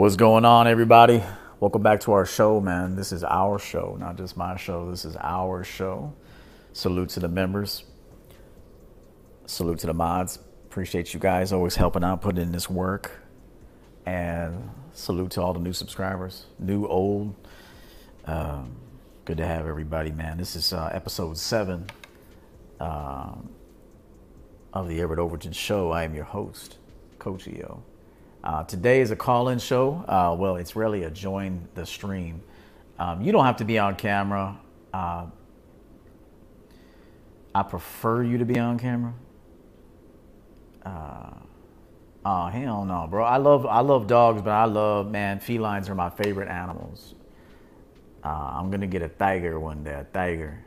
What's going on, everybody? Welcome back to our show, man. This is our show, not just my show. This is our show. Salute to the members. Salute to the mods. Appreciate you guys always helping out, putting in this work. And salute to all the new subscribers, new, old. Um, good to have everybody, man. This is uh, episode seven um, of the Everett Overton Show. I am your host, Coach EO. Uh, today is a call in show. Uh, well, it's really a join the stream. Um, you don't have to be on camera. Uh, I prefer you to be on camera. Oh hell no, bro! I love I love dogs, but I love man felines are my favorite animals. Uh, I'm gonna get a tiger one day, a tiger,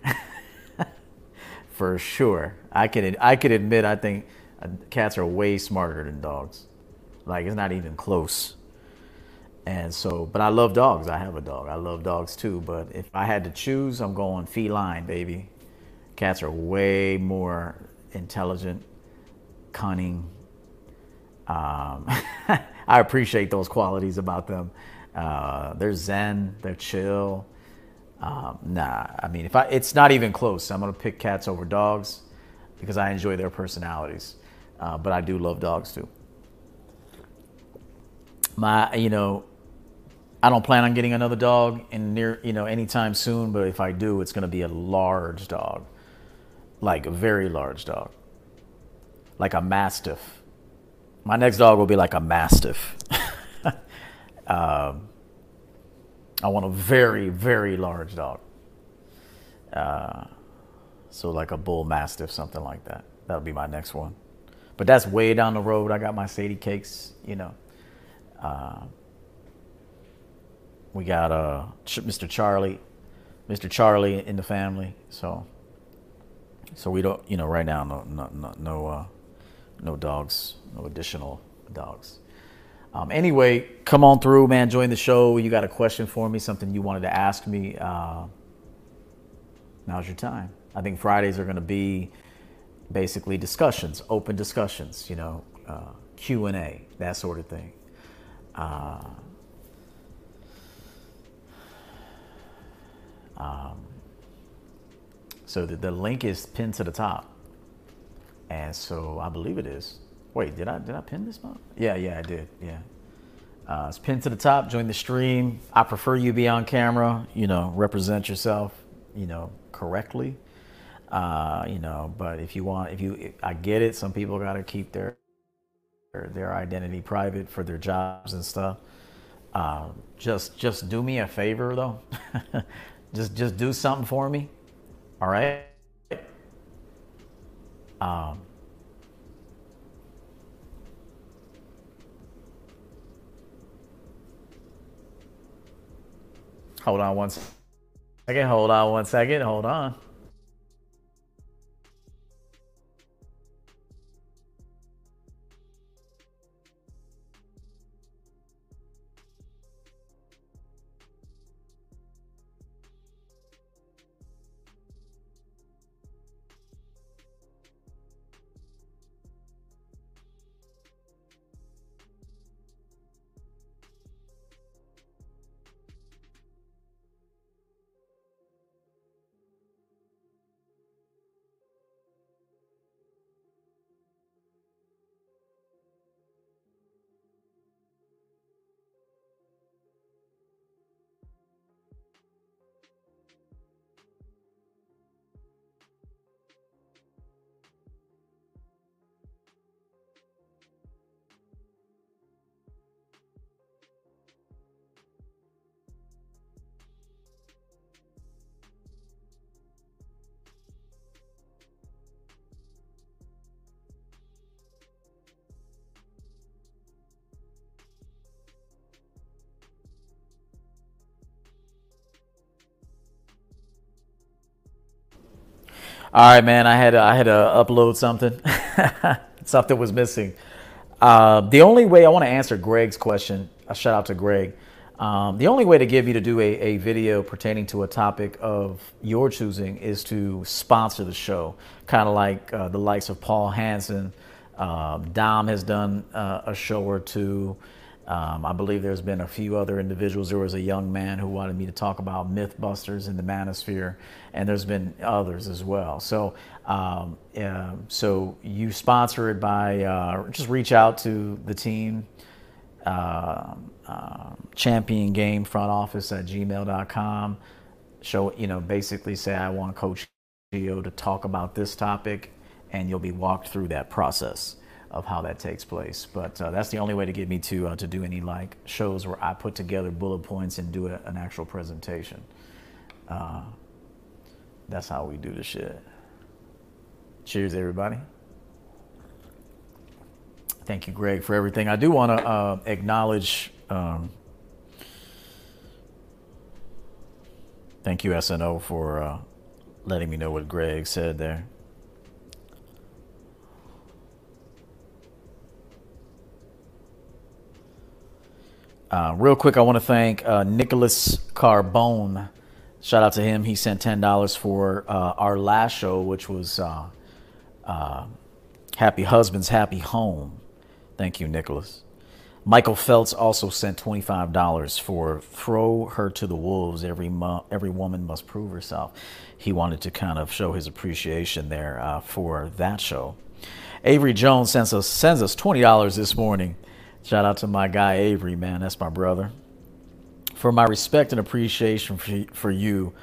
for sure. I can I can admit I think uh, cats are way smarter than dogs. Like it's not even close. And so, but I love dogs. I have a dog. I love dogs too. But if I had to choose, I'm going feline, baby. Cats are way more intelligent, cunning. Um, I appreciate those qualities about them. Uh, they're zen. They're chill. Um, nah, I mean, if I, it's not even close. I'm gonna pick cats over dogs because I enjoy their personalities. Uh, but I do love dogs too my you know I don't plan on getting another dog in near you know anytime soon, but if I do, it's going to be a large dog, like a very large dog, like a mastiff. My next dog will be like a mastiff. um, I want a very very large dog. Uh, so like a bull mastiff, something like that. That'll be my next one. But that's way down the road. I got my Sadie cakes, you know. Uh, we got uh, Mr. Charlie, Mr. Charlie in the family. So, so we don't, you know, right now, no, no, no, no, uh, no dogs, no additional dogs. Um, anyway, come on through, man. Join the show. You got a question for me, something you wanted to ask me. Uh, now's your time. I think Fridays are going to be basically discussions, open discussions. You know, uh, Q and A, that sort of thing. Um, so the, the link is pinned to the top. And so I believe it is. Wait, did I did I pin this one? Yeah, yeah, I did. Yeah. Uh, it's pinned to the top. Join the stream. I prefer you be on camera. You know, represent yourself. You know, correctly. Uh, you know, but if you want, if you, I get it. Some people got to keep their their identity private for their jobs and stuff. Uh, just just do me a favor though. just just do something for me. All right. Um, hold on one second. Hold on one second. Hold on. All right, man. I had I had to upload something. something was missing. Uh, the only way I want to answer Greg's question. A shout out to Greg. Um, the only way to give you to do a, a video pertaining to a topic of your choosing is to sponsor the show, kind of like uh, the likes of Paul Hansen. Um, Dom has done uh, a show or two, Um, I believe there's been a few other individuals. There was a young man who wanted me to talk about Mythbusters in the Manosphere, and there's been others as well. So, um, uh, so you sponsor it by uh, just reach out to the team, uh, champion game front office at gmail.com. Show you know basically say I want Coach EO to talk about this topic, and you'll be walked through that process of how that takes place. But uh, that's the only way to get me to uh, to do any like shows where I put together bullet points and do a, an actual presentation. Uh, that's how we do the shit. Cheers, everybody. Thank you, Greg, for everything. I do want to uh, acknowledge. Um, thank you, SNO, for uh, letting me know what Greg said there. Uh, real quick, I want to thank uh, Nicholas Carbone. Shout out to him. He sent ten dollars for uh, our last show, which was uh, uh, "Happy Husbands, Happy Home." Thank you, Nicholas. Michael Feltz also sent twenty five dollars for "Throw Her to the Wolves." Every mo- every woman must prove herself. He wanted to kind of show his appreciation there uh, for that show. Avery Jones sends us sends us twenty dollars this morning. Shout out to my guy Avery, man. That's my brother. For my respect and appreciation for, you,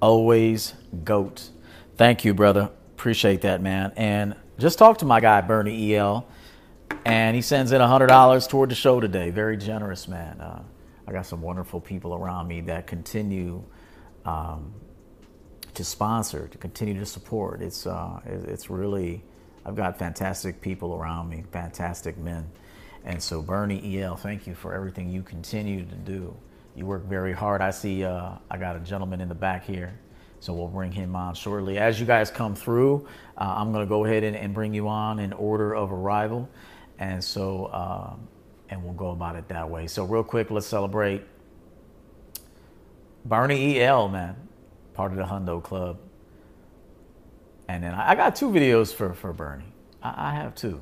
always GOAT. Thank you, brother. Appreciate that, man. And just talk to my guy, Bernie EL, and he sends in $100 toward the show today. Very generous, man. Uh, I got some wonderful people around me that continue um, to sponsor, to continue to support. It's, uh, it's really, I've got fantastic people around me, fantastic men. And so, Bernie EL, thank you for everything you continue to do. You work very hard. I see uh, I got a gentleman in the back here, so we'll bring him on shortly. As you guys come through, uh, I'm going to go ahead and, and, bring you on in order of arrival. And so, uh, and we'll go about it that way. So, real quick, let's celebrate Bernie EL, man, part of the Hundo Club. And then I, got two videos for, for Bernie. I, I have two.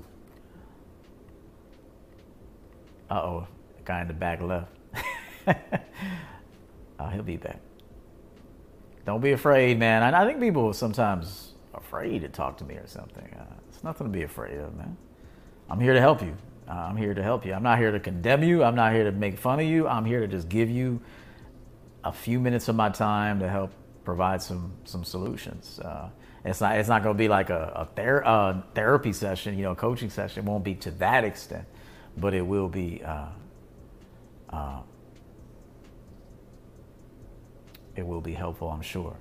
Uh oh, the guy in the back left. oh, he'll be back. Don't be afraid, man. I, I think people are sometimes afraid to talk to me or something. Uh, it's nothing to be afraid of, man. I'm here to help you. Uh, I'm here to help you. I'm not here to condemn you. I'm not here to make fun of you. I'm here to just give you a few minutes of my time to help provide some some solutions. Uh, it's not it's not going to be like a, a ther- uh, therapy session, you know, a coaching session. It won't be to that extent but it will be uh, uh, it will be helpful, I'm sure.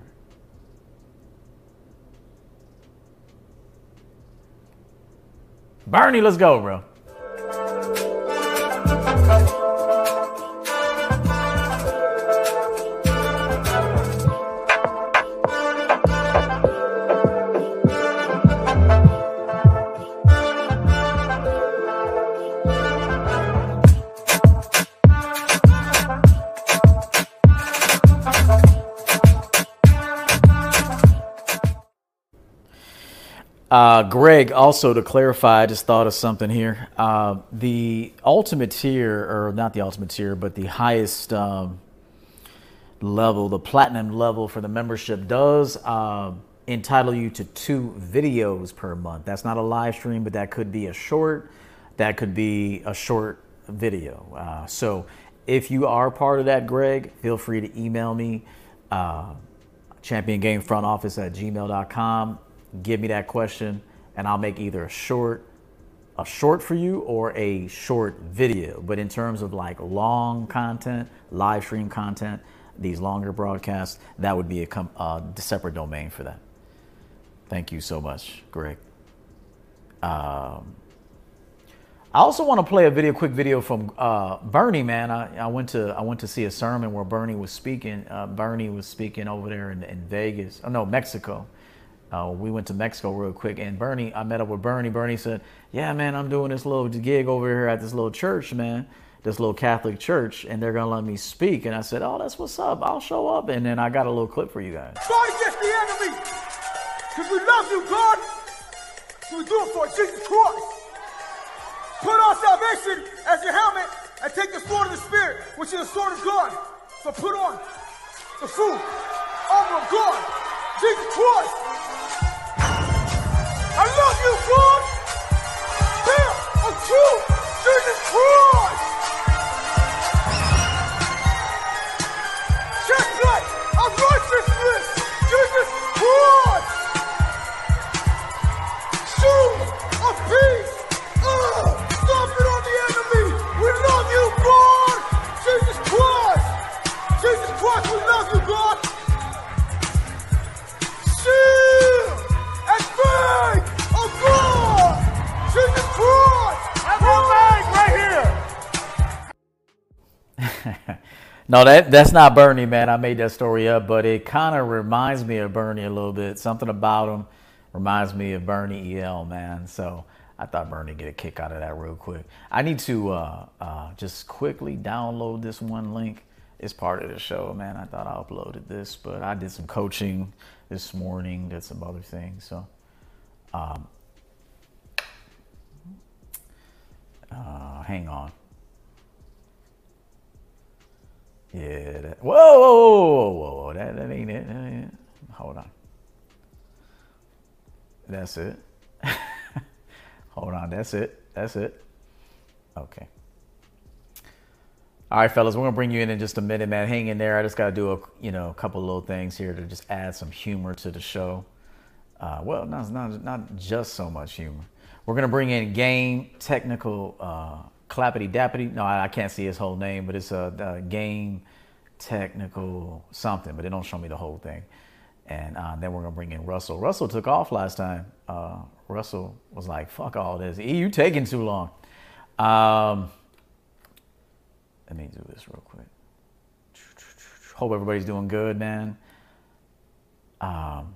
Bernie, let's go, bro. Uh, Greg, also to clarify, I just thought of something here. Uh, the ultimate tier, or not the ultimate tier, but the highest um, level, the platinum level for the membership, does uh, entitle you to two videos per month. That's not a live stream, but that could be a short, that could be a short video. Uh, so if you are part of that, Greg, feel free to email me, uh, champion game front office at gmail.com give me that question and I'll make either a short a short for you or a short video. But in terms of like long content, live stream content, these longer broadcasts, that would be a, com- a separate domain for that. Thank you so much, Greg. Um, I also want to play a video, quick video from uh, Bernie. Man, I, I, went to I went to see a sermon where Bernie was speaking. Uh, Bernie was speaking over there in, in Vegas. Oh no, Mexico uh, we went to Mexico real quick, and Bernie, I met up with Bernie. Bernie said, "Yeah, man, I'm doing this little gig over here at this little church, man, this little Catholic church, and they're gonna let me speak." And I said, "Oh, that's what's up. I'll show up." And then I got a little clip for you guys. Fight against the enemy, cause we love you, God. So we do it for Jesus Christ. Put on salvation as your helmet and take the sword of the Spirit, which is the sword of God. So put on the full armor of God, Jesus Christ. Love you, God. I'm true, Jesus Christ. No, that that's not Bernie, man. I made that story up, but it kind of reminds me of Bernie a little bit. Something about him reminds me of Bernie EL, man. So I thought Bernie get a kick out of that real quick. I need to uh, uh, just quickly download this one link. It's part of the show, man. I thought I uploaded this, but I did some coaching this morning, did some other things. So, um, uh, hang on. Yeah. That, whoa, whoa, whoa, whoa, whoa. That, that ain't it. That ain't. Hold on. That's it. Hold on. That's it. That's it. Okay. All right, fellas, we're gonna bring you in in just a minute, man. Hang in there. I just gotta do a you know a couple little things here to just add some humor to the show. Uh, well, not not not just so much humor. We're gonna bring in game technical uh, clappity dappity. No, I, I can't see his whole name, but it's a, a game technical something. But they don't show me the whole thing. And uh, then we're gonna bring in Russell. Russell took off last time. Uh, Russell was like, "Fuck all this. You taking too long." Um, let me do this real quick. Hope everybody's doing good, man. Um,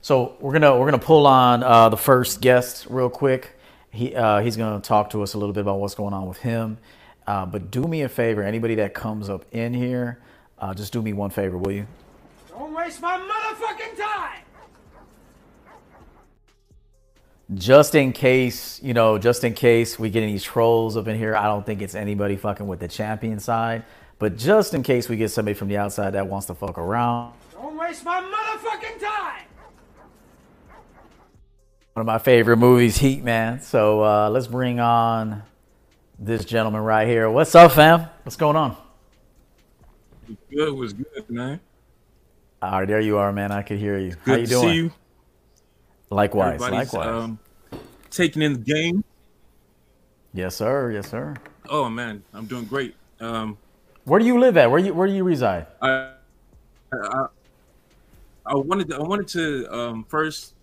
so we're gonna we're gonna pull on uh, the first guest real quick. He uh, he's gonna talk to us a little bit about what's going on with him. Uh, but do me a favor, anybody that comes up in here, uh, just do me one favor, will you? Don't waste my motherfucking time. just in case, you know, just in case we get any trolls up in here, I don't think it's anybody fucking with the champion side. But just in case we get somebody from the outside that wants to fuck around, Don't waste my motherfucking time. One of my favorite movies, Heat, man. So uh, let's bring on this gentleman right here. What's up, fam? What's going on? Good was good, man. All right, there you are, man. I can hear you. Good How you to doing? see you. Likewise, Everybody's likewise. um, taking in the game. yes, sir. Yes, sir. Oh man, I'm doing great. Um, Where do you live at? Where you Where do you reside? I, I I wanted to, I wanted to um, first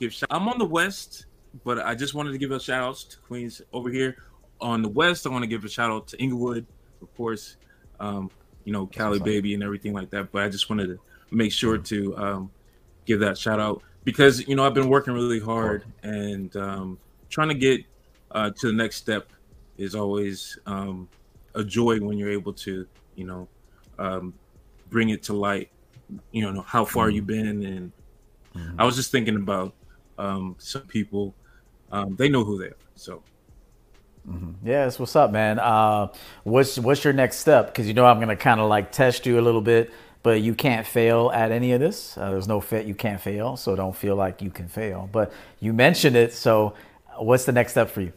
give. Shout- I'm on the west, but I just wanted to give a shout out to Queens over here. On the west, I want to give a shout out to Inglewood, of course. Um, you know, Cali baby and everything like that. But I just wanted to make sure to um, give that shout out because you know I've been working really hard and um, trying to get uh, to the next step is always um, a joy when you're able to you know um, bring it to light. You know how far you've been, and I was just thinking about um, some people. Um, they know who they are, so Yes, what's up, man? Uh, what's what's your next step? Because you know I'm gonna kind of like test you a little bit, but you can't fail at any of this. Uh, there's no fit you can't fail, so don't feel like you can fail. But you mentioned it, so what's the next step for you?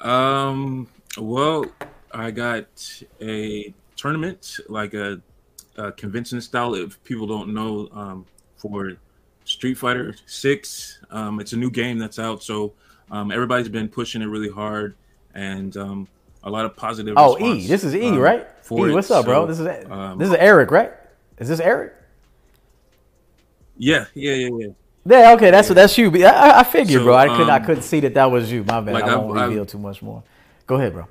Um, well, I got a tournament, like a, a convention style. If people don't know, um, for Street Fighter Six, um, it's a new game that's out, so um, everybody's been pushing it really hard, and um, a lot of positive. Oh, E, this is E, um, right? for E, it. what's up, bro? So, This is um, this is Eric, right? Is this Eric? yeah, yeah, yeah, yeah. Yeah, okay, that's that's you. I, I- I figured, So, bro. I couldn't I um, couldn't see that that was you. My bad. like, I won't I've- I've- reveal too much more. Go ahead, bro.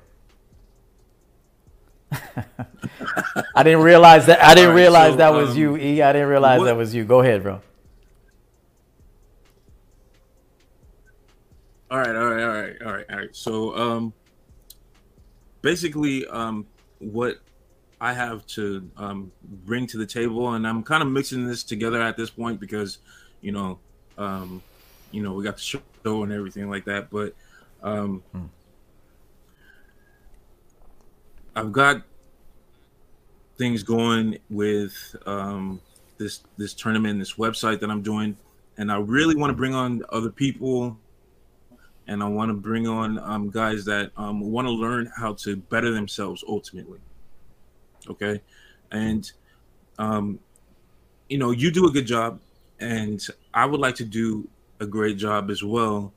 I didn't realize that. I didn't right, realize so, that was um, you. E. I didn't realize what- that was you. Go ahead, bro. All right, all right, all right, all right, all right. So, um, basically, um, what I have to um, bring to the table, and I'm kind of mixing this together at this point because, you know, um, you know we got the show and everything like that. But um, hmm. I've got things going with um, this this tournament, this website that I'm doing, and I really want to bring on other people, and I want to bring on um, guys that um, want to learn how to better themselves ultimately. Okay, and um, you know you do a good job, and I would like to do a great job as well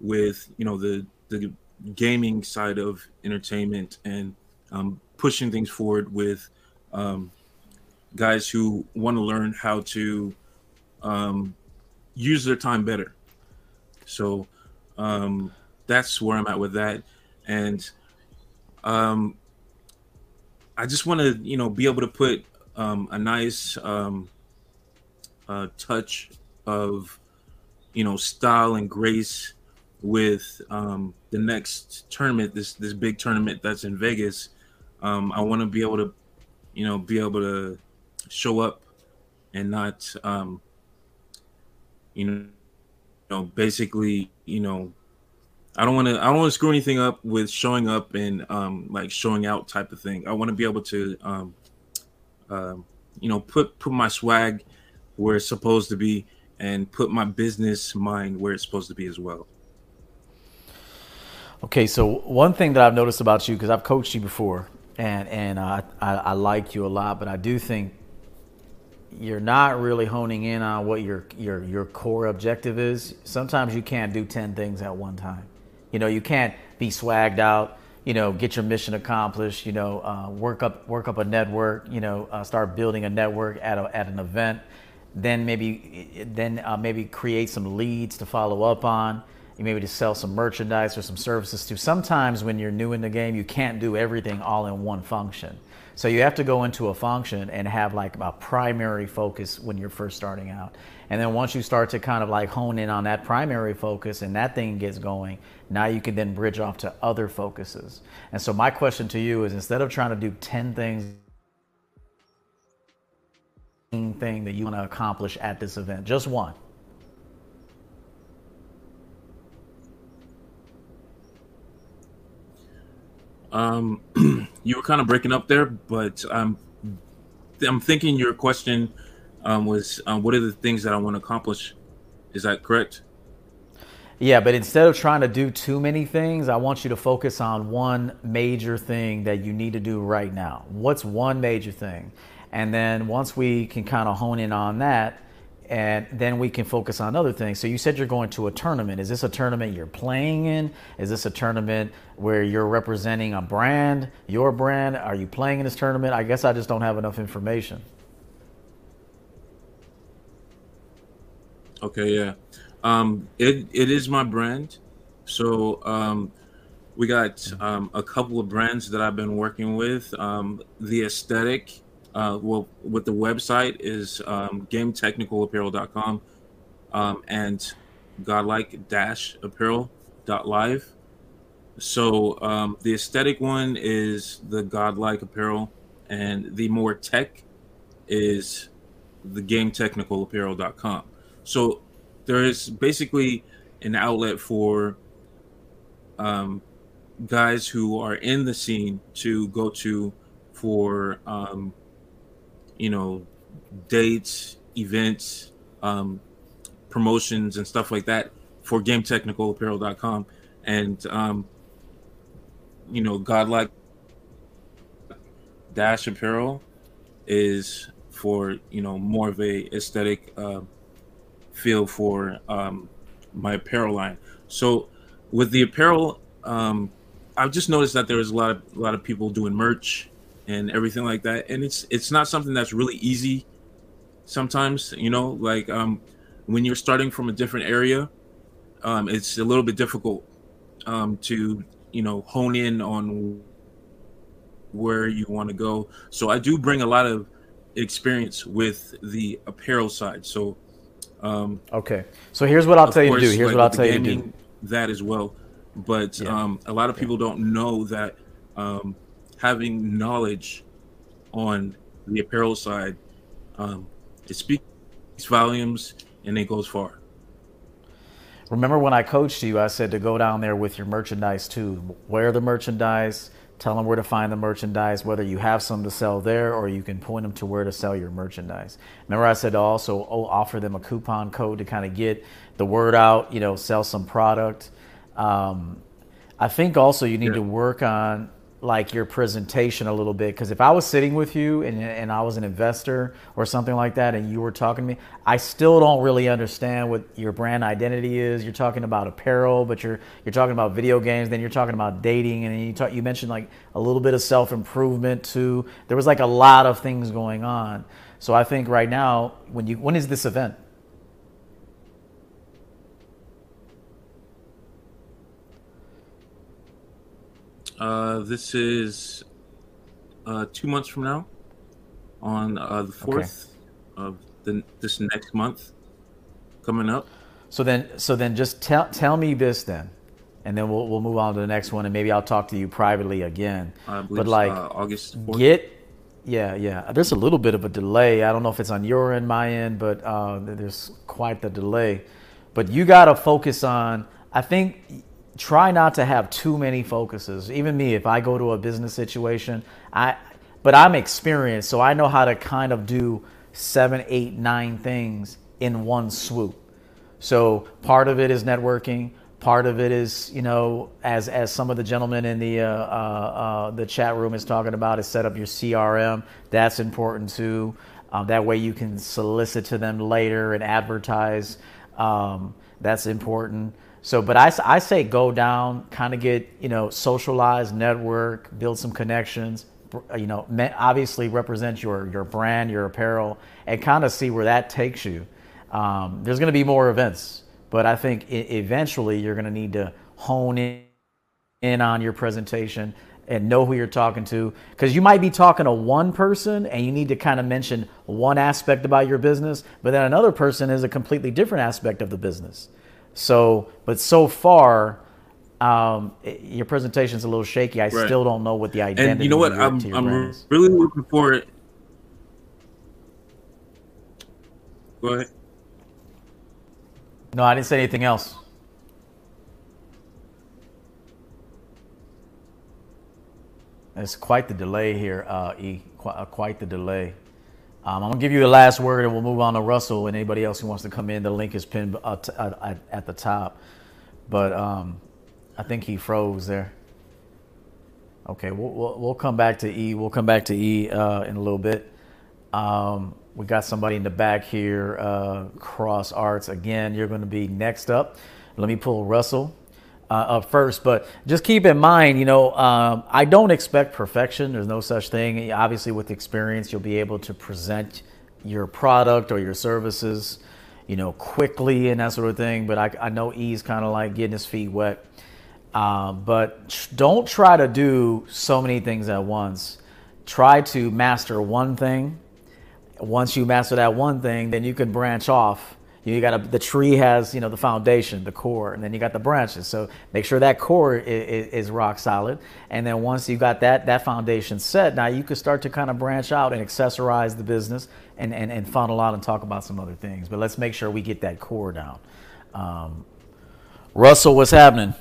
with you know the the gaming side of entertainment and um, pushing things forward with um, guys who want to learn how to um, use their time better. So um, that's where I'm at with that, and um, I just want to you know be able to put um, a nice um, uh, touch of you know style and grace with um, the next tournament, this this big tournament that's in Vegas. Um, I want to be able to, you know, be able to show up and not, um, you know, you know, basically, you know, I don't want to I don't want to screw anything up with showing up and um, like showing out type of thing. I want to be able to, um, uh, you know, put put my swag where it's supposed to be and put my business mind where it's supposed to be as well. Okay, so one thing that I've noticed about you because I've coached you before, and and uh, I, I like you a lot, but I do think you're not really honing in on what your your your core objective is. Sometimes you can't do ten things at one time. You know, you can't be swagged out. You know, get your mission accomplished. You know, uh, work up work up a network. You know, uh, start building a network at a, at an event. Then maybe then uh, maybe create some leads to follow up on you maybe to sell some merchandise or some services to. Sometimes when you're new in the game, you can't do everything all in one function. So you have to go into a function and have like a primary focus when you're first starting out. And then once you start to kind of like hone in on that primary focus and that thing gets going, now you can then bridge off to other focuses. And so my question to you is instead of trying to do 10 things thing that you want to accomplish at this event, just one Um, you were kind of breaking up there, but um, I'm thinking your question um, was um, what are the things that I want to accomplish? Is that correct? Yeah, but instead of trying to do too many things, I want you to focus on one major thing that you need to do right now. What's one major thing? And then once we can kind of hone in on that, and then we can focus on other things. So you said you're going to a tournament. Is this a tournament you're playing in? Is this a tournament where you're representing a brand, your brand? Are you playing in this tournament? I guess I just don't have enough information. Okay, yeah. Um, it it is my brand. So um, we got um, a couple of brands that I've been working with. Um, the aesthetic uh, well, with the website is um, gametechnicalapparel.com um, and godlike dash apparel.live. So um, the aesthetic one is the godlike apparel, and the more tech is the gametechnicalapparel.com. So there is basically an outlet for um, guys who are in the scene to go to for um, you know, dates, events, um, promotions, and stuff like that for GameTechnicalApparel.com. And, um, you know, Godlike Dash Apparel is for, you know, more of a aesthetic uh, feel for um, my apparel line. So with the apparel, um, I've just noticed that there was a lot of a lot of people doing merch and everything like that. And it's it's not something that's really easy. Sometimes, you know, like um, when you're starting from a different area, um, it's a little bit difficult um, to you know hone in on where you want to go. So I do bring a lot of experience with the apparel side. So um, okay, so here's what I'll tell you to do. Here's like what I'll tell you to do. That as well, but yeah. um, a lot of people yeah. don't know that um, having knowledge on the apparel side, um, it speaks volumes and it goes far. remember when I coached you, I said to go down there with your merchandise too. Wear the merchandise, tell them where to find the merchandise, whether you have some to sell there or you can point them to where to sell your merchandise. Remember, I said to also oh, offer them a coupon code to kind of get the word out, you know, sell some product. Um, I think also you need yeah. to work on like your presentation a little bit because if I was sitting with you and, and I was an investor or something like that and you were talking to me, I still don't really understand what your brand identity is. You're talking about apparel, but you're you're talking about video games, then you're talking about dating, and you talk you mentioned like a little bit of self improvement too. There was like a lot of things going on. So I think right now, when you when is this event? Uh, this is uh, two months from now, on uh, the fourth okay. of the, this next month, coming up. So then, so then, just tell tell me this then, and then we'll we'll move on to the next one, and maybe I'll talk to you privately again. but like uh, August 4th. get. Yeah, yeah. There's a little bit of a delay. I don't know if it's on your end, my end, but uh, there's quite the delay. But you got to focus on. I think try not to have too many focuses. Even me, if I go to a business situation, I but I'm experienced, so I know how to kind of do seven, eight, nine things in one swoop. So part of it is networking. Part of it is, you know, as as some of the gentlemen in the uh, uh, uh, the chat room is talking about, is set up your CRM. That's important too. Um, that way you can solicit to them later and advertise. Um, that's important. So, but I, I say go down, kind of get, you know, socialize, network, build some connections, you know, obviously represent your, your brand, your apparel, and kind of see where that takes you. Um, there's going to be more events, but I think eventually you're going to need to hone in, in on your presentation and know who you're talking to because you might be talking to one person and you need to kind of mention one aspect about your business, but then another person is a completely different aspect of the business. So, but so far, um, it, your presentation's a little shaky. I right. still don't know what the identity. And you know what? I'm I'm really looking forward. Go ahead. No, I didn't say anything else. It's quite the delay here, uh, E. Quite, quite the delay. Um, I'm gonna give you the last word, and we'll move on to Russell and anybody else who wants to come in. The link is pinned uh, uh, at the top, but um, I think he froze there. Okay, we'll, we'll, we'll come back to E. We'll come back to E uh, in a little bit. Um, we got somebody in the back here, uh, Cross Arts. Again, you're going to be next up. Let me pull Russell uh, up first. But just keep in mind, you know, um, I don't expect perfection. There's no such thing. Obviously, with experience, you'll be able to present your product or your services, you know, quickly and that sort of thing. But I, I know E's kind of like getting his feet wet. Uh, but don't try to do so many things at once. Try to master one thing. Once you master that one thing, then you can branch off you got a, the tree has you know the foundation, the core, and then you got the branches. So make sure that core is, is, rock solid. And then once you got that that foundation set, now you can start to kind of branch out and accessorize the business and, and, and funnel out and talk about some other things. But let's make sure we get that core down. Um, Russell, what's happening?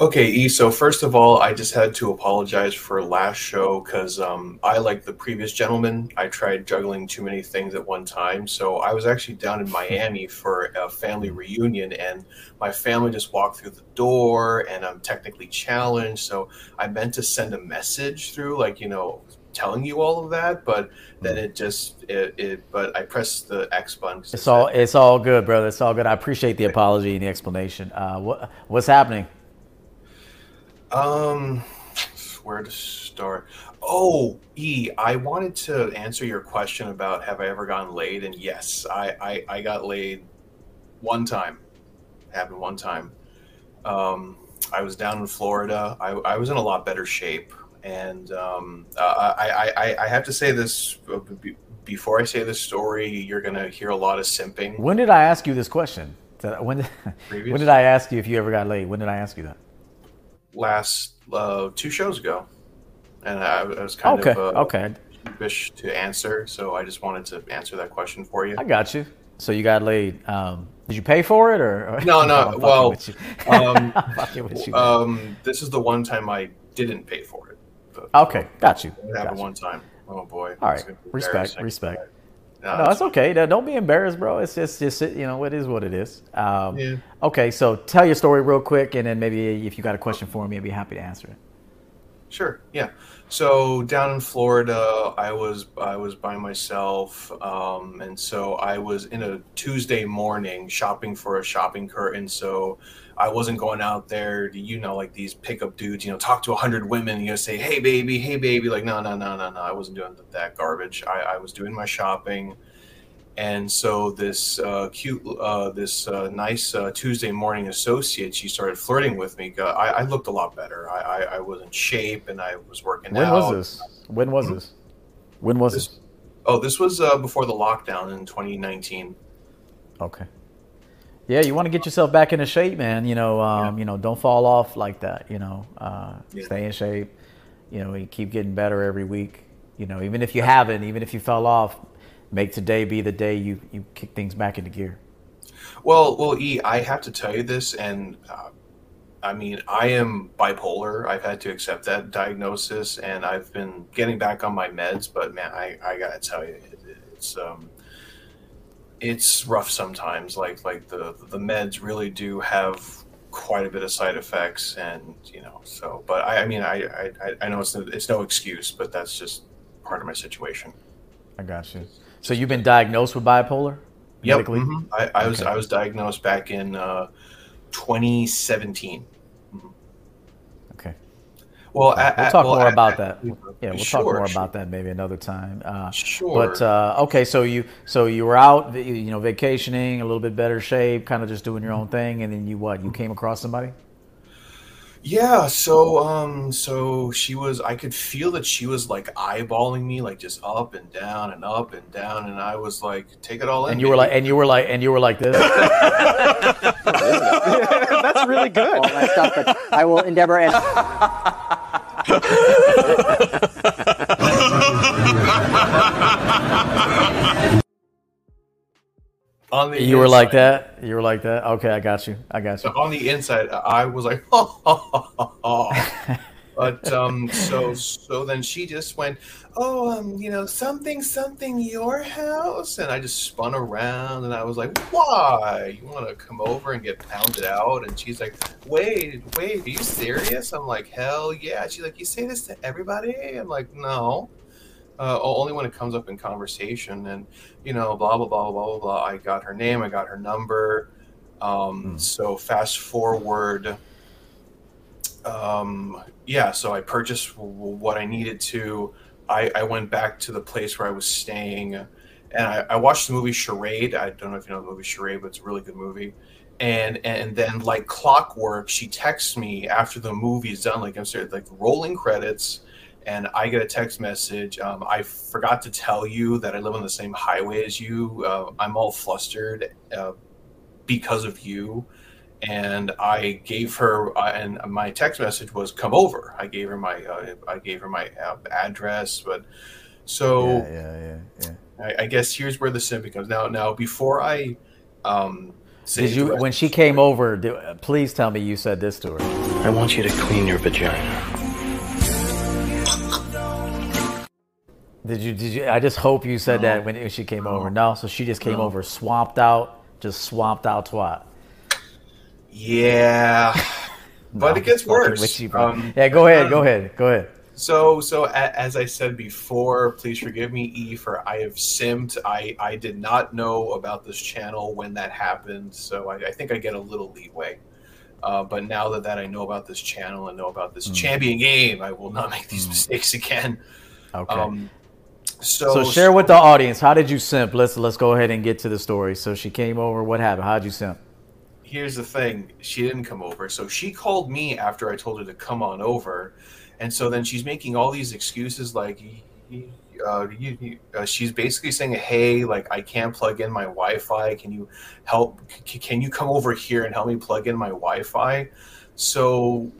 Okay, E. So first of all, I just had to apologize for last show because um, I, like the previous gentleman, I tried juggling too many things at one time. So I was actually down in Miami for a family reunion, and my family just walked through the door, and I'm technically challenged. So I meant to send a message through, like you know, telling you all of that, but then it just it. it but I pressed the X button. It's all it's all good, brother. It's all good. I appreciate the apology and the explanation. Uh, what what's happening? Um, where to start? Oh, E, I wanted to answer your question about have I ever gotten laid? And yes, I, I, I got laid one time. Happened one time. Um, I was down in Florida. I, I was in a lot better shape. And um, uh, I, I, I have to say this uh, before I say this story, you're going to hear a lot of simping. When did I ask you this question? When, when did I ask you if you ever got laid? When did I ask you that? Last uh, two shows ago, and I, I was kind okay. of uh, okay wish to answer, so I just wanted to answer that question for you. I got you. So you got laid. Um, did you pay for it or? or- No, no, well, um, I'm fucking with you. Um, this is the one time I didn't pay for it. But okay, got you. It happened Got you. one time. Oh boy. All right, respect, respect. No, No, it's it's okay. No, Don't be embarrassed, bro. It's just, just you know, it is what it is. Um, Yeah. Okay, so tell your story real quick, and then maybe if you got a question for me, I'd be happy to answer it. Sure. Yeah. So down in Florida, I was I was by myself, um, and so I was in a Tuesday morning shopping for a shopping curtain. So I wasn't going out there, to, you know, like these pickup dudes, you know, talk to a hundred women, you know, say, "Hey, baby, hey, baby." Like, no, no, no, no, no. I wasn't doing that garbage. I, I was doing my shopping. And so this uh, cute, uh, this uh, nice uh, Tuesday morning associate, she started flirting with me. I, I looked a lot better. I, I, I was in shape and I was working out. When out. was this? When was this? When was This- this? Oh, this was uh, before the lockdown in 2019. Okay. Yeah, you want to get yourself back into shape, man. You know, um, Yeah. you know, don't fall off like that. You know, uh, Yeah. stay in shape. You know, you keep getting better every week. You know, even if you haven't, even if you fell off, make today be the day you you kick things back into gear. Well, well, E, I have to tell you this, and uh, I mean, I am bipolar. I've had to accept that diagnosis, and I've been getting back on my meds. But man, I, I gotta tell you, it, it's um, it's rough sometimes. Like like the the meds really do have quite a bit of side effects, and you know, so. But I, I mean, I, I I know it's no, it's no excuse, but that's just part of my situation. I got you. So you've been diagnosed with bipolar Yep, mhm. I, I was I was diagnosed back in uh, 2017. Okay. Well, We'll at, at- talk well, more at- about at- that. Yeah, we'll sure, talk more sure. about that maybe another time. Uh, Sure. But uh, okay, so you so you were out, you you know, vacationing, a little bit better shape, kind of just doing your own thing, and then you what? You came across somebody? Yeah, so um so she was I could feel that she was like eyeballing me like just up and down and up and down and I was like take it all in. And you were like, and you were like, and you were like this. That's really good. all that stuff, but I will endeavor and on the You were like that. You were like that. Okay, I got you. I got So you. on the inside, I was like, oh, oh, oh, but um, so so then she just went, oh, um, you know, something something your house, and I just spun around, and I was like, why? You want to come over and get pounded out? And she's like, wait, wait, are you serious? I'm like, hell yeah. She's like, you say this to everybody? I'm like, no. Uh, only when it comes up in conversation, and you know, blah blah blah blah blah blah. I got her name, I got her number. Um, Hmm. So fast forward. Um, yeah, so I purchased what I needed to. I, I went back to the place where I was staying, and I, I watched the movie Charade. I don't know if you know the movie Charade, but it's a really good movie. And and then like clockwork, she texts me after the movie's done, like I'm sorry, like rolling credits, and I get a text message. Um, I forgot to tell you that I live on the same highway as you. Uh, I'm all flustered uh, because of you and I gave her, uh, and my text message was "come over." I gave her my, uh, I gave her my uh, address, but so Yeah, yeah, yeah, yeah. I, I guess here's where the sin becomes Now, now before I, um, say Did you when she came over? Do, please tell me you said this to her. I want you to clean your vagina. Did you? Did you? I just hope you said that when she came over. No, so she just came over, swamped out, just swamped out twat. Yeah, but No, it gets worse. you. Um, yeah, go ahead, go um, ahead, go ahead. So, so a, as I said before, please forgive me, E, for I have simped. I I did not know about this channel when that happened, so I, I think I get a little leeway. Uh, but now that, that I know about this channel and know about this Mm. champion game, I will not make these mistakes again. Okay. Um, so, so share with the audience. How did you simp? Let's let's go ahead and get to the story. So she came over. What happened? How'd you simp? Here's the thing she didn't come over. So she called me after i told her to come on over. And so then she's making all these excuses like uh, you, you, uh, she's basically saying hey like i can't plug in my wi-fi. Can you help c- can you come over here and help me plug in my wi-fi? So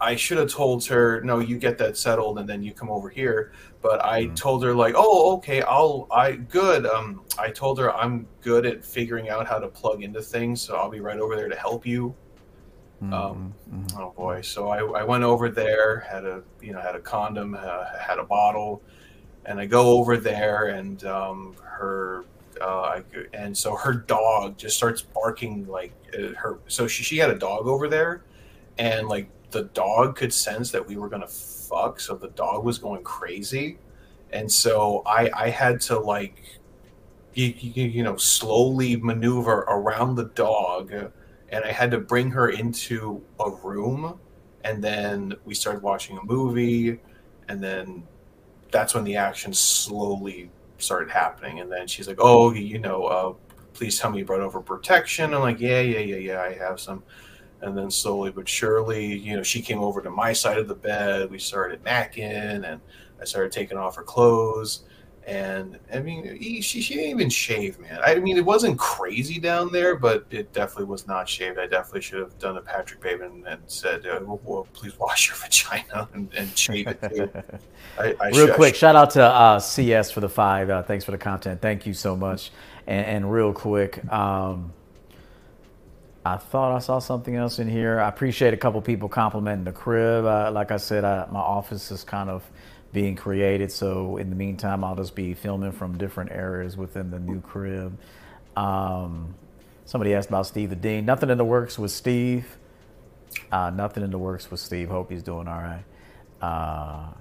I should have told her, no, you get that settled and then you come over here. But I told her like, oh, okay, I'll, I good. Um, I told her I'm good at figuring out how to plug into things, so I'll be right over there to help you. Um, oh boy, so I, I went over there, had a, you know, had a condom, uh, had a bottle, and I go over there and um, her, uh, I, and so her dog just starts barking like uh, her. So she she had a dog over there, and like the dog could sense that we were gonna fuck, so the dog was going crazy, and so I I had to like you, you, you know slowly maneuver around the dog and i had to bring her into a room and then we started watching a movie and then that's when the action slowly started happening. And then she's like oh you know uh, please tell me you brought over protection. I'm like yeah yeah yeah yeah i have some and then slowly but surely you know she came over to my side of the bed we started macking and i started taking off her clothes and I mean, he- she she didn't even shave, man. I mean, it wasn't crazy down there, but it definitely was not shaved. I definitely should have done a Patrick Bateman and said, uh, well, "Please wash your vagina and, and shave it too." I, I real should- quick, shout out to uh, CS for the five. Uh, thanks for the content. Thank you so much. And, and real quick, um, I thought I saw something else in here. I appreciate a couple people complimenting the crib. Uh, like I said, I, my office is kind of being created, so in the meantime, I'll just be filming from different areas within the new crib. Um, somebody asked about Steve the Dean. Nothing in the works with Steve. Uh, nothing in the works with Steve. Hope he's doing all right. Uh,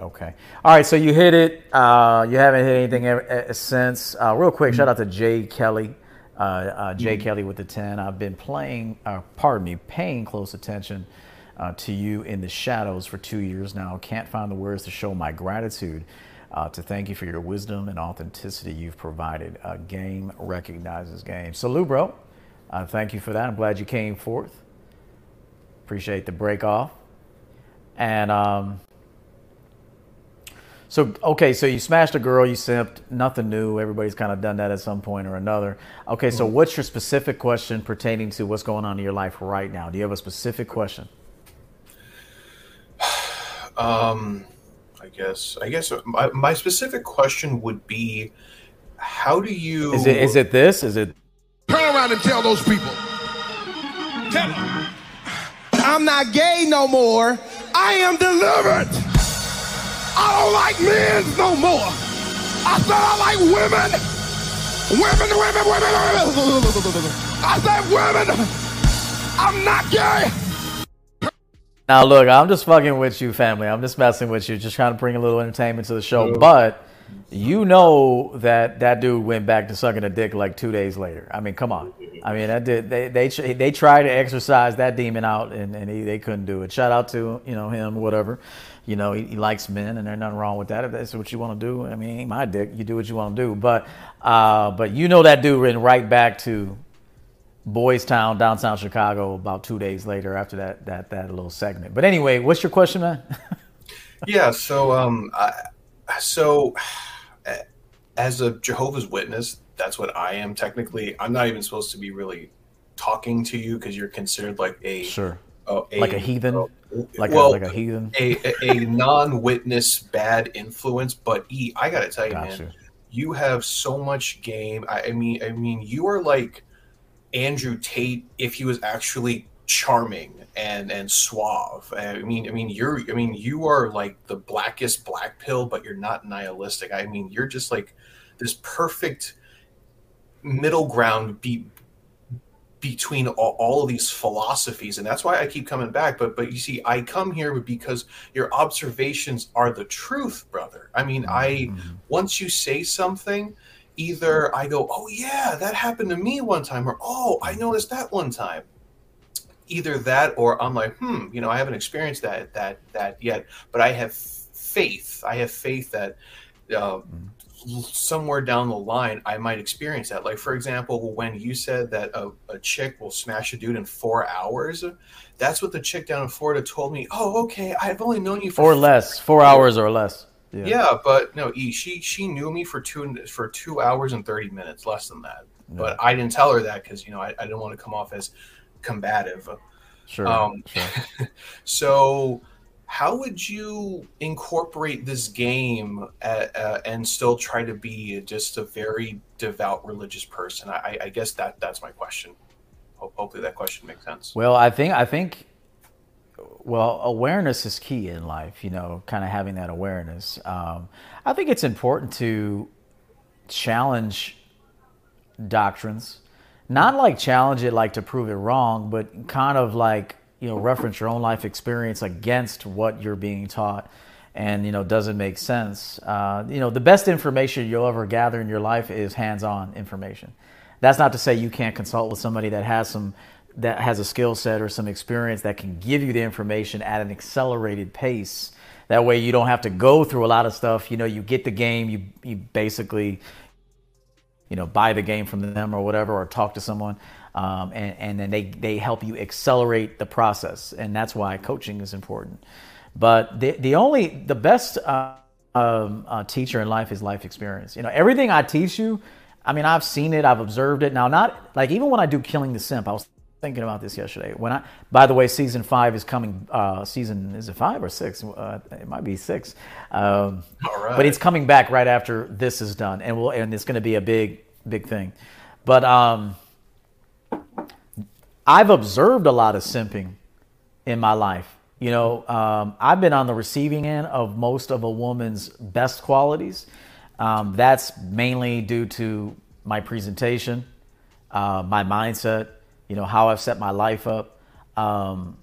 okay. All right. So you hit it. Uh, you haven't hit anything ever, since. Uh, real quick, shout out to Jay Kelly. Uh, uh, Jay Kelly with the 10. I've been playing, uh, pardon me, paying close attention uh, to you in the shadows for two years now. Can't find the words to show my gratitude. Uh, to thank you for your wisdom and authenticity you've provided. Uh, game recognizes game. Salute, bro. Uh, thank you for that. I'm glad you came forth. Appreciate the break off. And um, so, okay, so you smashed a girl, you simped, nothing new. Everybody's kind of done that at some point or another. Okay, so what's your specific question pertaining to what's going on in your life right now? Do you have a specific question? Um, I guess. I guess my, my specific question would be, how do you? Is it is it this? Is it Turn around and tell those people. Tell them. I'm not gay no more. I am delivered. I don't like men no more. I said I like women. Women, women, women, women. I said women. I'm not gay. Now, look, I'm just fucking with you, family. I'm just messing with you, just trying to bring a little entertainment to the show. But you know that that dude went back to sucking a dick like two days later. I mean, come on. I mean, that did they they they tried to exercise that demon out, and, and he, they couldn't do it. Shout out to you know him, whatever. You know, he, he likes men, and there's nothing wrong with that. If that's what you want to do, I mean, ain't my dick. You do what you want to do. But uh, but you know that dude went right back to Boys Town, downtown Chicago, about two days later after that that that little segment. But anyway, what's your question, man? Yeah. So, um, I, so as a Jehovah's Witness, that's what I am technically. I'm not even supposed to be really talking to you because you're considered like a sure. Uh, Like a heathen? Like well, a like a heathen. a, a, a non-witness bad influence. But E, I gotta tell you, Gotcha. man, you have so much game. I, I mean, I mean, you are like Andrew Tate if he was actually charming and and suave. I mean, I mean, you're, I mean, you are like the blackest black pill, but you're not nihilistic. I mean, you're just like this perfect middle ground be, between all, all of these philosophies and that's why i keep coming back. But but you see i come here because your observations are the truth brother. I mean i once you say something either i go oh yeah that happened to me one time or oh i noticed that one time. Either that or i'm like hmm you know i haven't experienced that that that yet. But i have faith i have faith that uh, somewhere down the line i might experience that like for example when you said that a, a chick will smash a dude in four hours that's what the chick down in florida told me oh okay i've only known you for Or less, four hours or less. yeah, but no, E, she she knew me for two for two hours and thirty minutes, less than that. But I didn't tell her that because you know I, I didn't want to come off as combative. Sure. Um, sure. So, how would you incorporate this game at, uh, and still try to be just a very devout religious person? I, I guess that that's my question. Hopefully, that question makes sense. Well, I think I think well, awareness is key in life. You know, kind of having that awareness. Um, I think it's important to challenge doctrines, not like challenge it like to prove it wrong, but kind of like you know reference your own life experience against what you're being taught. And you know, doesn't make sense? Uh, you know, the best information you'll ever gather in your life is hands-on information. That's not to say you can't consult with somebody that has some that has a skill set or some experience that can give you the information at an accelerated pace. That way you don't have to go through a lot of stuff. You know, you get the game, you you basically you know buy the game from them or whatever or talk to someone um, and, and then they, they help you accelerate the process. And that's why coaching is important. But the, the only the best uh, um, uh, teacher in life is life experience. You know everything i teach you i mean i've seen it i've observed it. Now not like even when i do killing the simp i was thinking about this yesterday. When i by the way season five is coming uh, season is it five or six? Uh, it might be six. Um, All right. but it's coming back right after this is done. And we'll and it's going to be a big big thing. But um i've observed a lot of simping in my life you know um, i've been on the receiving end of most of a woman's best qualities um, that's mainly due to my presentation uh, my mindset you know how i've set my life up um,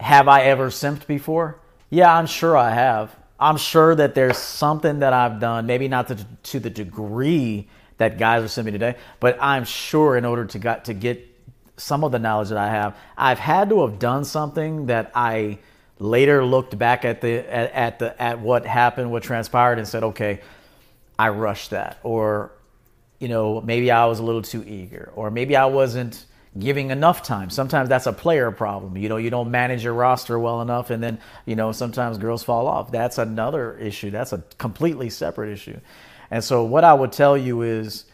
have I ever simped before? Yeah, I'm sure I have. I'm sure that there's something that I've done, maybe not to, to the degree that guys are simping today, but I'm sure in order to got to get some of the knowledge that I have, I've had to have done something that I later looked back at the at, at the at what happened, what transpired, and said, okay, I rushed that, or you know, maybe I was a little too eager, or maybe I wasn't giving enough time. Sometimes that's a player problem. You know, you don't manage your roster well enough, and then, you know, sometimes girls fall off. That's another issue. That's a completely separate issue. And so, what I would tell you is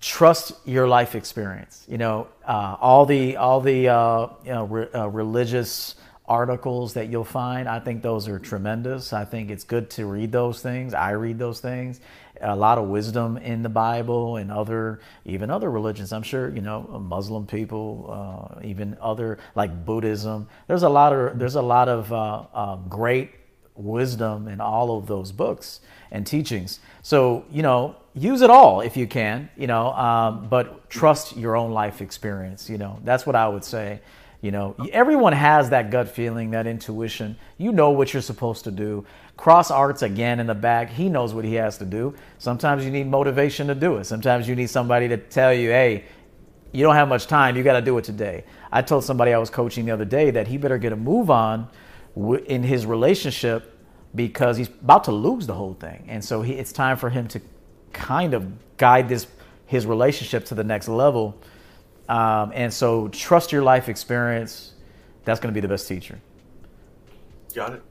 trust your life experience. You know, uh, all the, all the uh, you know, re- uh, religious articles that you'll find, I think those are tremendous. I think it's good to read those things. I read those things a lot of wisdom in the Bible and other, even other religions. I'm sure you know Muslim people, uh, even other like Buddhism. There's a lot of there's a lot of uh, uh, great wisdom in all of those books and teachings. So you know, use it all if you can. You know, um, but trust your own life experience. You know, that's what I would say. You know, everyone has that gut feeling, that intuition. You know what you're supposed to do. Cross arts again in the back. He knows what he has to do. Sometimes you need motivation to do it. Sometimes you need somebody to tell you, hey, you don't have much time. You got to do it today. I told somebody I was coaching the other day that he better get a move on in his relationship because he's about to lose the whole thing. And so he, it's time for him to kind of guide this his relationship to the next level. Um, and so trust your life experience. That's going to be the best teacher. Got it.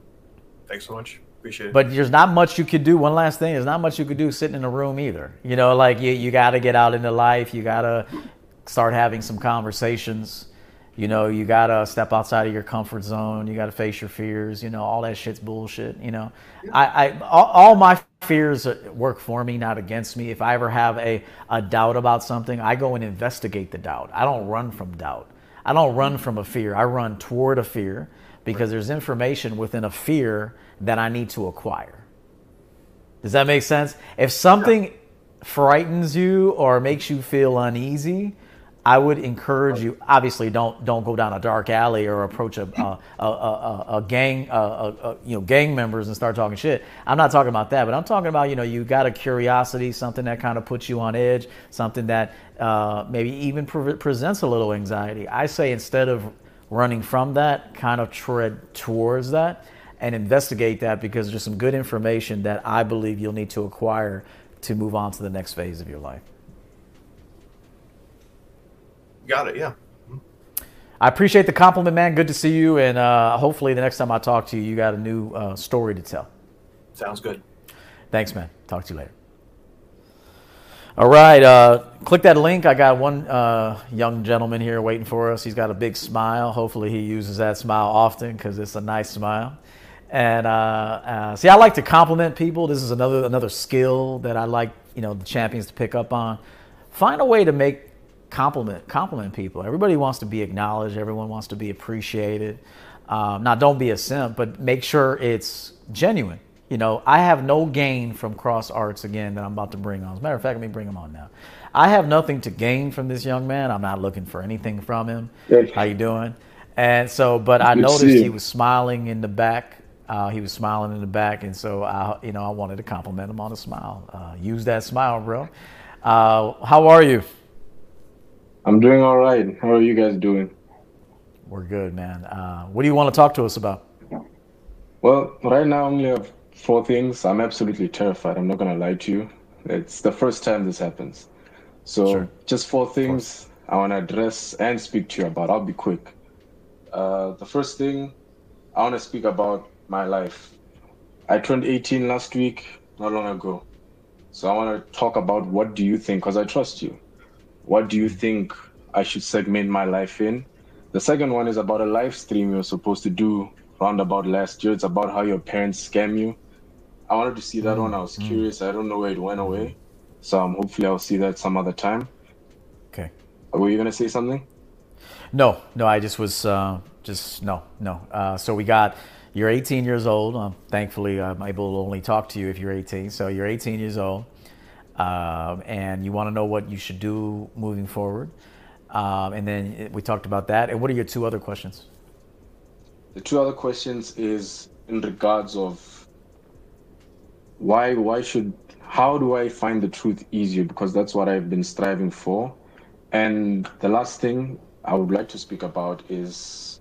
Thanks so much. Appreciate it. But there's not much you could do. One last thing, there's not much you could do sitting in a room either. You know, like you, you got to get out into life. You got to start having some conversations. You know, you got to step outside of your comfort zone. You got to face your fears. You know, all that shit's bullshit. You know, I, I all, all my fears work for me, not against me. If I ever have a, a doubt about something, I go and investigate the doubt. I don't run from doubt. I don't run from a fear. I run toward a fear because there's information within a fear that I need to acquire. Does that make sense? If something frightens you or makes you feel uneasy, I would encourage you. Obviously, don't don't go down a dark alley or approach a a, a, a, a gang, a, you know, gang members and start talking shit. I'm not talking about that, but I'm talking about you know you got a curiosity, something that kind of puts you on edge, something that uh, maybe even pre- presents a little anxiety. I say instead of running from that, kind of tread towards that and investigate that because there's some good information that I believe you'll need to acquire to move on to the next phase of your life. Got it. Yeah. I appreciate the compliment, man. Good to see you, and uh, hopefully the next time I talk to you, you got a new uh, story to tell. Sounds good. Thanks, man. Talk to you later. All right, uh, click that link. I got one uh, young gentleman here waiting for us. He's got a big smile. Hopefully, he uses that smile often because it's a nice smile. And uh, uh, see, I like to compliment people. This is another another skill that I like, you know, the champions to pick up on. Find a way to make compliment compliment people. Everybody wants to be acknowledged. Everyone wants to be appreciated. Um, now, don't be a simp, but make sure it's genuine. You know, I have no gain from Cross Arts again that I'm about to bring on. As a matter of fact, let me bring him on now. I have nothing to gain from this young man. I'm not looking for anything from him. Good. How you doing? And so, but I Good noticed he was smiling in the back. Uh, he was smiling in the back, and so I, you know, I wanted to compliment him on a smile. Uh, use that smile, bro. Uh, how are you? I'm doing all right. How are you guys doing? We're good, man. Uh, what do you want to talk to us about? Well, right now I only have four things. I'm absolutely terrified. I'm not gonna lie to you. It's the first time this happens. So Sure. just four things I want to address and speak to you about. I'll be quick. Uh, the first thing I want to speak about my life. I turned 18 last week, not long ago. So I want to talk about what do you think, because I trust you. What do you think I should segment my life in? The second one is about a live stream you were supposed to do round about last year. It's about how your parents scam you. I wanted to see that one. I was curious. I don't know where it went away. So um, hopefully I'll see that some other time. Okay. Were you gonna say something? No, no, I just was uh, just no, no. Uh, so we got you're 18 years old. Um, thankfully, I'm able to only talk to you if you're 18. So you're 18 years old, um, and you want to know what you should do moving forward. Um, and then we talked about that. And what are your two other questions? The two other questions is in regards of why why should how do I find the truth easier because that's what I've been striving for. And the last thing I would like to speak about is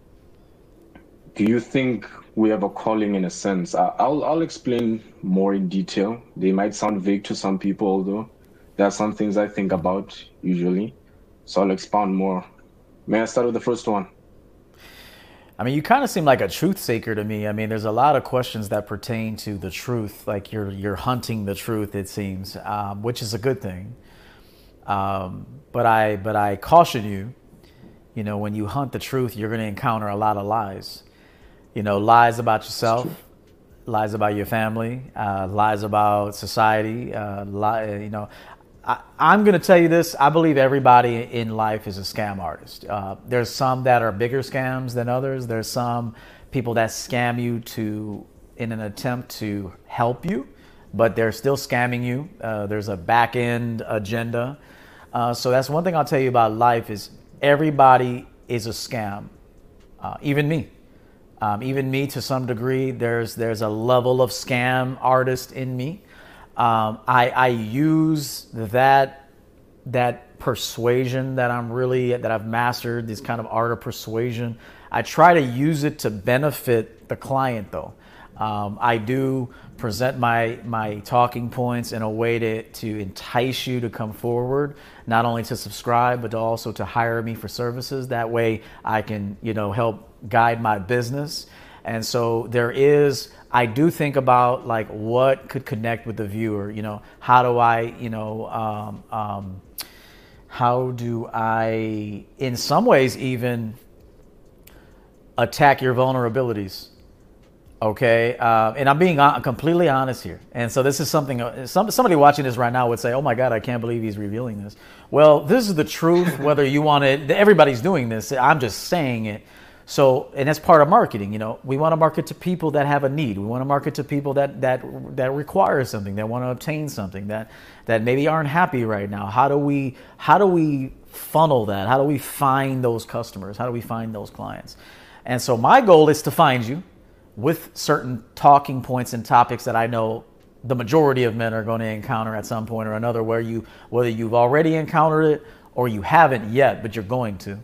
do you think we have a calling in a sense? I'll I'll explain more in detail. They might sound vague to some people although there are some things I think about usually. So I'll expound more. May I start with the first one? I mean, you kind of seem like a truth seeker to me. I mean, there's a lot of questions that pertain to the truth, like you're you're hunting the truth. It seems, um, which is a good thing. Um, but I but I caution you. You know, when you hunt the truth, you're going to encounter a lot of lies. You know, lies about yourself, lies about your family, uh, lies about society. Uh, lie, you know, I, I'm going to tell you this. I believe everybody in life is a scam artist. Uh, there's some that are bigger scams than others. There's some people that scam you to in an attempt to help you, but they're still scamming you. Uh, there's a back end agenda. Uh, so that's one thing I'll tell you about life is everybody is a scam, uh, even me. Um, even me, to some degree, there's there's a level of scam artist in me. Um, I, I use that that persuasion that I'm really that I've mastered this kind of art of persuasion. I try to use it to benefit the client, though. Um, I do present my my talking points in a way to to entice you to come forward, not only to subscribe but also to hire me for services. That way, I can you know help guide my business. And so there is, I do think about like what could connect with the viewer. You know, how do I, you know, um, um, how do I, in some ways, even attack your vulnerabilities? Okay, uh, and I'm being completely honest here. And so this is something. uh, Some, somebody watching this right now would say, "Oh my God, I can't believe he's revealing this." Well, this is the truth. Whether you want it, everybody's doing this. I'm just saying it. So, and that's part of marketing. You know, we want to market to people that have a need. We want to market to people that that that require something, that want to obtain something, that that maybe aren't happy right now. How do we how do we funnel that? How do we find those customers? How do we find those clients? And so, my goal is to find you with certain talking points and topics that I know the majority of men are going to encounter at some point or another, where you whether you've already encountered it or you haven't yet, but you're going to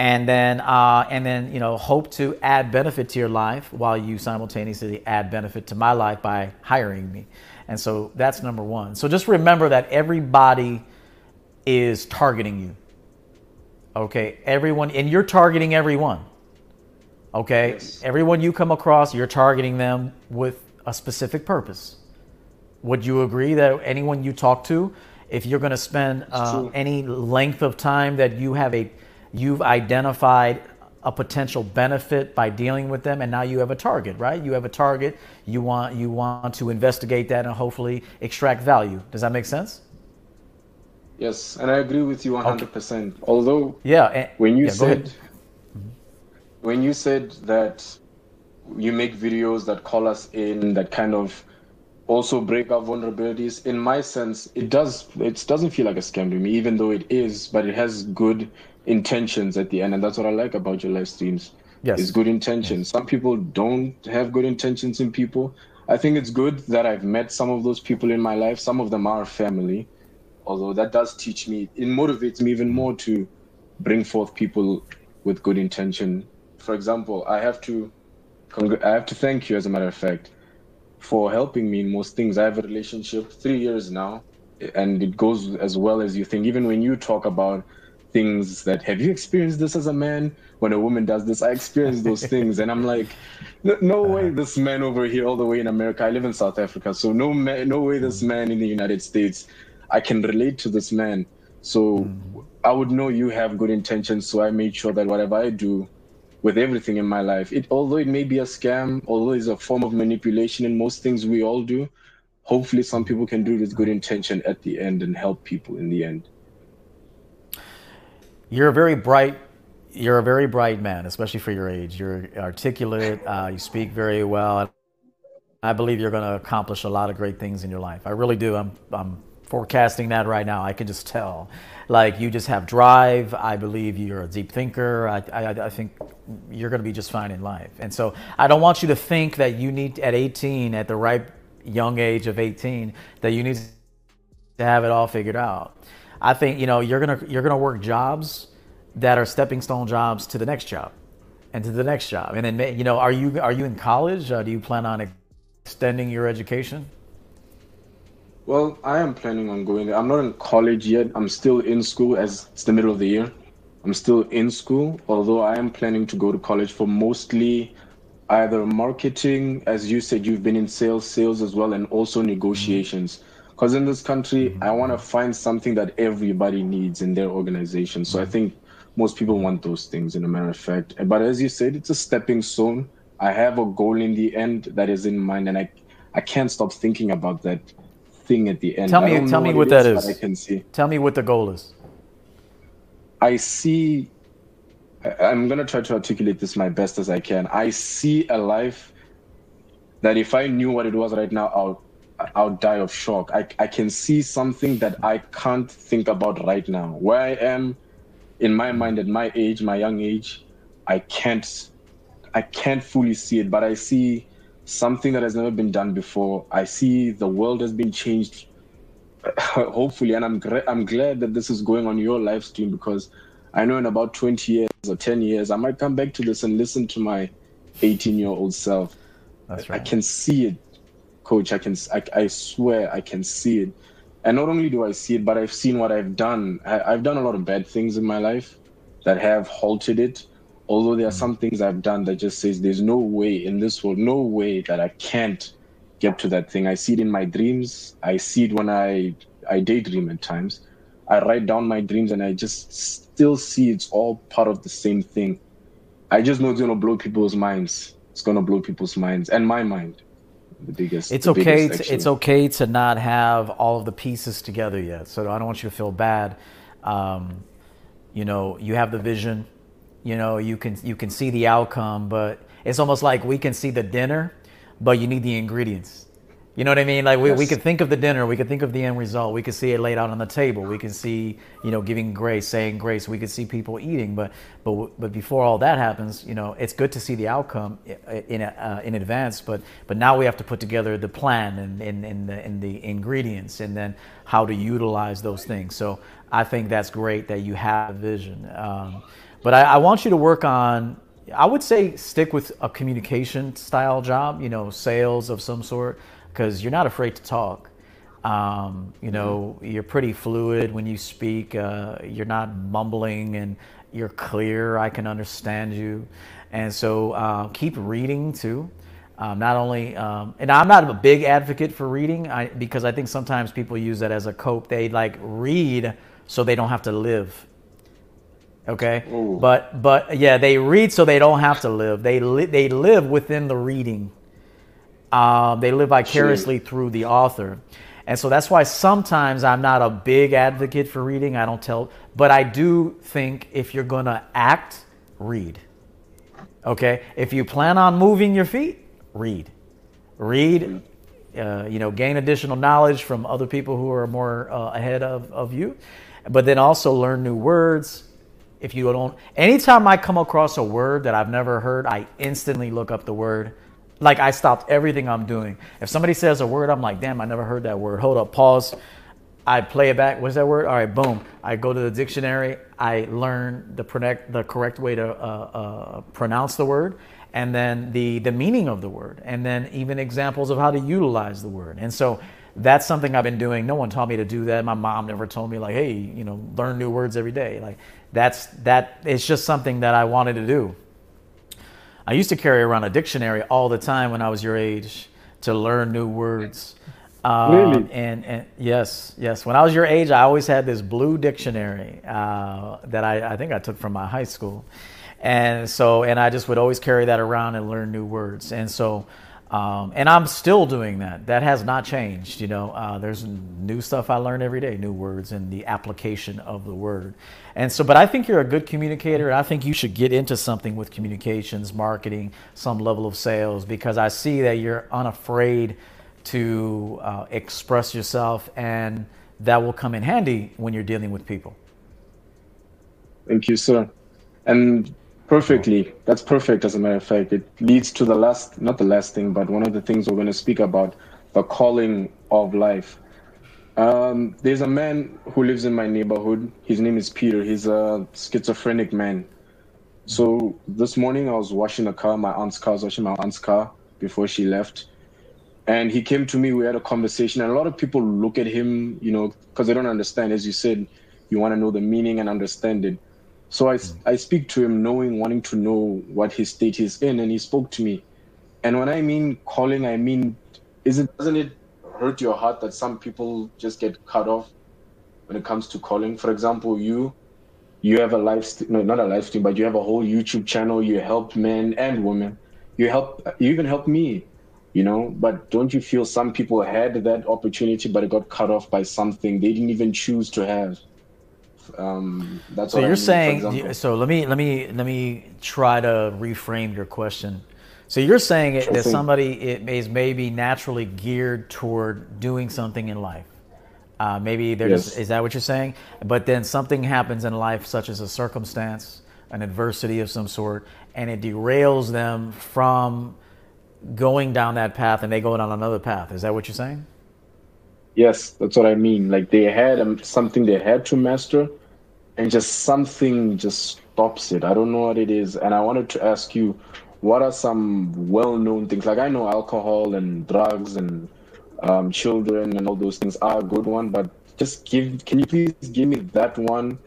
and then uh, and then you know hope to add benefit to your life while you simultaneously add benefit to my life by hiring me. And so that's number one. So just remember that everybody is targeting you. Okay? Everyone and you're targeting everyone. Okay? Yes. everyone you come across you're targeting them with a specific purpose. Would you agree that anyone you talk to if you're going to spend uh, any length of time that you have a you've identified a potential benefit by dealing with them and now you have a target right? You have a target. You want you want to investigate that and hopefully extract value. Does that make sense? Yes, and I agree with you 100%. Although yeah and- when you yeah, said when you said that you make videos that call us in that kind of also break our vulnerabilities in my sense it does it doesn't feel like a scam to me even though it is but it has good intentions at the end and that's what i like about your live streams. Yes. is good intentions. Some people don't have good intentions in people. I think it's good that i've met some of those people in my life. Some of them are family although that does teach me it motivates me even more to bring forth people with good intention. For example i have to congr- i have to thank you as a matter of fact for helping me in most things. I have a relationship three years now and it goes as well as you think. Even when you talk about things that have you experienced this as a man? When a woman does this i experience those things. And i'm like no, no uh-huh. way this man over here all the way in america i live in south africa so no man no way this mm. man in the united states i can relate to this man. So mm. i would know you have good intentions so i made sure that whatever i do with everything in my life it although it may be a scam although it's a form of manipulation in most things we all do hopefully some people can do it with good intention at the end and help people in the end You're a very bright. You're a very bright man, especially for your age. You're articulate. Uh, you speak very well. I believe you're going to accomplish a lot of great things in your life. I really do. I'm, I'm forecasting that right now. I can just tell. Like you just have drive. I believe you're a deep thinker. I, I, I think you're going to be just fine in life. And so I don't want you to think that you need at 18, at the ripe young age of 18, that you need to have it all figured out. I think you know you're gonna you're gonna work jobs that are stepping stone jobs to the next job, and to the next job, and then you know are you are you in college? Uh, do you plan on extending your education? Well, I am planning on going there. I'm not in college yet. I'm still in school as it's the middle of the year. I'm still in school, although I am planning to go to college for mostly either marketing, as you said, you've been in sales, sales as well, and also negotiations. Because in this country, mm-hmm. I want to find something that everybody needs in their organization. So I mm-hmm. think most people want those things, in a matter of fact. But as you said, it's a stepping stone. I have a goal in the end that is in mind, and I, I can't stop thinking about that thing at the end. Tell me tell me what what that but is. I can see. Tell me what the goal is. I see. I'm gonna try to articulate this my best as I can. I see a life that if I knew what it was right now, I'll I'll die of shock. I I can see something that I can't think about right now. Where I am, in my mind, at my age, my young age, I can't I can't fully see it, but I see something that has never been done before. I see the world has been changed hopefully and i'm gra- i'm glad that this is going on your live stream because i know in about 20 years or 10 years i might come back to this and listen to my 18 year old self That's I can see it, coach. I can, I, I swear, I can see it. And not only do I see it, but I've seen what I've done. I, I've done a lot of bad things in my life that have halted it. Although there are mm. some things I've done that just says there's no way in this world, no way that I can't get to that thing. I see it in my dreams. I see it when I I daydream at times. I write down my dreams and I just still see it's all part of the same thing. I just know it's gonna blow people's minds. It's gonna blow people's minds and my mind. The biggest. It's the okay. biggest, To, it's okay to not have all of the pieces together yet. So I don't want you to feel bad. Um, you know, you have the vision. You know, you can you can see the outcome, but it's almost like we can see the dinner, but you need the ingredients. You know what I mean? Like we, we could think of the dinner, we could think of the end result, we could see it laid out on the table, we can see, you know, giving grace, saying grace, we could see people eating, but but but before all that happens, you know, it's good to see the outcome in uh, in advance, but but now we have to put together the plan and and, and, the, and the ingredients, and then how to utilize those things. So I think that's great that you have a vision, um, but I, I want you to work on I would say stick with a communication style job, you know, sales of some sort, because you're not afraid to talk. Um, you know, you're pretty fluid when you speak. Uh, you're not mumbling and you're clear. I can understand you. And so uh, keep reading too. Um, not only, um, and I'm not a big advocate for reading I, because I think sometimes people use that as a cope. They like read so they don't have to live. Okay, Ooh. but but yeah, they read so they don't have to live. They li- they live within the reading. Um, they live vicariously through the author. And so that's why sometimes I'm not a big advocate for reading. I don't tell, but I do think if you're going to act, read. Okay? If you plan on moving your feet, read. Read, uh, you know, gain additional knowledge from other people who are more uh, ahead of, of you, but then also learn new words. If you don't, anytime I come across a word that I've never heard, I instantly look up the word like I stopped everything I'm doing. If somebody says a word, I'm like, damn, I never heard that word. Hold up, pause. I play it back. What's that word? All right, boom. I go to the dictionary. I learn the the correct way to uh, uh, pronounce the word, and then the the meaning of the word, and then even examples of how to utilize the word. And so that's something I've been doing. No one taught me to do that. My mom never told me like, hey, you know, learn new words every day. Like that's that. It's just something that I wanted to do. I used to carry around a dictionary all the time when I was your age to learn new words. Um, Really? And, and yes, yes. When I was your age, I always had this blue dictionary uh, that I, I think I took from my high school. And so, and I just would always carry that around and learn new words. And so, um, and I'm still doing that. That has not changed. You know, uh, there's new stuff I learn every day, new words and the application of the word. And so, but I think you're a good communicator. I think you should get into something with communications, marketing, some level of sales, because I see that you're unafraid to uh, express yourself, and that will come in handy when you're dealing with people. Thank you, sir. And perfectly, that's perfect, as a matter of fact. It leads to the last, not the last thing, but one of the things we're going to speak about the calling of life. Um, there's a man who lives in my neighborhood. His name is Peter. He's a schizophrenic man. So this morning I was washing a car, my aunt's car, I was washing my aunt's car before she left. And he came to me, we had a conversation, and a lot of people look at him, you know, because they don't understand. As you said, you want to know the meaning and understand it. So I, I speak to him knowing, wanting to know what his state is in, and he spoke to me. And when I mean calling, I mean, is it doesn't it hurt your heart that some people just get cut off when it comes to calling? For example, you you have a live st- no not a live stream, but you have a whole YouTube channel. You help men and women. You help you even help me, you know. But don't you feel some people had that opportunity, but it got cut off by something they didn't even choose to have? Um, that's So what you're mean, saying. So let me let me let me try to reframe your question. So you're saying it, that somebody is maybe naturally geared toward doing something in life. Uh, maybe they're just, Yes. is that what you're saying? But then something happens in life, such as a circumstance, an adversity of some sort, and it derails them from going down that path, and they go down another path. Is that what you're saying? Yes, that's what I mean. Like they had um, something they had to master, and just something just stops it. I don't know what it is. And I wanted to ask you, what are some well-known things? Like I know alcohol and drugs and um, children and all those things are a good one, but just give. Can you please give me that one?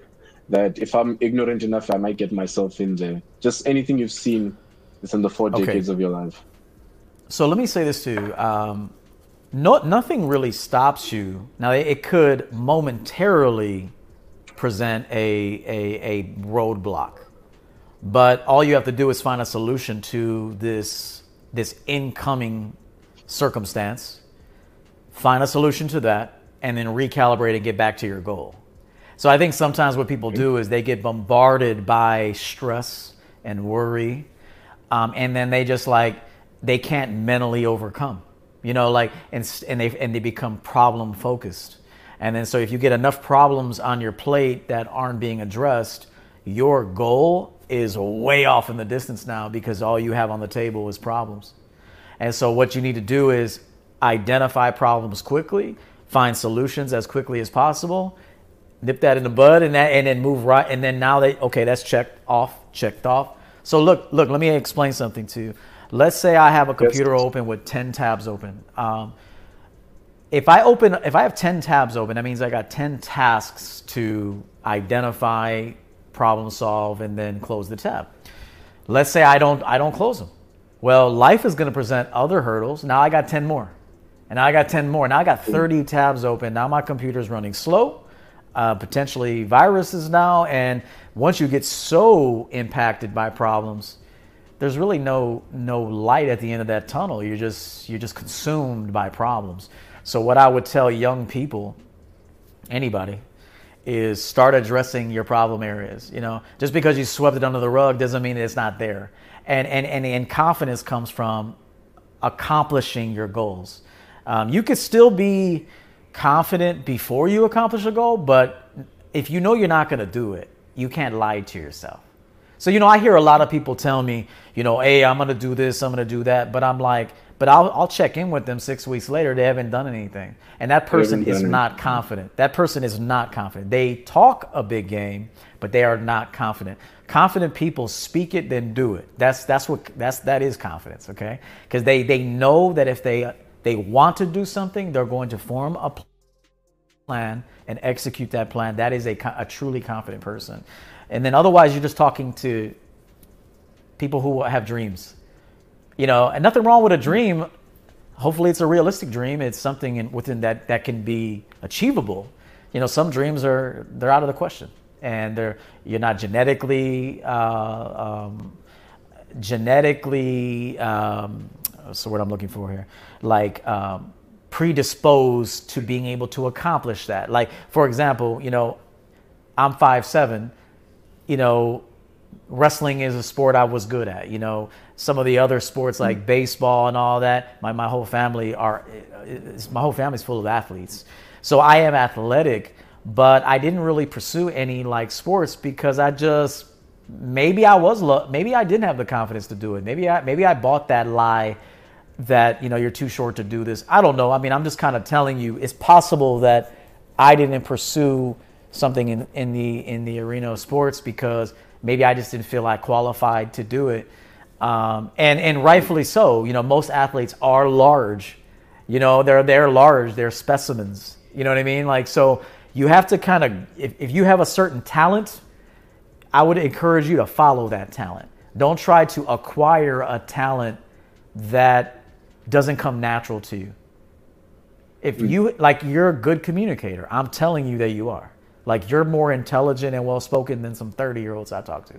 That if I'm ignorant enough, I might get myself in there. Just anything you've seen within the four Okay. decades of your life. So let me say this too. Um, no, nothing really stops you. Now, it, it could momentarily present a, a, a roadblock, but all you have to do is find a solution to this, this incoming circumstance, find a solution to that, and then recalibrate and get back to your goal. So I think sometimes what people do is they get bombarded by stress and worry, um, and then they just like they can't mentally overcome. You know, like and and they and they become problem focused. And then so if you get enough problems on your plate that aren't being addressed, your goal is way off in the distance now because all you have on the table is problems. And so what you need to do is identify problems quickly, find solutions as quickly as possible, nip that in the bud and that and then move right and then now they okay, that's checked off, checked off. So look, look, let me explain something to you. Let's say I have a computer open with 10 tabs open. Um, if I open, if I have 10 tabs open, that means I got 10 tasks to identify, problem solve, and then close the tab. Let's say I don't, I don't close them. Well, life is going to present other hurdles. Now I got 10 more. And I got 10 more. Now I got 30 tabs open. Now my computer's running slow, uh, potentially viruses now. And once you get so impacted by problems, there's really no no light at the end of that tunnel. You're just you're just consumed by problems. So what I would tell young people, anybody, is start addressing your problem areas. You know, just because you swept it under the rug doesn't mean it's not there. And and and, and confidence comes from accomplishing your goals. Um, you could still be confident before you accomplish a goal, but if you know you're not going to do it, you can't lie to yourself. So, you know, I hear a lot of people tell me, you know, hey, I'm going to do this, I'm going to do that. But I'm like, but I'll, I'll check in with them six weeks later. They haven't done anything. And that person is not confident. That person is not confident. They talk a big game, but they are not confident. Confident people speak it, then do it. That's, that's what, that's, that is confidence, okay? Because they, they know that if they, they want to do something, they're going to form a plan and execute that plan. That is a, a truly confident person. And then otherwise, you're just talking to people who have dreams. You know, and nothing wrong with a dream. Hopefully, it's a realistic dream. It's something in, within that that can be achievable. You know, some dreams are they're out of the question, and they're you're not genetically uh, um, genetically. Um, word I'm looking for here? Like um, predisposed to being able to accomplish that. Like, for example, you know, I'm five seven you know, wrestling is a sport I was good at. You know, some of the other sports like mm-hmm. baseball and all that. My my whole family are, my whole family's full of athletes. So I am athletic, but I didn't really pursue any like sports because I just maybe I was lo- maybe I didn't have the confidence to do it. Maybe I maybe I bought that lie that you know you're too short to do this. I don't know. I mean, I'm just kind of telling you it's possible that I didn't pursue something in, in the in the arena of sports because maybe I just didn't feel like qualified to do it. Um, and and rightfully so. You know, most athletes are large. You know, they're they're large. They're specimens. You know what I mean? Like so, you have to kind of if, if you have a certain talent, I would encourage you to follow that talent. Don't try to acquire a talent that doesn't come natural to you. If mm. you like, you're a good communicator. I'm telling you that you are. Like you're more intelligent and well spoken than some 30 year olds I talk to.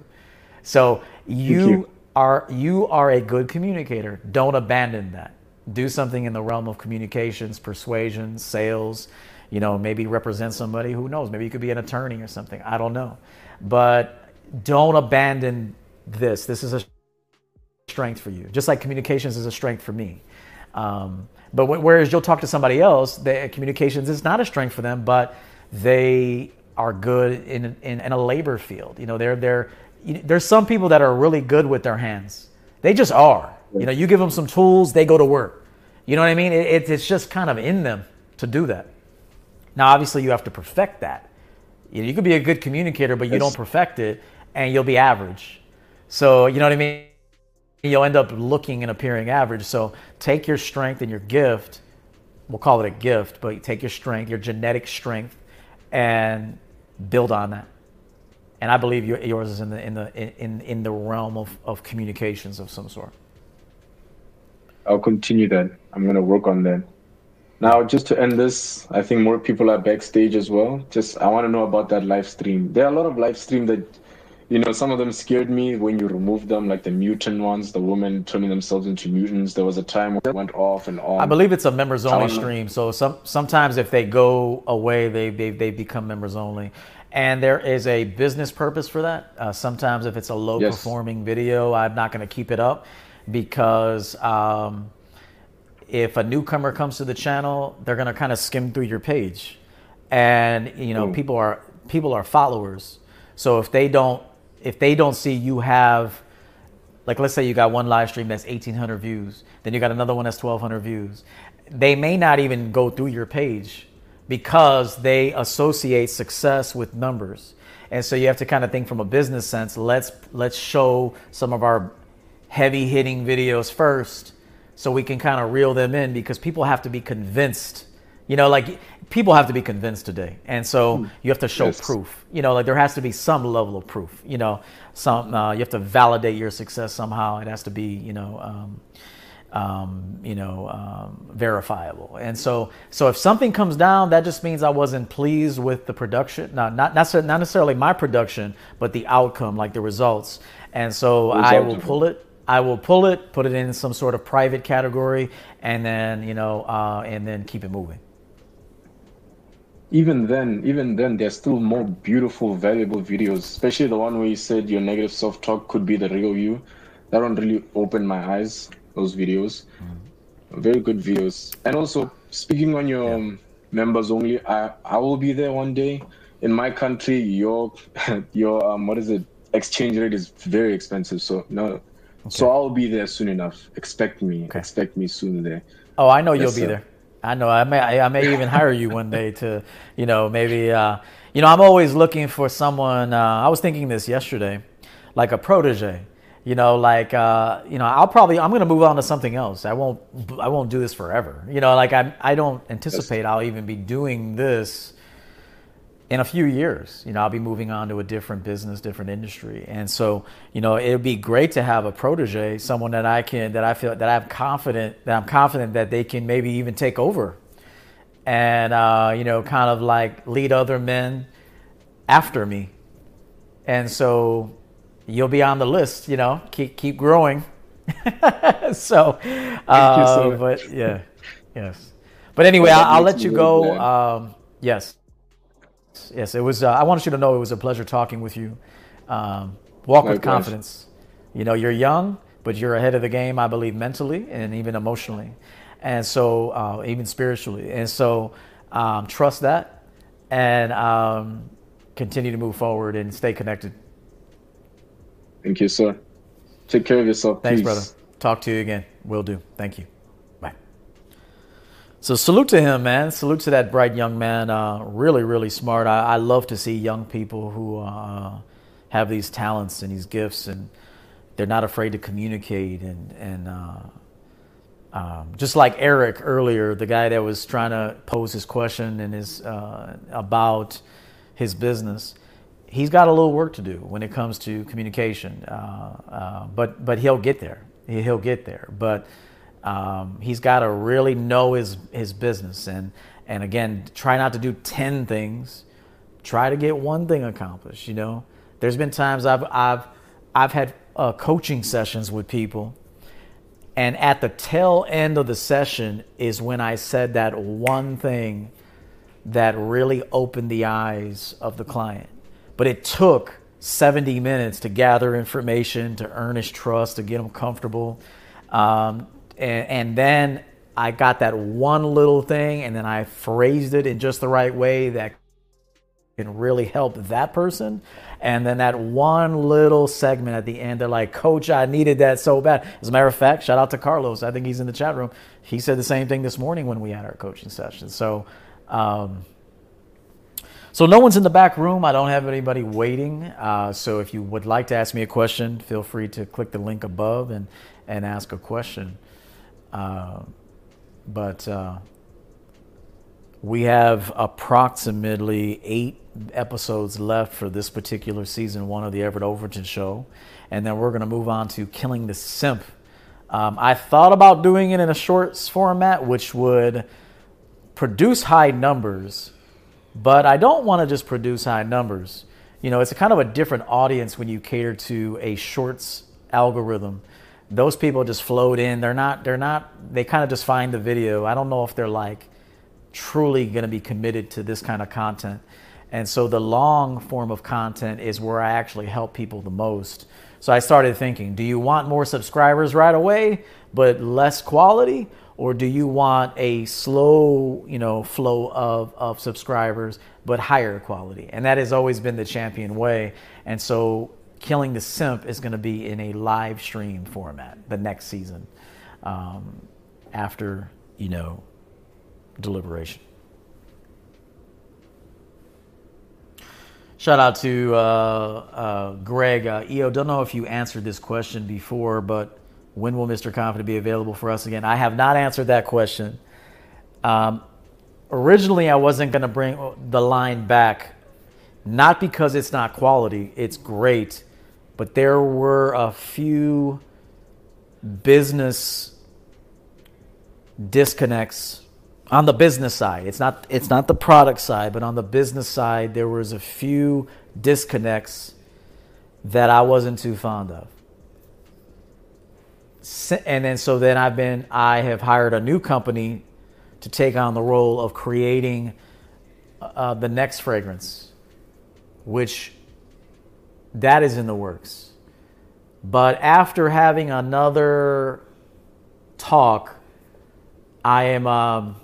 So you, you, are you are a good communicator. Don't abandon that. Do something in the realm of communications, persuasion, sales. You know, maybe represent somebody who knows. Maybe you could be an attorney or something. I don't know, but don't abandon this. This is a strength for you, just like communications is a strength for me. Um, but whereas you'll talk to somebody else, the communications is not a strength for them, but they are good in, in, in a labor field. You know, they're, they're, there's some people that are really good with their hands. They just are. You know, you give them some tools, they go to work. You know what I mean? It, it's just kind of in them to do that. Now, obviously, you have to perfect that. You, know, you could be a good communicator, but you don't perfect it, and you'll be average. So, you know what I mean? You'll end up looking and appearing average. So, take your strength and your gift. We'll call it a gift, but take your strength, your genetic strength, and build on that. And I believe yours is in the in the in in the realm of, of communications of some sort. I'll continue that. I'm gonna work on that. Now, just to end this, I think more people are backstage as well. Just I want to know about that live stream. There are a lot of live stream that you know, some of them scared me when you removed them, like the mutant ones, the women turning themselves into mutants. There was a time when it went off and on. I believe it's a members only stream. So some sometimes if they go away, they they they become members only. And there is a business purpose for that. Uh, sometimes if it's a low yes. performing video, I'm not going to keep it up because um, if a newcomer comes to the channel, they're going to kind of skim through your page, and you know mm. people are people are followers. So if they don't if they don't see you have like let's say you got one live stream that's 1800 views then you got another one that's 1200 views. They may not even go through your page because they associate success with numbers. And so you have to kind of think from a business sense let's let's show some of our heavy hitting videos first so we can kind of reel them in because people have to be convinced. You know like people have to be convinced today, and so Hmm. you have to show Yes. proof. You know, like there has to be some level of proof. You know, some uh, you have to validate your success somehow. It has to be, you know. Um, um, you know, um, verifiable. And so, so if something comes down, that just means I wasn't pleased with the production. Not not necessarily, not necessarily my production, but the outcome, like the results. And so I will pull it. I will pull it, put it in some sort of private category, and then you know, uh, and then keep it moving. Even then, even then, there's still more beautiful, valuable videos, especially the one where you said your negative self talk could be the real you. That one really opened my eyes, those videos. Very good videos. And also, speaking on your um, members only, I, I will be there one day. In my country, your your um, what is it? Exchange rate is very expensive. So no, so I'll be there soon enough. Expect me. Expect me soon there. Oh, I know you'll be sir. there. I know. I may. I may even hire you one day to, you know, maybe. Uh, you know, I'm always looking for someone. Uh, I was thinking this yesterday, like a protege. You know, like uh, you know, I'll probably I'm gonna move on to something else. I won't. I won't do this forever. You know, like I I don't anticipate I'll even be doing this in a few years, you know, I'll be moving on to a different business, different industry. And so, you know, it would be great to have a protege, someone that I can, that I feel, that I'm confident, that I'm confident that they can maybe even take over and, uh, you know, kind of like lead other men after me. And so you'll be on the list, you know, keep, keep growing. so, uh, sir. but yeah, yes. But anyway, Well, I'll, I'll let you go. Um, yes. Yes, it was. Uh, I wanted you to know it was a pleasure talking with you. Um, walk with confidence. You know, you're young, but you're ahead of the game. I believe mentally and even emotionally, and so uh, even spiritually. And so, um, trust that, and um, continue to move forward and stay connected. Thank you, sir. Take care of yourself. Thanks, Peace. brother. Talk to you again. Will do. Thank you. So salute to him, man. Salute to that bright young man. Uh, really, really smart. I, I love to see young people who uh, have these talents and these gifts, and they're not afraid to communicate. And and uh, um, just like Eric earlier, the guy that was trying to pose his question and his uh, about his business, he's got a little work to do when it comes to communication. Uh, uh, but but he'll get there. He- He'll get there. But um, he's got to really know his his business and and again, try not to do ten things. Try to get one thing accomplished. You know, there's been times I've I've I've had uh, coaching sessions with people. And at the tail end of the session is when I said that one thing that really opened the eyes of the client. But it took 70 minutes to gather information, to earn his trust, to get him comfortable. Um, and, and then I got that one little thing, and then I phrased it in just the right way that can really help that person. And then that one little segment at the end, they're like, Coach, I needed that so bad. As a matter of fact, shout out to Carlos. I think he's in the chat room. He said the same thing this morning when we had our coaching session. So, um, so no one's in the back room. I don't have anybody waiting. Uh, so if you would like to ask me a question, feel free to click the link above and, and ask a question. Uh, but uh, we have approximately eight episodes left for this particular season one of the Everett Overton Show, and then we're going to move on to Killing the Simp. Um, I thought about doing it in a shorts format, which would produce high numbers, but I don't want to just produce high numbers. You know, it's a kind of a different audience when you cater to a shorts algorithm. Those people just float in. They're not. They're not. They kind of just find the video. I don't know if they're like truly going to be committed to this kind of content. And so the long form of content is where I actually help people the most. So I started thinking, do you want more subscribers right away, but less quality? Or do you want a slow, you know, flow of, of subscribers, but higher quality? And that has always been the champion way. And so Killing the Simp is going to be in a live stream format the next season um, after, you know, deliberation. Shout out to uh, uh, Greg. Uh, EO, don't know if you answered this question before, but when will Mr. Confident be available for us again? I have not answered that question. Um, originally I wasn't going to bring the line back, not because it's not quality, it's great, but there were a few business disconnects on the business side. It's not it's not the product side, but on the business side there was a few disconnects that I wasn't too fond of. And then so then I've been I have hired a new company to take on the role of creating uh, the next fragrance, which that is in the works. But after having another talk, I am um,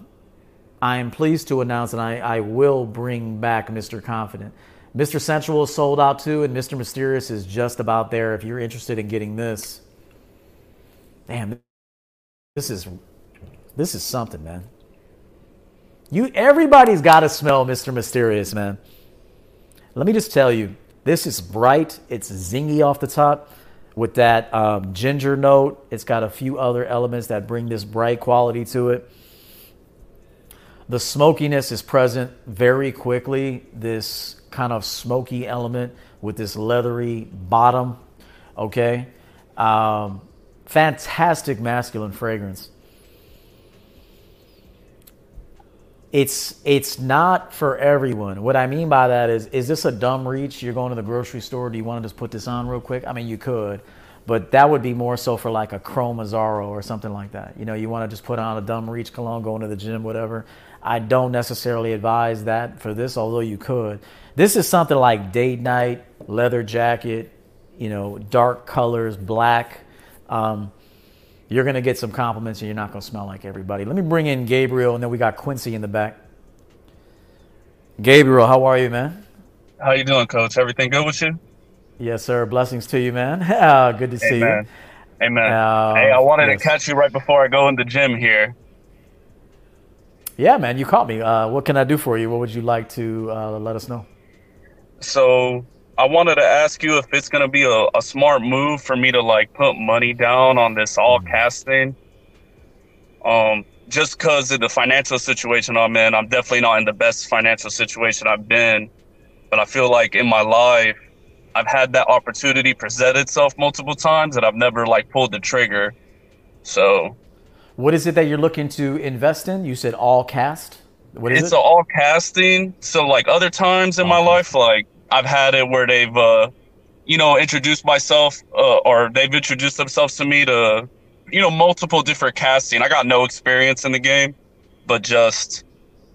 I am pleased to announce that I, I will bring back Mr. Confident. Mr. Sensual is sold out too, and Mr. Mysterious is just about there. If you're interested in getting this, damn, this is this is something, man. You everybody's got to smell Mr. Mysterious, man. Let me just tell you, this is bright. It's zingy off the top with that um, ginger note. It's got a few other elements that bring this bright quality to it. The smokiness is present very quickly. This kind of smoky element with this leathery bottom. Okay. Um, fantastic masculine fragrance. It's it's not for everyone. What I mean by that is is this a dumb reach? You're going to the grocery store, do you want to just put this on real quick? I mean you could, but that would be more so for like a Chrome Azzaro or something like that. You know, you want to just put on a dumb reach cologne, going to the gym, whatever. I don't necessarily advise that for this, although you could. This is something like date night, leather jacket, you know, dark colors, black. Um, you're going to get some compliments and you're not going to smell like everybody. Let me bring in Gabriel and then we got Quincy in the back. Gabriel, how are you, man? How you doing, coach? Everything good with you? Yes, sir. Blessings to you, man. Uh, good to see you. Amen. Uh, hey, I wanted yes. to catch you right before I go in the gym here. Yeah, man, you caught me. Uh, what can I do for you? What would you like to uh, let us know? So I wanted to ask you if it's gonna be a, a smart move for me to like put money down on this all casting. Um, just because of the financial situation I'm in, I'm definitely not in the best financial situation I've been. But I feel like in my life, I've had that opportunity present itself multiple times, and I've never like pulled the trigger. So What is it that you're looking to invest in? You said all cast. What is it? it's it? all casting. So like other times in my life, like I've had it where they've, uh, you know, introduced myself uh, or they've introduced themselves to me to, you know, multiple different casting. I got no experience in the game, but just,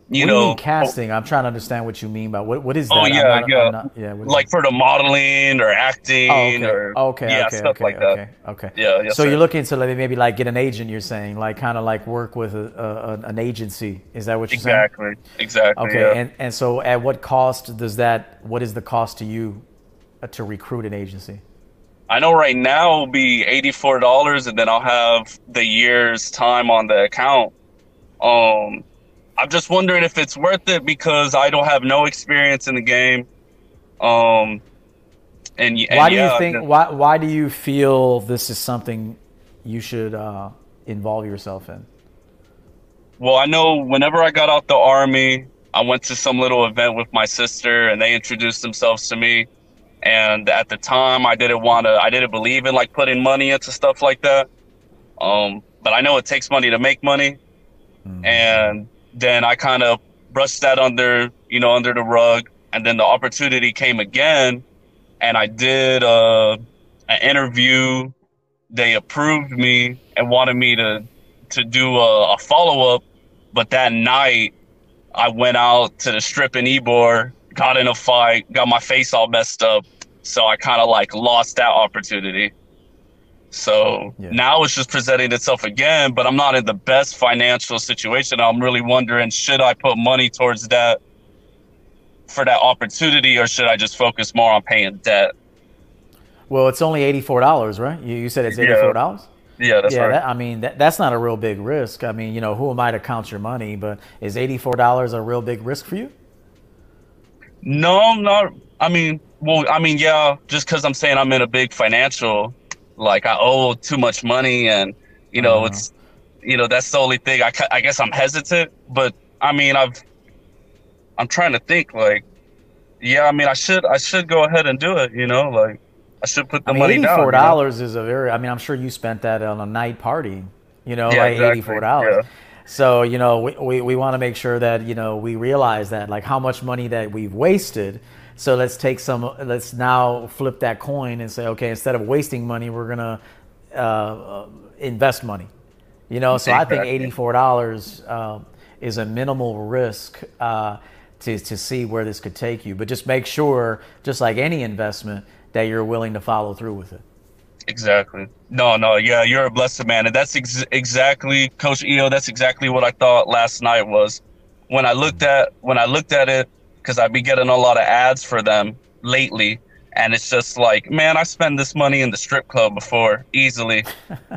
you what do know, you mean casting? I'm trying to understand what you mean by what. What is that? Oh yeah, not- yeah, not- yeah. like for the modeling or acting Oh, okay. or okay, yeah, okay, stuff okay, like okay, that. okay. Yeah, yes, so sir. you're looking to like maybe like get an agent. You're saying like kind of like work with a, a, an agency. Is that what you're saying? Exactly, exactly. Okay, yeah. and and so at what cost does that? What is the cost to you uh, to recruit an agency? I know right now it'll be eighty four dollars, and then I'll have the year's time on the account. Um, I'm just wondering if it's worth it because I don't have no experience in the game. Um, and, and Why do yeah, you think? Why why do you feel this is something you should uh, involve yourself in? Well, I know whenever I got out the army, I went to some little event with my sister, and they introduced themselves to me. And at the time, I didn't want to. I didn't believe in like putting money into stuff like that. Um, but I know it takes money to make money, and then I kind of brushed that under, you know, under the rug. And then the opportunity came again, and I did uh, an interview. They approved me and wanted me to to do a, a follow up. But that night, I went out to the strip in Ybor, got in a fight, got my face all messed up. So I kind of like lost that opportunity. So now it's just presenting itself again, but I'm not in the best financial situation. I'm really wondering should I put money towards that for that opportunity or should I just focus more on paying debt? Well, it's only eighty four dollars, right? You, you said it's eighty four dollars. Yeah, that's yeah, right. that, I mean that, that's not a real big risk. I mean, you know, who am I to count your money? But is eighty four dollars a real big risk for you? No, not. I mean, well, I mean, yeah. Just because I'm saying I'm in a big financial, like I owe too much money, and you know, Uh-huh. it's, you know, that's the only thing. I, I guess I'm hesitant, but I mean, I've I'm trying to think like yeah, I mean, I should I should go ahead and do it, you know, like I should put the I mean, money down. eighty-four you know? dollars is a very. I mean, I'm sure you spent that on a night party. You know, Yeah, like exactly, eighty-four dollars. yeah. So you know, we, we, we want to make sure that you know we realize that like how much money that we've wasted. So let's take some. Let's now flip that coin and say, okay, instead of wasting money, we're gonna uh, uh, invest money. You know, so I think eighty-four dollars uh, is a minimal risk uh, to to see where this could take you. But just make sure, just like any investment, that you're willing to follow through with it. Exactly. No, no, yeah, you're a blessed man, and that's ex- exactly, Coach EO. That's exactly what I thought last night was when I looked at when I looked at it because I've been getting a lot of ads for them lately, and it's just like, man, I spend this money in the strip club before easily.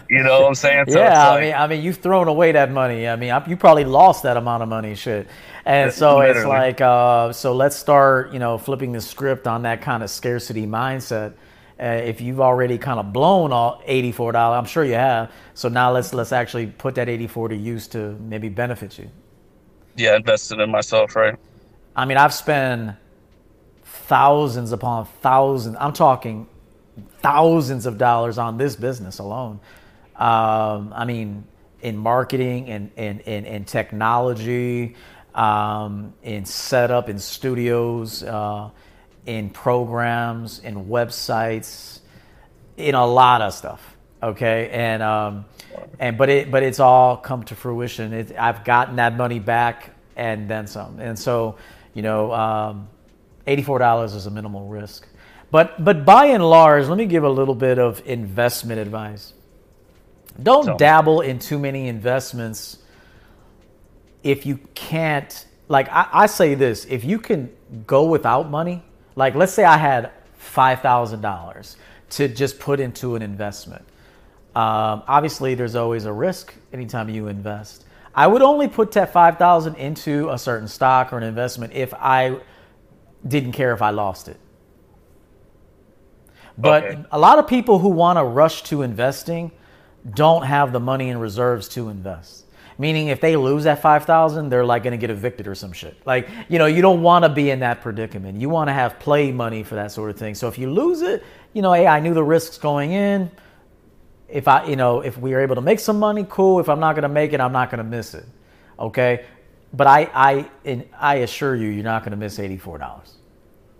You know what I'm saying? So yeah, it's I mean, I mean, you've thrown away that money. I mean, I- you probably lost that amount of money, shit. And so it's like, uh, so let's start, you know, flipping the script on that kind of scarcity mindset. Uh, if you've already kind of blown all eighty-four dollars, I'm sure you have. So now let's let's actually put that eighty-four to use to maybe benefit you. yeah, invested in myself, right? I mean, I've spent thousands upon thousands. I'm talking thousands of dollars on this business alone. Um, I mean, in marketing and in, in, in technology, um, in setup, in studios, uh, in programs, in websites, in a lot of stuff. Okay, and um, and but it but it's all come to fruition. It, I've gotten that money back and then some. And so, you know, um, eighty-four dollars is a minimal risk. But but by and large, let me give a little bit of investment advice. Don't So- dabble in too many investments if you can't like I, I say this if you can go without money like let's say i had $5000 to just put into an investment um, obviously there's always a risk anytime you invest i would only put that 5000 into a certain stock or an investment if i didn't care if i lost it but Okay. a lot of people who want to rush to investing don't have the money in reserves to invest. Meaning, if they lose that five thousand, they're like going to get evicted or some shit. Like, you know, you don't want to be in that predicament. You want to have play money for that sort of thing. So if you lose it, you know, hey, I knew the risks going in. If I, you know, if we are able to make some money, cool. If I'm not going to make it, I'm not going to miss it. Okay, but I, I, and I assure you, you're not going to miss eighty four dollars.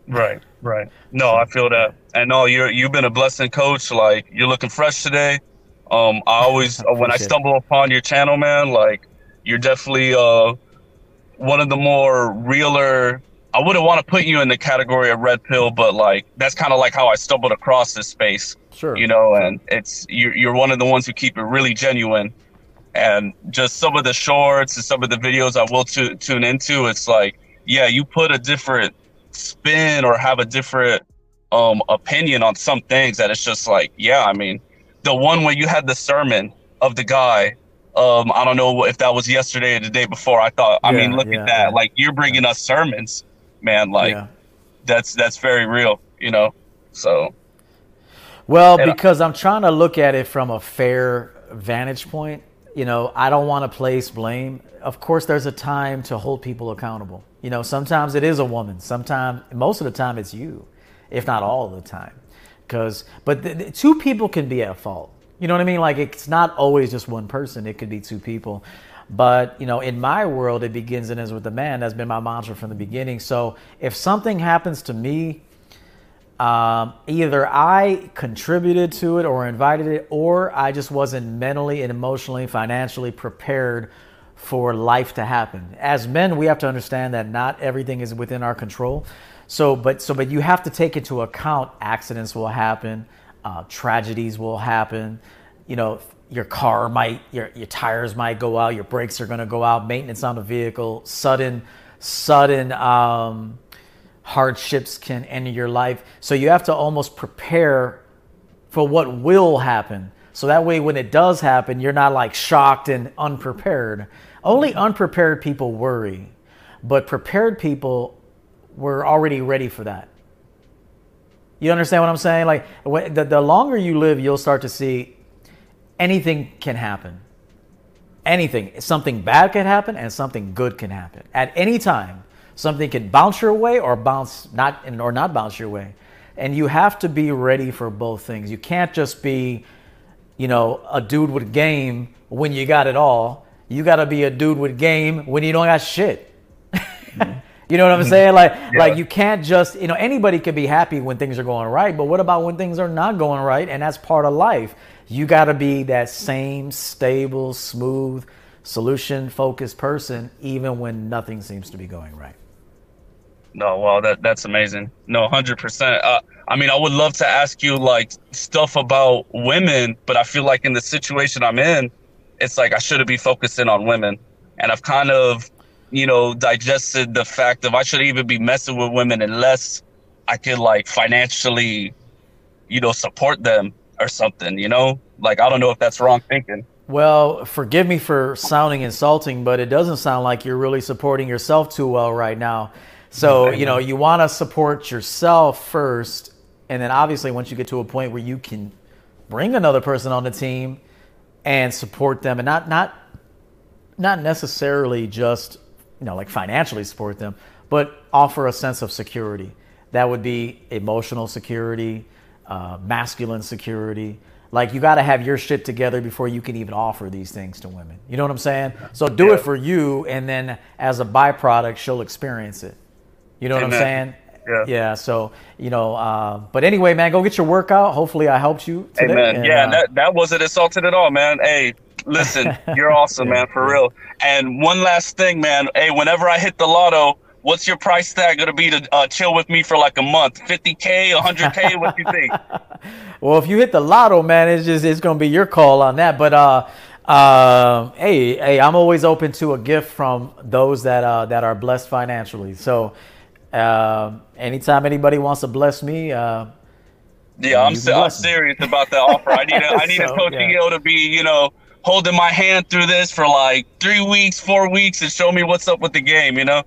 Right, right. No, I feel that. And no, you're you've been a blessing, coach. Like you're looking fresh today. Um, I always uh, when I Appreciate it. stumble upon your channel, man, like you're definitely uh one of the more realer. I wouldn't want to put you in the category of red pill, but like that's kind of like how I stumbled across this space. Sure. You know, and it's you're you're one of the ones who keep it really genuine. And just some of the shorts and some of the videos I will tu- tune into, it's like, yeah, you put a different spin or have a different um opinion on some things that it's just like yeah i mean the one where you had the sermon of the guy um i don't know if that was yesterday or the day before i thought i mean look yeah, at that yeah. like you're bringing us sermons man like that's that's very real you know so Well, And- because I'm trying to look at it from a fair vantage point. You know, I don't want to place blame. Of course, there's a time to hold people accountable. You know, sometimes it is a woman. Sometimes, most of the time, it's you, if not all of the time. Because, but the, the two people can be at fault. You know what I mean? Like it's not always just one person. It could be two people. But you know, in my world, it begins and ends with the man. That's been my mantra from the beginning. So if something happens to me um, either I contributed to it or invited it, or I just wasn't mentally and emotionally, financially prepared for life to happen. As men, we have to understand that not everything is within our control. So, but so, but you have to take into account accidents will happen, uh, tragedies will happen. You know, your car might, your your tires might go out, your brakes are going to go out, maintenance on the vehicle, sudden, sudden. Um, hardships can enter your life. So you have to almost prepare for what will happen. So that way, when it does happen, you're not like shocked and unprepared. Only unprepared people worry, but prepared people were already ready for that. You understand what I'm saying? Like the, the longer you live, you'll start to see anything can happen. anything. Something bad can happen and something good can happen at any time. Something can bounce your way or bounce not or not bounce your way, and you have to be ready for both things. You can't just be, you know, a dude with game when you got it all. You got to be a dude with game when you don't got shit. You know what I'm saying? Like, Yeah. like you can't just, you know, anybody can be happy when things are going right, but what about when things are not going right? And that's part of life. You got to be that same stable, smooth, solution focused person, even when nothing seems to be going right. No, well, that that's amazing. No, hundred percent. Uh, I mean, I would love to ask you like stuff about women, but I feel like in the situation I'm in, it's like I shouldn't be focusing on women, and I've kind of, you know, digested the fact of I shouldn't even be messing with women unless I could like financially, you know, support them or something. You know, like I don't know if that's wrong thinking. Well, forgive me for sounding insulting, but it doesn't sound like you're really supporting yourself too well right now. So, you know, you want to support yourself first. And then obviously, once you get to a point where you can bring another person on the team and support them and not, not, not necessarily just, you know, like financially support them, but offer a sense of security. That would be emotional security, uh, masculine security. Like you got to have your shit together before you can even offer these things to women. You know what I'm saying? So do it for you, and then as a byproduct, she'll experience it. You know what I'm saying? Yeah. Yeah. So you know, uh, but anyway, man, go get your workout. Hopefully, I helped you today. Amen. and, yeah, uh, that that wasn't insulted at all, man. Hey, listen, you're awesome, man, for real. And one last thing, man. Hey, whenever I hit the lotto, what's your price tag gonna be to uh, chill with me for like a month? 50k, 100k? What do you think? Well, if you hit the lotto, man, it's just it's gonna be your call on that. But uh, uh, hey, hey, I'm always open to a gift from those that uh, that are blessed financially. So, uh, anytime anybody wants to bless me, uh, Yeah, I'm se- I'm serious about that offer. I need a, I need a So, coach yeah. To be, you know, holding my hand through this for like three weeks, four weeks, and show me what's up with the game. You know.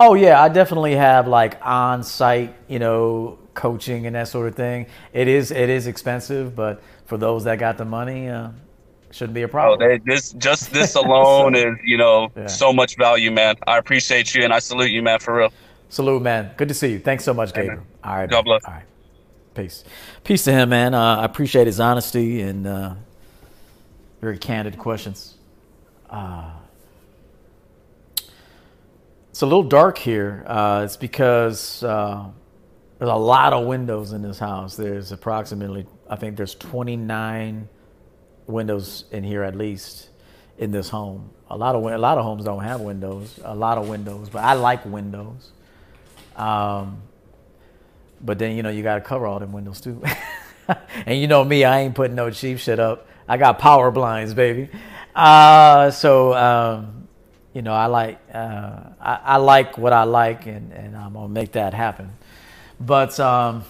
oh yeah, I definitely have like on-site, you know, coaching and that sort of thing. It is it is expensive, but for those that got the money, uh, shouldn't be a Oh, problem. they, this just this alone So- is, you know, Yeah. so much value, man. I appreciate you and I salute you, man, for real. Salute, man. Good to see you. Thanks so much, Gabriel. All right. God bless. All right. Peace. Peace to him, man. Uh, I appreciate his honesty and uh, very candid questions. Uh, it's a little dark here. Uh, it's because uh, there's a lot of windows in this house. There's approximately, I think there's 29 windows in here at least in this home. A lot of a lot of homes don't have windows. A lot of windows, but I like windows. Um, but then you know you got to cover all them windows too. and you know me, I ain't putting no cheap shit up. I got power blinds, baby. Uh, so um, you know I like uh, I, I like what I like, and, and I'm gonna make that happen. But um,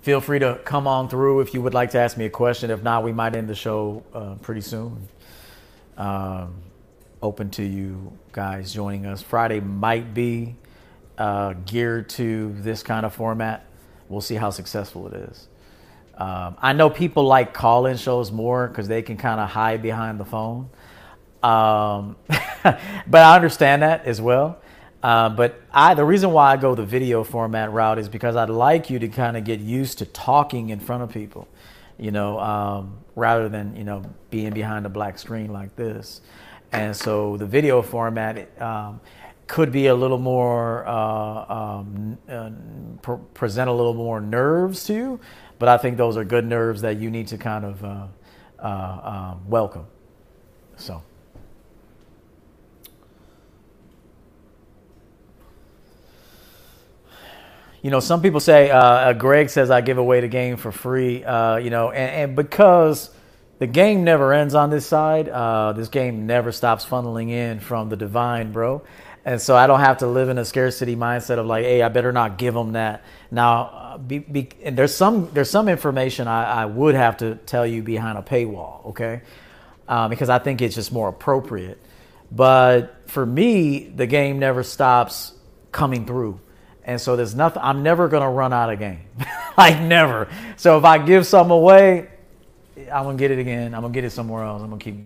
feel free to come on through if you would like to ask me a question. If not, we might end the show uh, pretty soon. Um, open to you guys joining us. Friday might be uh, geared to this kind of format. We'll see how successful it is. Um, I know people like call-in shows more because they can kind of hide behind the phone. Um, but I understand that as well. Uh, but I, the reason why I go the video format route is because I'd like you to kind of get used to talking in front of people, you know, um, rather than you know being behind a black screen like this. And so the video format um, could be a little more uh, um, uh, pr- present a little more nerves to you, but I think those are good nerves that you need to kind of uh, uh, um, welcome. So. you know, some people say, uh, uh, Greg says I give away the game for free, uh, you know, and, and because the game never ends on this side, uh, this game never stops funneling in from the divine, bro. And so I don't have to live in a scarcity mindset of like, hey, I better not give them that. Now, uh, be, be, and there's some there's some information I, I would have to tell you behind a paywall, okay? Uh, because I think it's just more appropriate. But for me, the game never stops coming through. And so there's nothing, I'm never to run out of game. like, never. So if I give some away, I'm gonna get it again. I'm gonna get it somewhere else. I'm gonna keep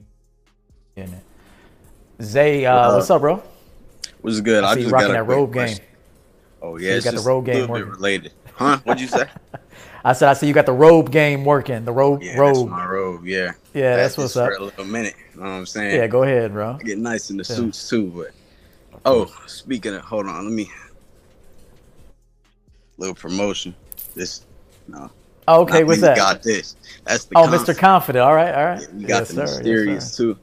getting it. Zay, uh, what's up, bro? What's good? I I see you just rocking that robe game. Oh So yeah, you got the robe game working. related. Huh? What'd you say? I said, I see you got the robe game working. The robe, Yeah, that's robe. my robe. Yeah. Yeah, I that's what's up. For a little minute. You know what I'm saying? Yeah, go ahead, bro. I get nice in the Yeah. suits too, but oh, speaking of, hold on, let me little promotion. This no. Oh, okay, what's we that? Got this. That's the. Oh, conf- Mr. Confident. All right, all right. We got yes, the sir. Yes, mysterious sir. too.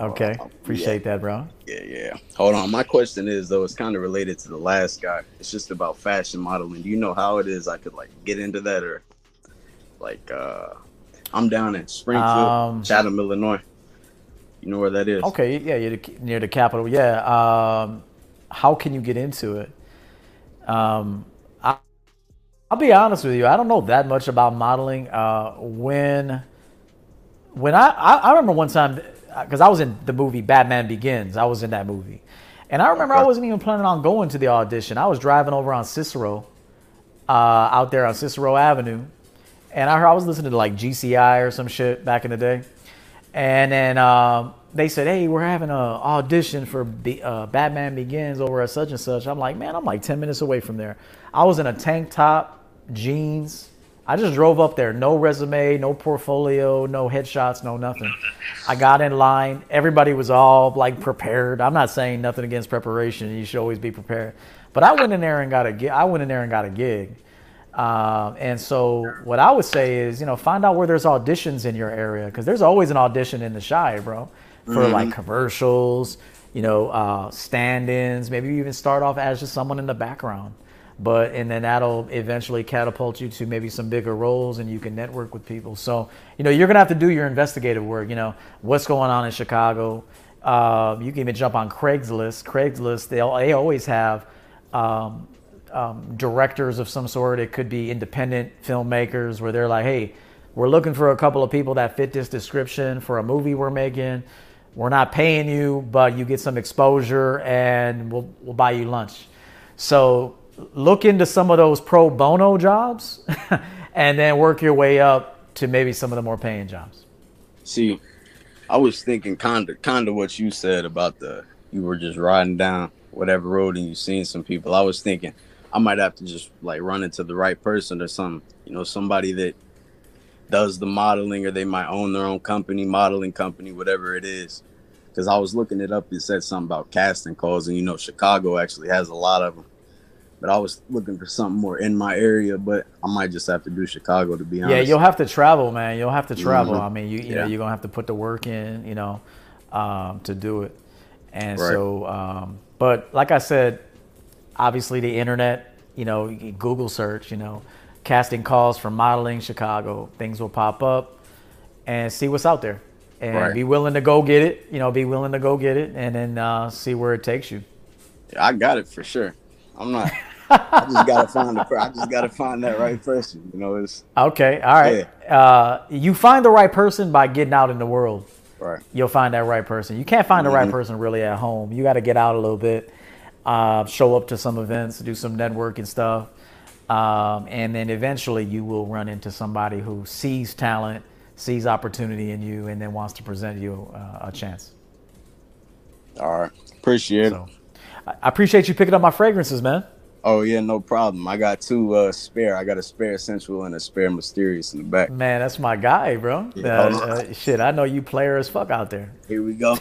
Okay, appreciate that, bro. Yeah, yeah. Hold on. My question is though, it's kind of related to the last guy. It's just about fashion modeling. Do you know how it is I could like get into that or like uh I'm down in Springfield, Um, Chatham, Illinois. You know where that is? Okay, yeah, you're the- near the capital. Yeah. Um, how can you get into it? Um, I'll be honest with you. I don't know that much about modeling. Uh, when when I, I I remember one time because I was in the movie Batman Begins. I was in that movie, and I remember I wasn't even planning on going to the audition. I was driving over on Cicero, uh, out there on Cicero Avenue, and I heard I was listening to like GCI or some shit back in the day, and then um, they said, "Hey, we're having an audition for Be- uh, Batman Begins over at such and such." I'm like, "Man, I'm like ten minutes away from there." I was in a tank top, jeans. I just drove up there, no resume, no portfolio, no headshots, no nothing. I got in line. Everybody was all like prepared. I'm not saying nothing against preparation. You should always be prepared. But I went in there and got a gig. I went in there and got a gig. Um, and so what I would say is, you know, find out where there's auditions in your area because there's always an audition in the Chi, bro, for Mhm. like commercials, you know, uh, stand-ins. Maybe you even start off as just someone in the background, but and then that'll eventually catapult you to maybe some bigger roles, and you can network with people. So you know, you're gonna have to do your investigative work. You know, what's going on in Chicago. Uh, you can even jump on Craigslist. Craigslist, they they always have. Um, um, directors of some sort. It could be independent filmmakers where they're like, hey, we're looking for a couple of people that fit this description for a movie we're making. We're not paying you, but you get some exposure and we'll, we'll buy you lunch. So look into some of those pro bono jobs and then work your way up to maybe some of the more paying jobs. See, I was thinking kind of kind of what you said about the you were just riding down whatever road and you seen some people. I was thinking I might have to just like run into the right person or something. You know, somebody that does the modeling or they might own their own company, modeling company, whatever it is. Because I was looking it up, it said something about casting calls, and you know, Chicago actually has a lot of them. But I was looking for something more in my area, but I might just have to do Chicago to be honest. Yeah, you'll have to travel, man. You'll have to travel. Mhm. I mean, you you know, Yeah. you're gonna have to put the work in, you know, um, to do it. And Right. so, um, but like I said, obviously the internet, you know, you Google search, you know, casting calls for modeling Chicago, things will pop up, and see what's out there, and Right. be willing to go get it. You know, be willing to go get it, and then uh, see where it takes you. Yeah, I got it for sure. I'm not. I just gotta find the. I just gotta find that right person. You know, it's Okay, all right. Uh, you find the right person by getting out in the world. right. You'll find that right person. You can't find the right Mhm. person really at home. You got to get out a little bit, uh, show up to some events, do some networking stuff, um, and then eventually you will run into somebody who sees talent, sees opportunity in you, and then wants to present you uh, a chance. All right. Appreciate it. So, I I appreciate you picking up my fragrances, man. Oh yeah, no problem. I got two uh spare. I got a spare sensual and a spare mysterious in the back. Man, that's my guy, bro. Yeah, Uh, uh, shit, I know you player as fuck out there. Here we go.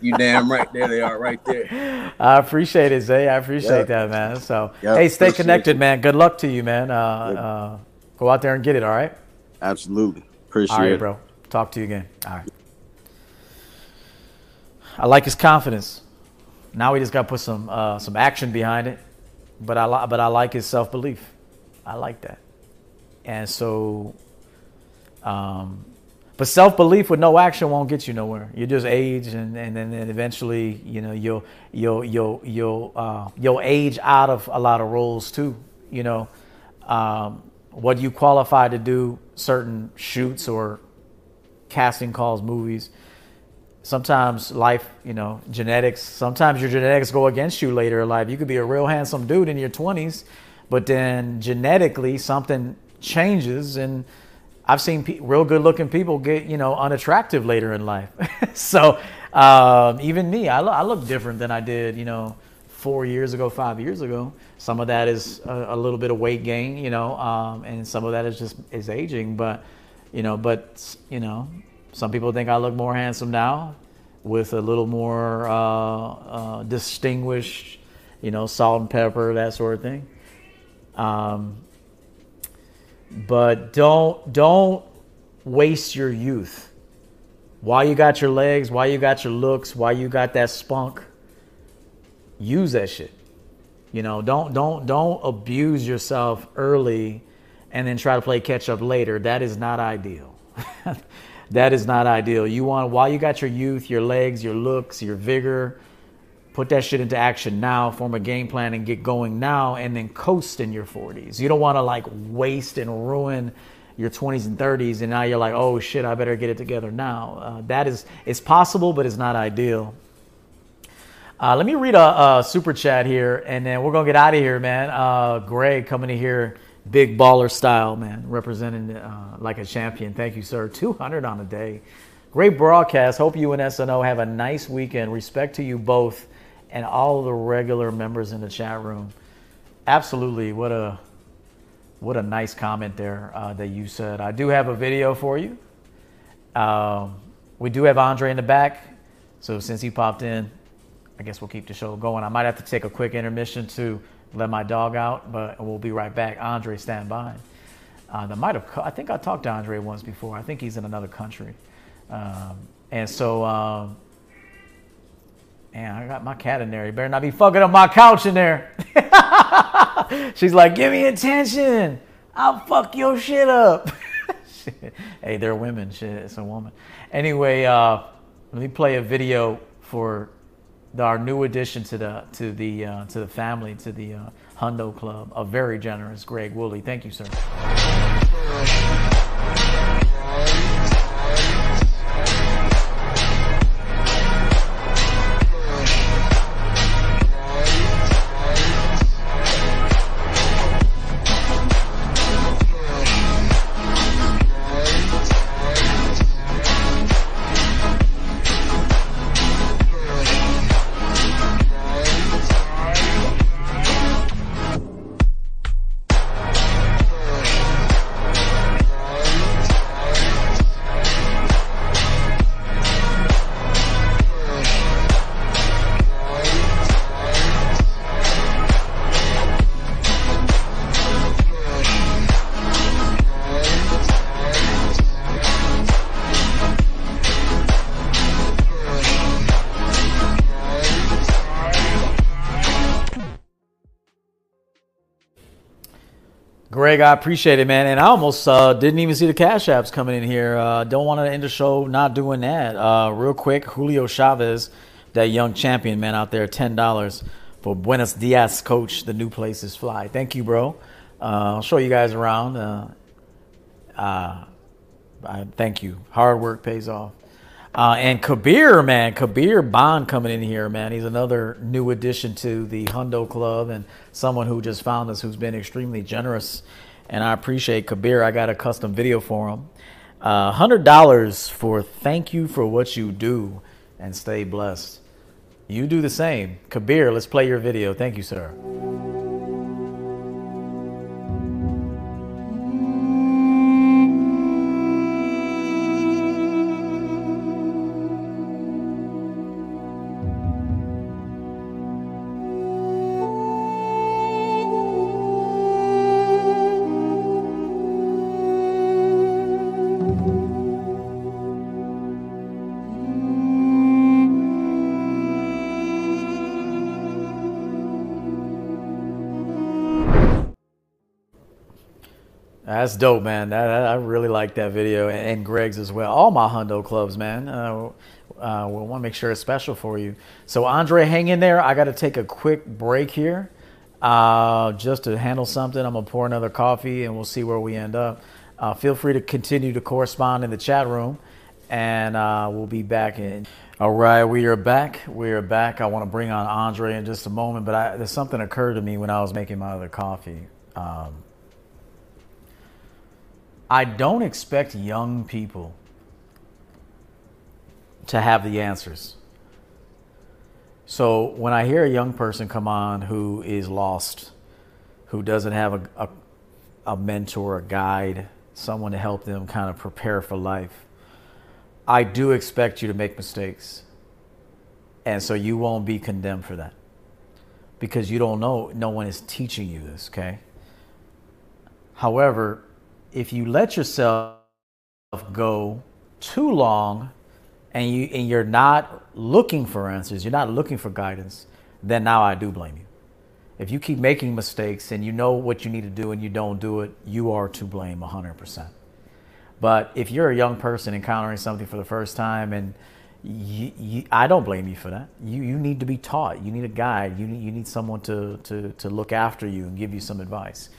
You damn right. There they are, right there. I appreciate it, Zay. I appreciate Yeah. that, man. So, Yeah, hey, stay connected, you. man. Good luck to you, man. Uh, uh, go out there and get it, all right? Absolutely. Appreciate it. All right, it. bro. Talk to you again. All right. I like his confidence. Now we just got to put some uh, some action behind it. But I li- but I like his self belief. I like that. And so, um, but self belief with no action won't get you nowhere. You just age, and and then eventually, you know, you'll you'll you'll you'll uh, you'll age out of a lot of roles too. You know, um, what you qualify to do certain shoots or casting calls, movies. Sometimes life, you know, genetics. Sometimes your genetics go against you later in life. You could be a real handsome dude in your twenties, but then genetically something changes, and I've seen pe- real good looking people get you know unattractive later in life. so um, even me, I, lo- I look different than I did you know four years ago, five years ago. Some of that is a, a little bit of weight gain, you know, um, and some of that is just is aging. But you know, but you know, some people think I look more handsome now with a little more uh, uh, distinguished, you know, salt and pepper, that sort of thing. Um, but don't don't waste your youth. While you got your legs, while you got your looks, while you got that spunk, use that shit. You know, don't don't don't abuse yourself early and then try to play catch up later. That is not ideal. that is not ideal. You want while you got your youth, your legs, your looks, your vigor, put that shit into action now, form a game plan and get going now and then coast in your 40s. You don't want to like waste and ruin your 20s and 30s and now you're like, "Oh shit, I better get it together now." Uh, that is it's possible, but it's not ideal. Uh, let me read a, a, super chat here, and then we're gonna get out of here, man. Uh, Greg coming in here, big baller style, man, representing uh, like a champion. Thank you, sir. Two hundred on a day, great broadcast. Hope you and SNO have a nice weekend. Respect to you both, and all the regular members in the chat room. Absolutely, what a what a nice comment there uh, that you said. I do have a video for you. Um, we do have Andre in the back, so since he popped in. I guess we'll keep the show going. I might have to take a quick intermission to let my dog out, but we'll be right back. Andre, stand by. Uh, that might have. I think I talked to Andre once before. I think he's in another country, um, and so. Um, man, I got my cat in there. You better not be fucking up my couch in there. She's like, give me attention. I'll fuck your shit up. Hey, they're women. Shit, it's a woman. Anyway, uh, let me play a video for our new addition to the to the uh, to the family to the uh, Hundo Club, a very generous Greg Woolley. Thank you, sir. Greg, I appreciate it, man. And I almost uh, didn't even see the cash apps coming in here. Uh, don't want to end the show not doing that. Uh, real quick, Julio Chavez, that young champion, man, out there, $10 for Buenos Dias, coach. The new place is fly. Thank you, bro. Uh, I'll show you guys around. Uh, uh, I, thank you. Hard work pays off. Uh, and Kabir, man, Kabir Bond coming in here, man. He's another new addition to the Hundo Club and someone who just found us who's been extremely generous. And I appreciate Kabir. I got a custom video for him. Uh, $100 for thank you for what you do and stay blessed. You do the same. Kabir, let's play your video. Thank you, sir. That's dope, man. That, I really like that video and, Greg's as well. All my Hundo clubs, man. Uh, uh, we'll want to make sure it's special for you. So, Andre, hang in there. I got to take a quick break here uh, just to handle something. I'm going to pour another coffee and we'll see where we end up. Uh, feel free to continue to correspond in the chat room and uh, we'll be back in. All right, we are back. We are back. I want to bring on Andre in just a moment, but I, there's something occurred to me when I was making my other coffee. Um, I don't expect young people to have the answers. So when I hear a young person come on who is lost, who doesn't have a, a, a mentor, a guide, someone to help them kind of prepare for life, I do expect you to make mistakes. And so you won't be condemned for that because you don't know, no one is teaching you this, okay? However, if you let yourself go too long and you and you're not looking for answers, you're not looking for guidance, then now I do blame you. If you keep making mistakes and you know what you need to do and you don't do it, you are to blame 100%. But if you're a young person encountering something for the first time and you, you, I don't blame you for that. You, you need to be taught. You need a guide. You need, you need someone to, to, to look after you and give you some advice.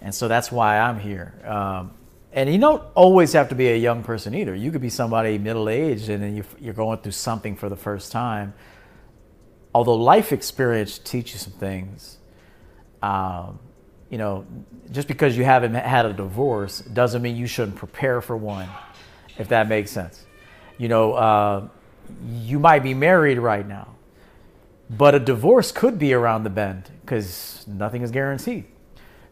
And so that's why I'm here. Um, and you don't always have to be a young person either. You could be somebody middle aged and then you're going through something for the first time. Although life experience teaches some things, um, you know, just because you haven't had a divorce doesn't mean you shouldn't prepare for one, if that makes sense. You know, uh, you might be married right now, but a divorce could be around the bend because nothing is guaranteed.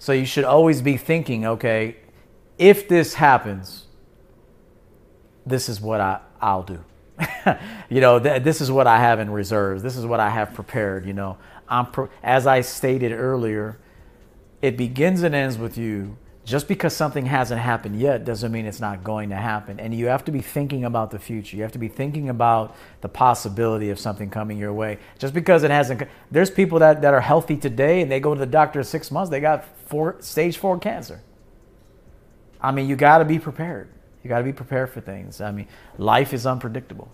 So you should always be thinking, okay, if this happens, this is what I, I'll do. you know, th- this is what I have in reserves. This is what I have prepared. You know, I'm pro- as I stated earlier, it begins and ends with you. Just because something hasn't happened yet doesn't mean it's not going to happen. And you have to be thinking about the future. You have to be thinking about the possibility of something coming your way. Just because it hasn't, there's people that, that are healthy today and they go to the doctor in six months, they got four, stage four cancer. I mean, you got to be prepared. You got to be prepared for things. I mean, life is unpredictable.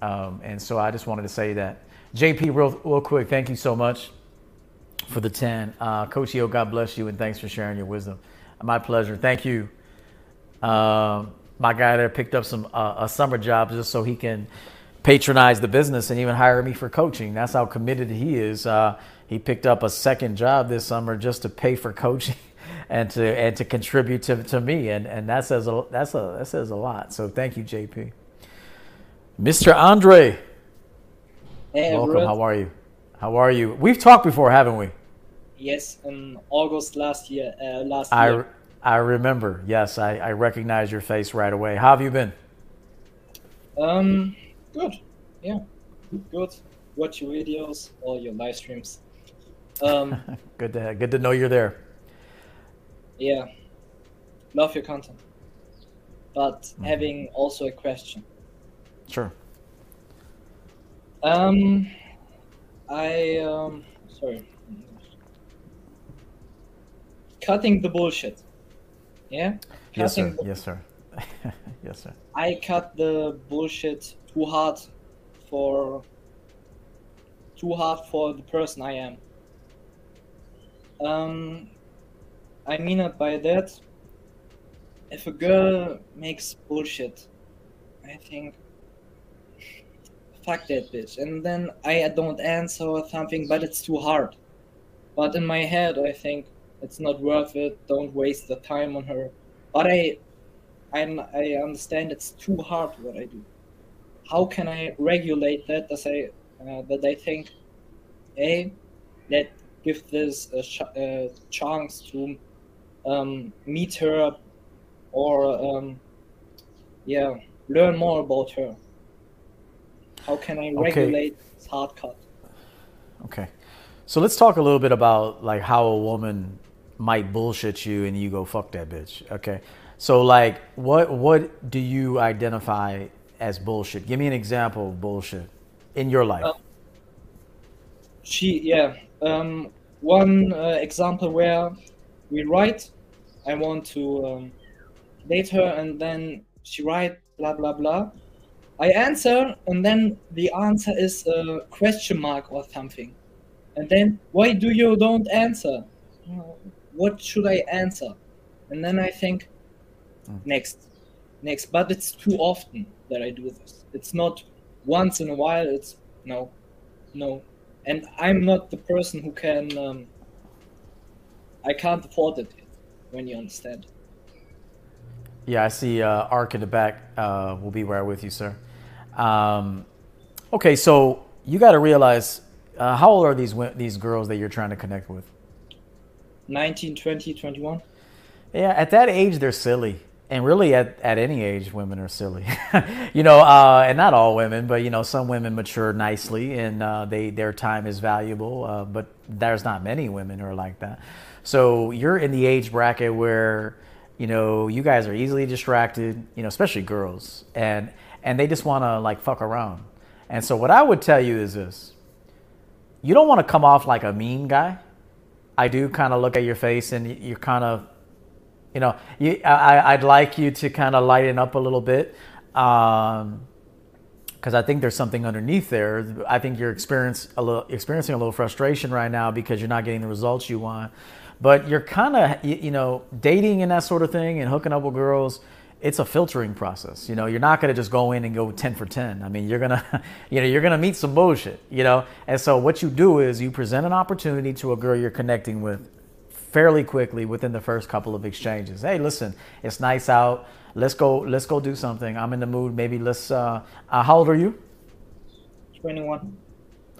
Um, and so I just wanted to say that. JP, real, real quick, thank you so much for the 10. Uh, Coach EO, God bless you, and thanks for sharing your wisdom. My pleasure. Thank you. Uh, my guy there picked up some uh, a summer job just so he can patronize the business and even hire me for coaching. That's how committed he is. Uh, he picked up a second job this summer just to pay for coaching. and to and to contribute to, to me and and that says a that's a that says a lot so thank you jp mr andre hey, welcome how are you how are you we've talked before haven't we yes in august last year uh, last I, year. i remember. Yes I, I recognize your face right away. How have you been? Um good. Yeah good. Watch your videos all your live streams. Um good to good to know you're there. Yeah. Love your content but Mm-hmm. having also a question. Sure. Um i um sorry cutting the bullshit yeah yes sir the- yes sir yes sir i cut the bullshit too hard for too hard for the person i am um I mean it by that. If a girl makes bullshit, I think, fuck that bitch. And then I don't answer or something, but it's too hard. But in my head, I think it's not worth it. Don't waste the time on her. But I, I, I understand it's too hard what I do. How can I regulate that? That I, uh, that I think, hey, let give this a, sh- a chance to um, meet her or um, yeah learn more about her how can i regulate Okay. regulate this hard cut Okay. So let's talk a little bit about like how a woman might bullshit you and you go fuck that bitch. Okay. So like what what do you identify as bullshit? Give me an example of bullshit in your life. Uh, she yeah um, one uh, example where we write i want to um, date her and then she write blah blah blah i answer and then the answer is a question mark or something and then why do you don't answer what should i answer and then i think next next but it's too often that i do this it's not once in a while it's no no and i'm not the person who can um, i can't afford it when you understand Yeah, I see uh, Ark in the back. Uh, we'll be right with you, sir. Um, okay, so you got to realize uh, how old are these these girls that you're trying to connect with? 19, 20, 21. Yeah, at that age, they're silly. And really, at, at any age, women are silly. you know, uh, and not all women, but, you know, some women mature nicely and uh, they their time is valuable. Uh, but there's not many women who are like that. So you're in the age bracket where, you know, you guys are easily distracted, you know, especially girls. And, and they just want to, like, fuck around. And so what I would tell you is this you don't want to come off like a mean guy. I do kind of look at your face and you're kind of you know, you, I, I'd like you to kind of lighten up a little bit, Um, because I think there's something underneath there. I think you're a little, experiencing a little frustration right now because you're not getting the results you want. But you're kind of, you know, dating and that sort of thing and hooking up with girls. It's a filtering process. You know, you're not going to just go in and go 10 for 10. I mean, you're going to, you know, you're to meet some bullshit, you know? And so what you do is you present an opportunity to a girl you're connecting with fairly quickly within the first couple of exchanges. Hey, listen, it's nice out. Let's go. Let's go do something. I'm in the mood. Maybe let's. Uh, uh, how old are you? 21.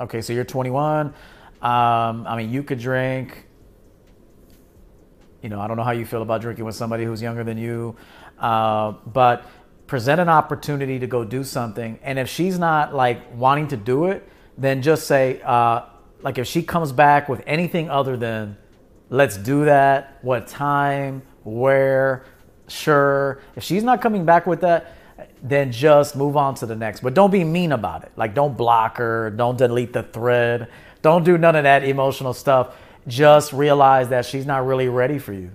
Okay, so you're 21. Um, I mean, you could drink. You know, I don't know how you feel about drinking with somebody who's younger than you, uh, but present an opportunity to go do something. And if she's not like wanting to do it, then just say, uh, like, if she comes back with anything other than let's do that. What time? Where? Sure. If she's not coming back with that, then just move on to the next. But don't be mean about it. Like, don't block her. Don't delete the thread. Don't do none of that emotional stuff. Just realize that she's not really ready for you.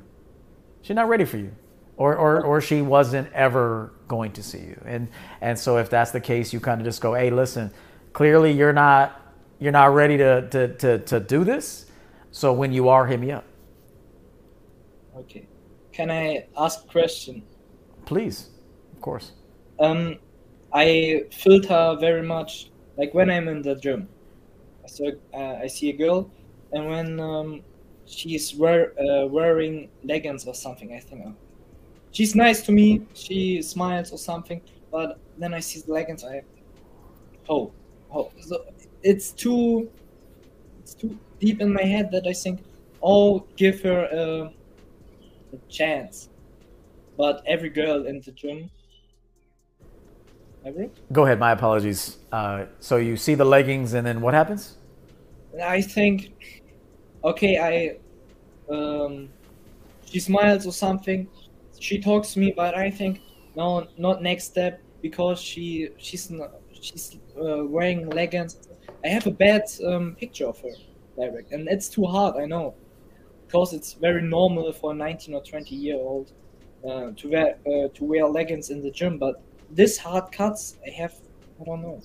She's not ready for you. Or, or, or she wasn't ever going to see you. And, and so if that's the case, you kind of just go, hey, listen, clearly you're not, you're not ready to, to, to, to do this. So when you are, hit me up. Okay. Can I ask a question? Please, of course. Um, I filter very much, like when I'm in the gym. So uh, I see a girl, and when um, she's wear, uh, wearing leggings or something, I think, she's nice to me. She smiles or something, but then I see the leggings. I, oh, oh, so it's too, it's too deep in my head that I think, oh, give her a, a chance. But every girl in the gym, every, Go ahead. My apologies. Uh, so you see the leggings, and then what happens? I think, okay, I, um, she smiles or something. She talks to me, but I think no, not next step because she she's not, she's uh, wearing leggings. I have a bad um, picture of her direct, and it's too hard. I know, because it's very normal for a 19 or 20 year old uh, to wear uh, to wear leggings in the gym, but this hard cuts, I have, I don't know.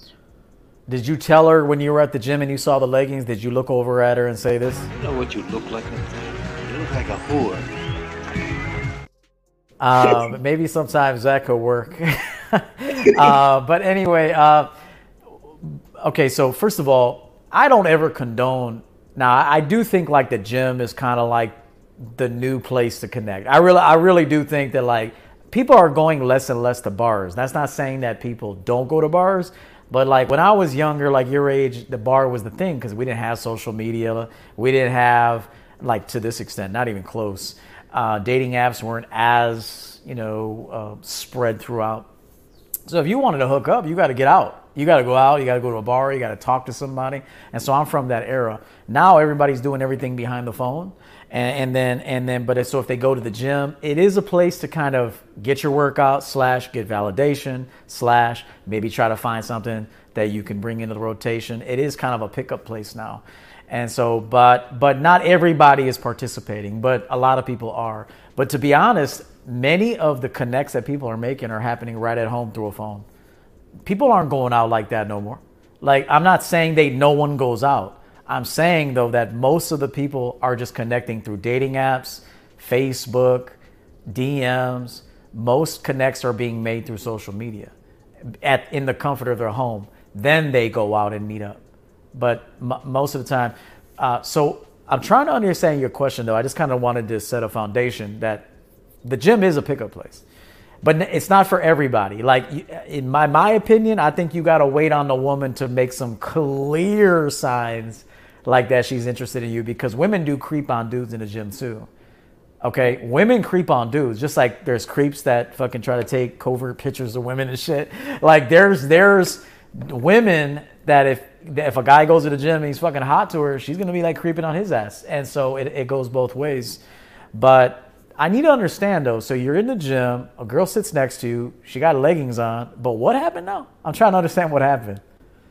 Did you tell her when you were at the gym and you saw the leggings? Did you look over at her and say this? You know what you look like? You look like a whore. Um, maybe sometimes that could work. uh, but anyway, uh, okay. So first of all, I don't ever condone. Now, I do think like the gym is kind of like the new place to connect. I really, I really do think that like people are going less and less to bars. That's not saying that people don't go to bars, but like when I was younger, like your age, the bar was the thing because we didn't have social media. We didn't have like to this extent, not even close. Uh, dating apps weren't as you know uh, spread throughout. So if you wanted to hook up, you got to get out. You got to go out. You got to go to a bar. You got to talk to somebody. And so I'm from that era. Now everybody's doing everything behind the phone, and, and then and then. But so if they go to the gym, it is a place to kind of get your workout slash get validation slash maybe try to find something that you can bring into the rotation. It is kind of a pickup place now. And so, but but not everybody is participating, but a lot of people are. But to be honest, many of the connects that people are making are happening right at home through a phone. People aren't going out like that no more. Like I'm not saying they no one goes out. I'm saying though that most of the people are just connecting through dating apps, Facebook, DMs. Most connects are being made through social media at in the comfort of their home. Then they go out and meet up but m- most of the time. Uh, so I'm trying to understand your question, though. I just kind of wanted to set a foundation that the gym is a pickup place. but it's not for everybody. Like in my my opinion, I think you got to wait on the woman to make some clear signs like that she's interested in you because women do creep on dudes in the gym too. Okay, women creep on dudes just like there's creeps that fucking try to take covert pictures of women and shit. Like there's there's women that if if a guy goes to the gym and he's fucking hot to her, she's gonna be like creeping on his ass, and so it, it goes both ways. But I need to understand though. So you're in the gym, a girl sits next to you, she got leggings on, but what happened now? I'm trying to understand what happened.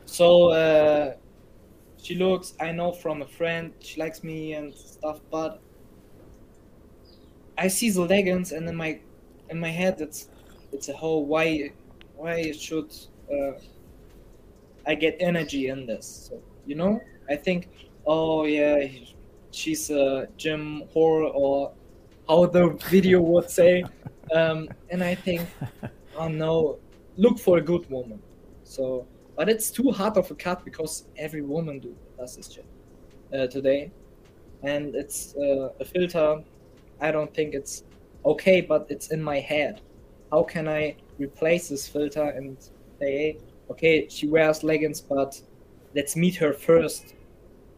So uh, she looks. I know from a friend she likes me and stuff, but I see the leggings, and in my in my head, it's it's a whole why why it should uh, I get energy in this? So, you know, I think, oh yeah, she's a gym whore, or how the video would say, um, and I think, oh no, look for a good woman. So, but it's too hard of a cut because every woman do does this shit uh, today, and it's uh, a filter. I don't think it's okay, but it's in my head. How can I replace this filter and say, hey, okay, she wears leggings, but let's meet her first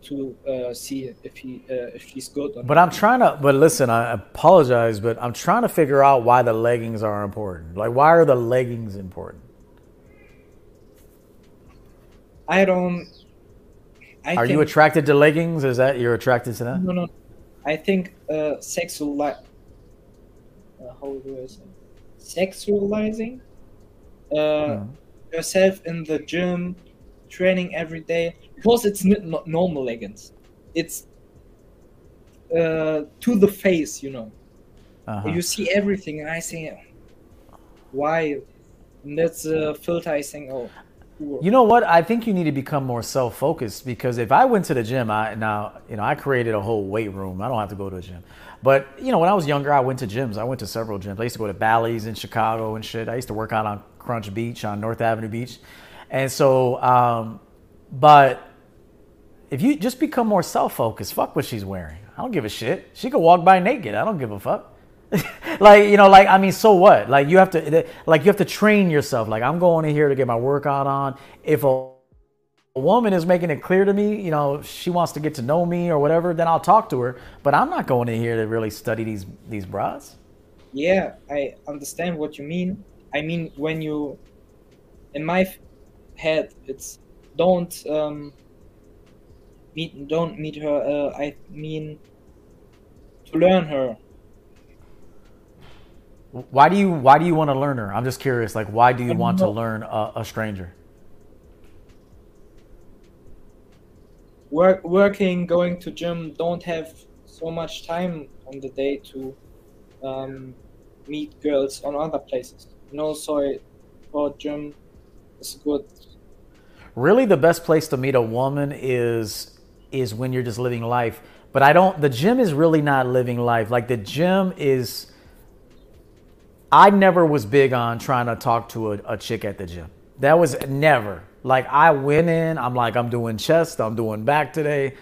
to uh, see if he uh, if she's good. But I'm trying to. But listen, I apologize, but I'm trying to figure out why the leggings are important. Like, why are the leggings important? I don't. I are you attracted to leggings? Is that you're attracted to that? No, no. I think uh, sexual li- uh, how do I say sexualizing uh, Hmm. Yourself in the gym, training every day because it's not normal leggings. It's uh, to the face, you know. Uh-huh. You see everything, and I think, why? And that's a filter. I think, oh. You know what? I think you need to become more self-focused because if I went to the gym, I now you know I created a whole weight room. I don't have to go to a gym, but you know when I was younger, I went to gyms. I went to several gyms. I used to go to Bally's in Chicago and shit. I used to work out on Crunch Beach on North Avenue Beach, and so um, but if you just become more self-focused, fuck what she's wearing. I don't give a shit. She could walk by naked. I don't give a fuck. like you know, like I mean, so what? Like you have to, like you have to train yourself. Like I'm going in here to get my workout on. If a, a woman is making it clear to me, you know, she wants to get to know me or whatever, then I'll talk to her. But I'm not going in here to really study these these bras. Yeah, I understand what you mean. I mean, when you, in my f- head, it's don't um, meet don't meet her. Uh, I mean, to learn her. Why do you Why do you want to learn her? I'm just curious. Like, why do you want to learn a, a stranger? Work, working, going to gym, don't have so much time on the day to um, meet girls on other places. You know, so I thought gym is good. really the best place to meet a woman is is when you're just living life. But i don't the gym is really not living life. Like the gym is i never was big on trying to talk to a, a chick at the gym. That was never. Like i went in i'm like i'm doing chest i'm doing back today.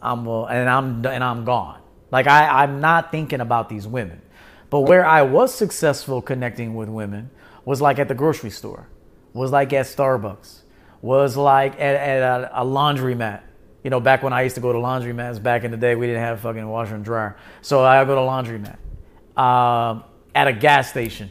I'm and i'm and i'm gone. Like i i'm not thinking about these women. But where i was successful connecting with women was like at the grocery store was like at starbucks was like at, at a, a laundromat. You know, back when I used to go to laundromats back in the day, we didn't have fucking washer and dryer. So I go to laundromat. Um, at a gas station,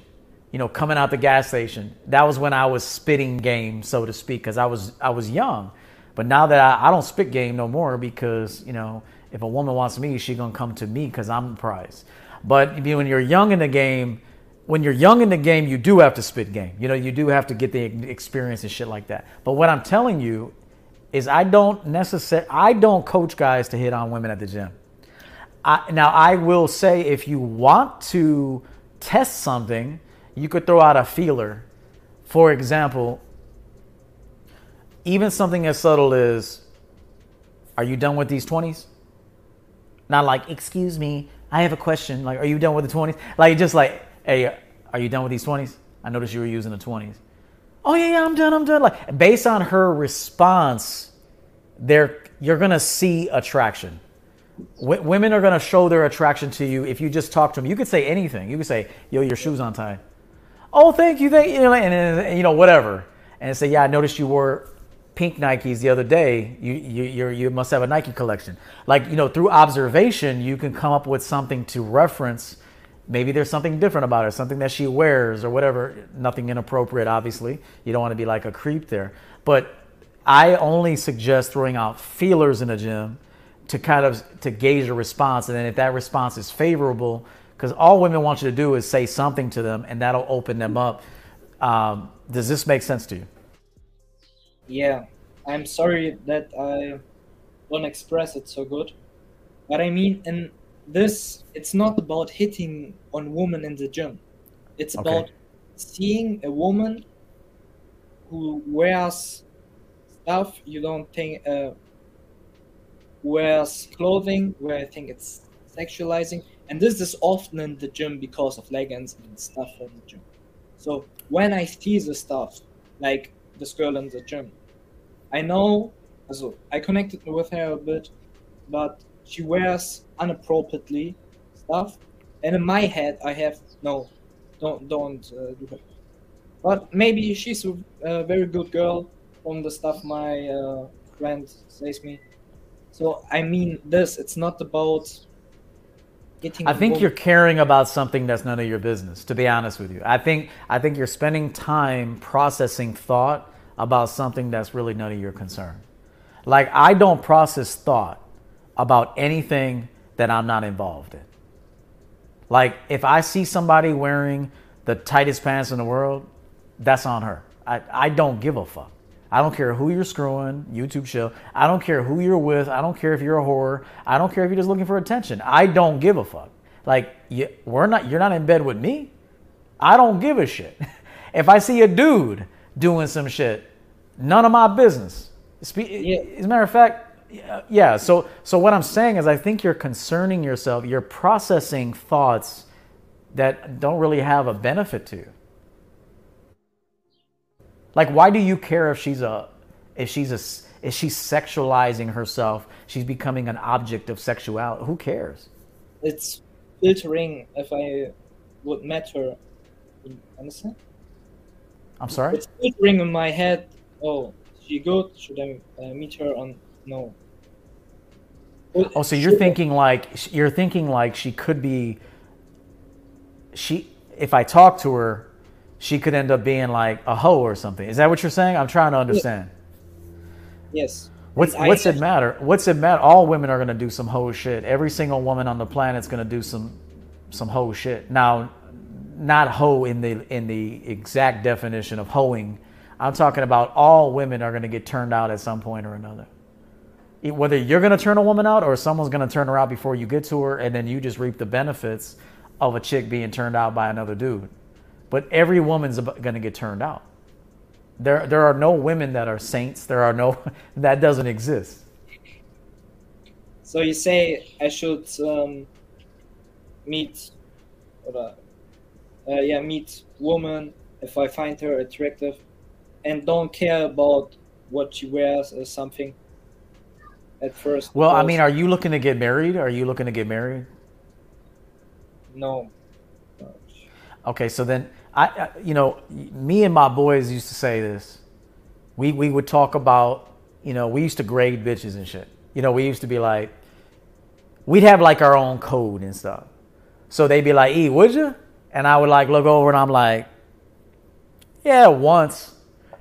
you know, coming out the gas station. That was when I was spitting game, so to speak, because I was I was young. But now that I, I don't spit game no more because you know if a woman wants me, she gonna come to me because I'm the prize. But when you're young in the game, when you're young in the game, you do have to spit game. You know, you do have to get the experience and shit like that. But what I'm telling you is, I don't necessarily, I don't coach guys to hit on women at the gym. I, now, I will say, if you want to test something, you could throw out a feeler. For example, even something as subtle as, "Are you done with these 20s?" Not like, "Excuse me, I have a question." Like, "Are you done with the 20s?" Like, just like, "Hey, are you done with these 20s?" I noticed you were using the 20s. Oh yeah, yeah, I'm done. I'm done. Like, based on her response, there you're gonna see attraction. W- women are gonna show their attraction to you if you just talk to them. You could say anything. You could say, "Yo, your shoes untied." oh, thank you, thank you, and then, you know whatever, and say, yeah, I noticed you wore pink Nikes the other day. You you you must have a Nike collection. Like you know, through observation, you can come up with something to reference. Maybe there's something different about her, something that she wears or whatever. Nothing inappropriate, obviously. You don't want to be like a creep there. But I only suggest throwing out feelers in a gym to kind of to gauge a response, and then if that response is favorable, because all women want you to do is say something to them, and that'll open them up. Um, does this make sense to you? Yeah, I'm sorry that I don't express it so good, but I mean, in this, it's not about hitting on women in the gym. It's Okay. about seeing a woman who wears stuff you don't think uh, wears clothing where I think it's sexualizing, and this is often in the gym because of leggings and stuff in the gym. So when I see the stuff, like this girl in the gym, I know, also I connected with her a bit, but she wears inappropriately stuff, and in my head I have no, don't don't uh, do that. But maybe she's a, a very good girl from the stuff my uh, friend says me. So I mean, this it's not about getting. I think you're caring about something that's none of your business. To be honest with you, I think I think you're spending time processing thought about something that's really none of your concern. Like I don't process thought about anything that I'm not involved in. Like if I see somebody wearing the tightest pants in the world, that's on her. I, I don't give a fuck. I don't care who you're screwing, YouTube show. I don't care who you're with. I don't care if you're a whore. I don't care if you're just looking for attention. I don't give a fuck. Like you, we're not. You're not in bed with me. I don't give a shit. If I see a dude doing some shit, none of my business. Spe- As a matter of fact, yeah. So so what I'm saying is, I think you're concerning yourself. You're processing thoughts that don't really have a benefit to you. Like, why do you care if she's a, if she's a, if she's sexualizing herself? She's becoming an object of sexuality. Who cares? it's filtering if I would met her. You Understand? I'm sorry. It's filtering in my head. Oh, she good? Should I uh, meet her on? No. Oh, so you're thinking like you're thinking like she could be. She, if I talk to her, she could end up being like a hoe or something. Is that what you're saying? I'm trying to understand. Yes. What's I what's it matter? What's it matter? All women are gonna do some hoe shit. Every single woman on the planet's gonna do some some hoe shit. Now, not hoe in the in the exact definition of hoeing. I'm talking about all women are gonna get turned out at some point or another. Whether you're gonna turn a woman out or someone's gonna turn her out before you get to her, and then you just reap the benefits of a chick being turned out by another dude. But every woman's gonna get turned out. There, there are no women that are saints. There are no that doesn't exist. So you say I should um, meet, uh, yeah, meet woman if I find her attractive, and don't care about what she wears or something. At first. Well, I mean, are you looking to get married? Are you looking to get married? no. Okay, so then I, I you know, me and my boys used to say this. We we would talk about, you know, we used to grade bitches and shit. You know, we used to be like, we'd have like our own code and stuff. So they'd be like, "E, would you?" And I would like look over and I'm like, "Yeah, once."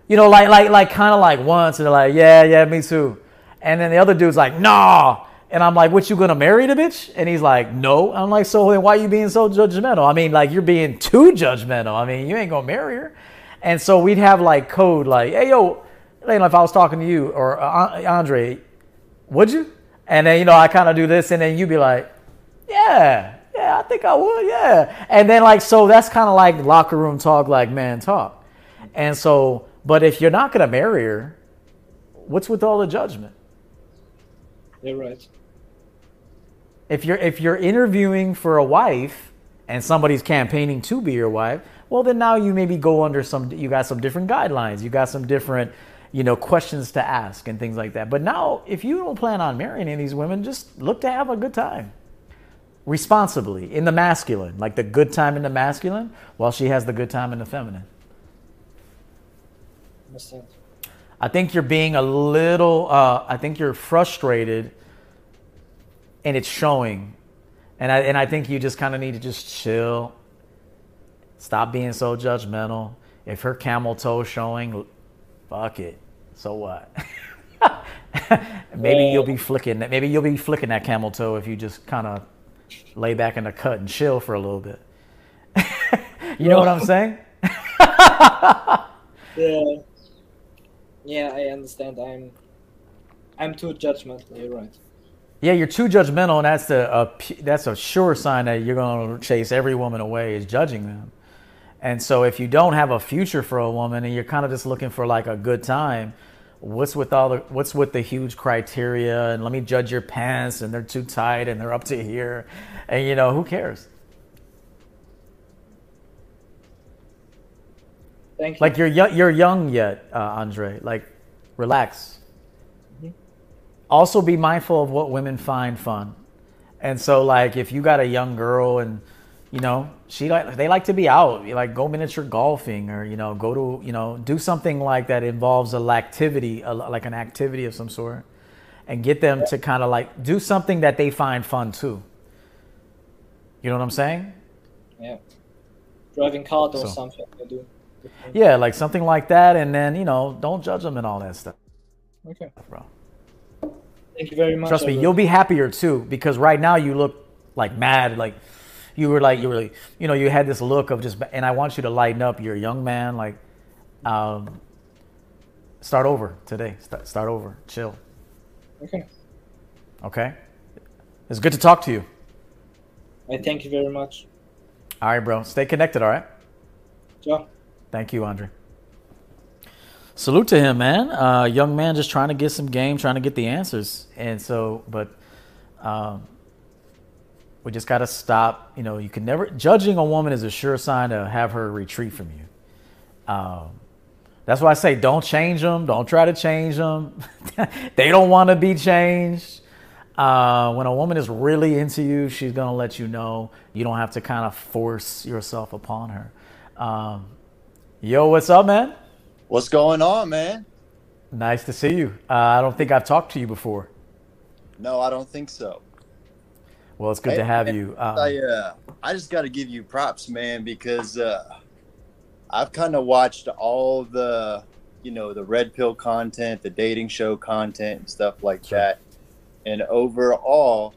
You know, like like like kind of like once, and they're like, "Yeah, yeah, me too." And then the other dude's like, "Nah." And I'm like, "What you gonna marry the bitch?" And he's like, "No." I'm like, "So then why you being so judgmental?" I mean, like you're being too judgmental. I mean, you ain't gonna marry her. And so we'd have like code, like, "Hey, yo," like if I was talking to you or uh, Andre, would you? And then you know I kind of do this, and then you'd be like, "Yeah, yeah, I think I would, yeah." And then like so that's kind of like locker room talk, like man talk. And so, but if you're not gonna marry her, what's with all the judgment? You're right. If you're if you're interviewing for a wife and somebody's campaigning to be your wife, well then now you maybe go under some you got some different guidelines, you got some different you know questions to ask and things like that. But now if you don't plan on marrying any of these women, just look to have a good time. responsibly in the masculine, like the good time in the masculine, while she has the good time in the feminine. Understand. I think you're being a little. Uh, I think you're frustrated, and it's showing. And I and I think you just kind of need to just chill. Stop being so judgmental. If her camel toe showing, fuck it. So what? maybe you'll be flicking. that- Maybe you'll be flicking that camel toe if you just kind of lay back in the cut and chill for a little bit. you know what I'm saying? Yeah. Yeah, I understand. I'm I'm too judgmental. You're right. Yeah, you're too judgmental, and that's the a, that's a sure sign that you're going to chase every woman away is judging them. And so, if you don't have a future for a woman, and you're kind of just looking for like a good time, what's with all the what's with the huge criteria? And let me judge your pants, and they're too tight, and they're up to here, and you know who cares? Thank you. Like you're yo- you're young yet, uh, Andre. Like, relax. Also, be mindful of what women find fun. And so, like, if you got a young girl and you know she like they like to be out, you like go miniature golfing or you know go to you know do something like that involves a activity, a, like an activity of some sort, and get them to kind of like do something that they find fun too. You know what I'm saying? Yeah. Driving cart or So- something. Yeah, like something like that, and then you know don't judge them and all that stuff. Okay. Bro. Thank you very much. Trust me, you'll be happier too because right now you look like mad, like you were like you were, like, you know, you had this look of just, and I want you to lighten up. You're a young man, like, um, start over today. Start, start over, chill. Okay. Okay, it's good to talk to you. I thank you very much. All right, bro. Stay connected. All right. Ciao. Thank you, Andre. Salute to him, man. Uh, young man, just trying to get some game, trying to get the answers, and so, but um, we just got to stop. You know, you can never judging a woman is a sure sign to have her retreat from you. Um, that's why I say don't change them. Don't try to change them. they don't want to be changed. Uh, when a woman is really into you, she's gonna let you know. You don't have to kind of force yourself upon her. Um, yo, what's up, man? What's going on, man? Nice to see you. Uh, I don't think I've talked to you before. No, I don't think so. Well, it's good Hey, to have man, you. Um, I uh, I just got to give you props, man, because uh, I've kind of watched all the, you know, the red pill content, the dating show content, and stuff like that. And overall,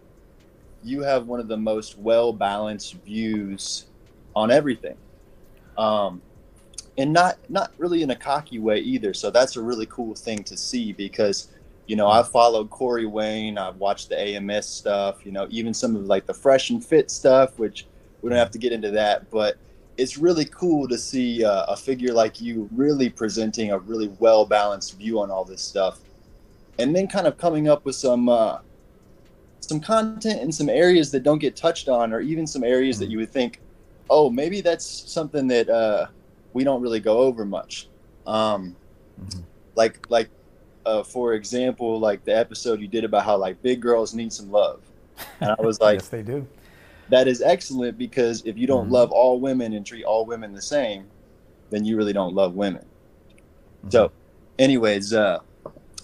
you have one of the most well balanced views on everything, um, and not not really in a cocky way either. So that's a really cool thing to see because you know, I've followed Corey Wayne. I've watched the AMS stuff. You know, even some of like the fresh and fit stuff, which we don't have to get into that. But it's really cool to see uh, a figure like you really presenting a really well balanced view on all this stuff, and then kind of coming up with some uh, some content in some areas that don't get touched on, or even some areas that you would think, oh, maybe that's something that uh, we don't really go over much. Um, Like like uh, for example, like the episode you did about how like big girls need some love, and I was like, yes, they do. that is excellent because if you don't Mhm. love all women and treat all women the same, then you really don't love women. So, anyways, uh,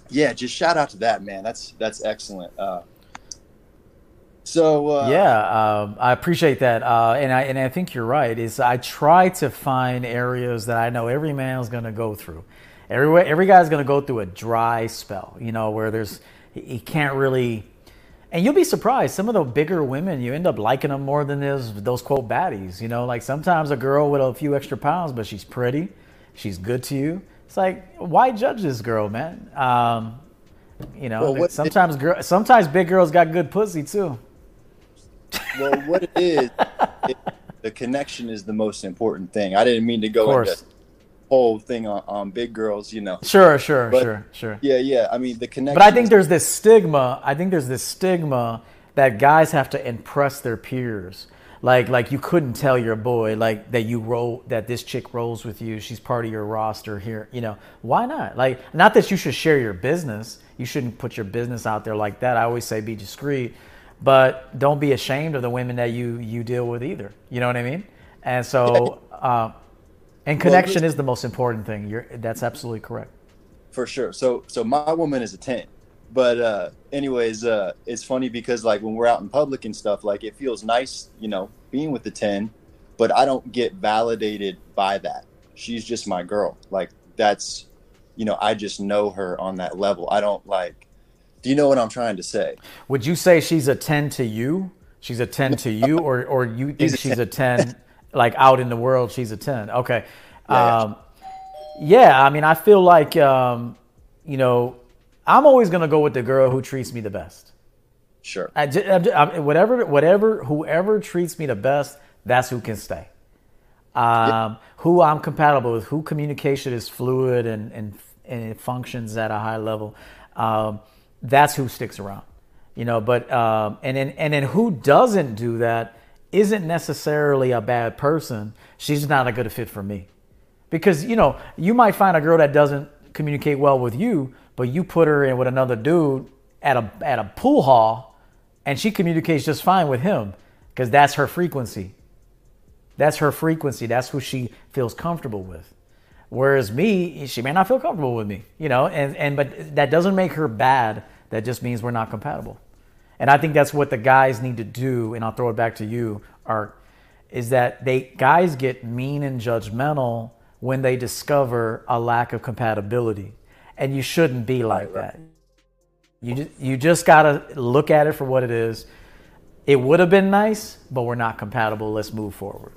yeah, just shout out to that man. That's that's excellent. Uh, so uh, yeah, um, I appreciate that, uh, and I and I think you're right. Is I try to find areas that I know every man is going to go through. Every every guy's going to go through a dry spell, you know, where there's he, can't really. And you'll be surprised. Some of the bigger women, you end up liking them more than those those quote baddies. You know, like sometimes a girl with a few extra pounds, but she's pretty, she's good to you. It's like why judge this girl, man? Um, you know, Well, what- sometimes girl, sometimes big girls got good pussy too. Well, what it is, it, the connection is the most important thing. I didn't mean to go into whole thing on, on big girls, you know. Sure, sure, But- sure, sure. Yeah, yeah. I mean, the connection. But I think there's this stigma. I think there's this stigma that guys have to impress their peers. Like, like you couldn't tell your boy like that you roll that this chick rolls with you. She's part of your roster here. You know why not? Like, not that you should share your business. You shouldn't put your business out there like that. I always say be discreet. But don't be ashamed of the women that you you deal with either. You know what I mean? And so, uh, and connection is the most important thing. You're that's absolutely correct. for sure. So so my woman is a ten, but uh, anyways, uh, it's funny because like when we're out in public and stuff, like it feels nice, you know, being with the ten, but I don't get validated by that. She's just my girl. Like that's, you know, I just know her on that level. I don't like. Do you know what I'm trying to say? Would you say she's a ten to you? She's a ten to you, or or you think She's a she's a ten, like out in the world? She's a ten. Okay. Yeah, Um, yeah. I mean, I feel like um, you know, I'm always gonna go with the girl who treats me the best. Sure. I, I'm- whatever, whatever, whoever treats me the best, that's who can stay. Um, Who I'm compatible with, who communication is fluid and and and it functions at a high level. Um, that's who sticks around, you know. But um, and then and then who doesn't do that isn't necessarily a bad person. She's not a good fit for me because you know you might find a girl that doesn't communicate well with you, but you put her in with another dude at a at a pool hall, and she communicates just fine with him because that's her frequency. That's her frequency. That's who she feels comfortable with. Whereas me, she may not feel comfortable with me, you know, and, and but that doesn't make her bad. That just means we're not compatible. And I think that's what the guys need to do, and I'll throw it back to you, Art, is that they guys get mean and judgmental when they discover a lack of compatibility. And you shouldn't be like that. You just, you just gotta look at it for what it is. It would have been nice, but we're not compatible. Let's move forward.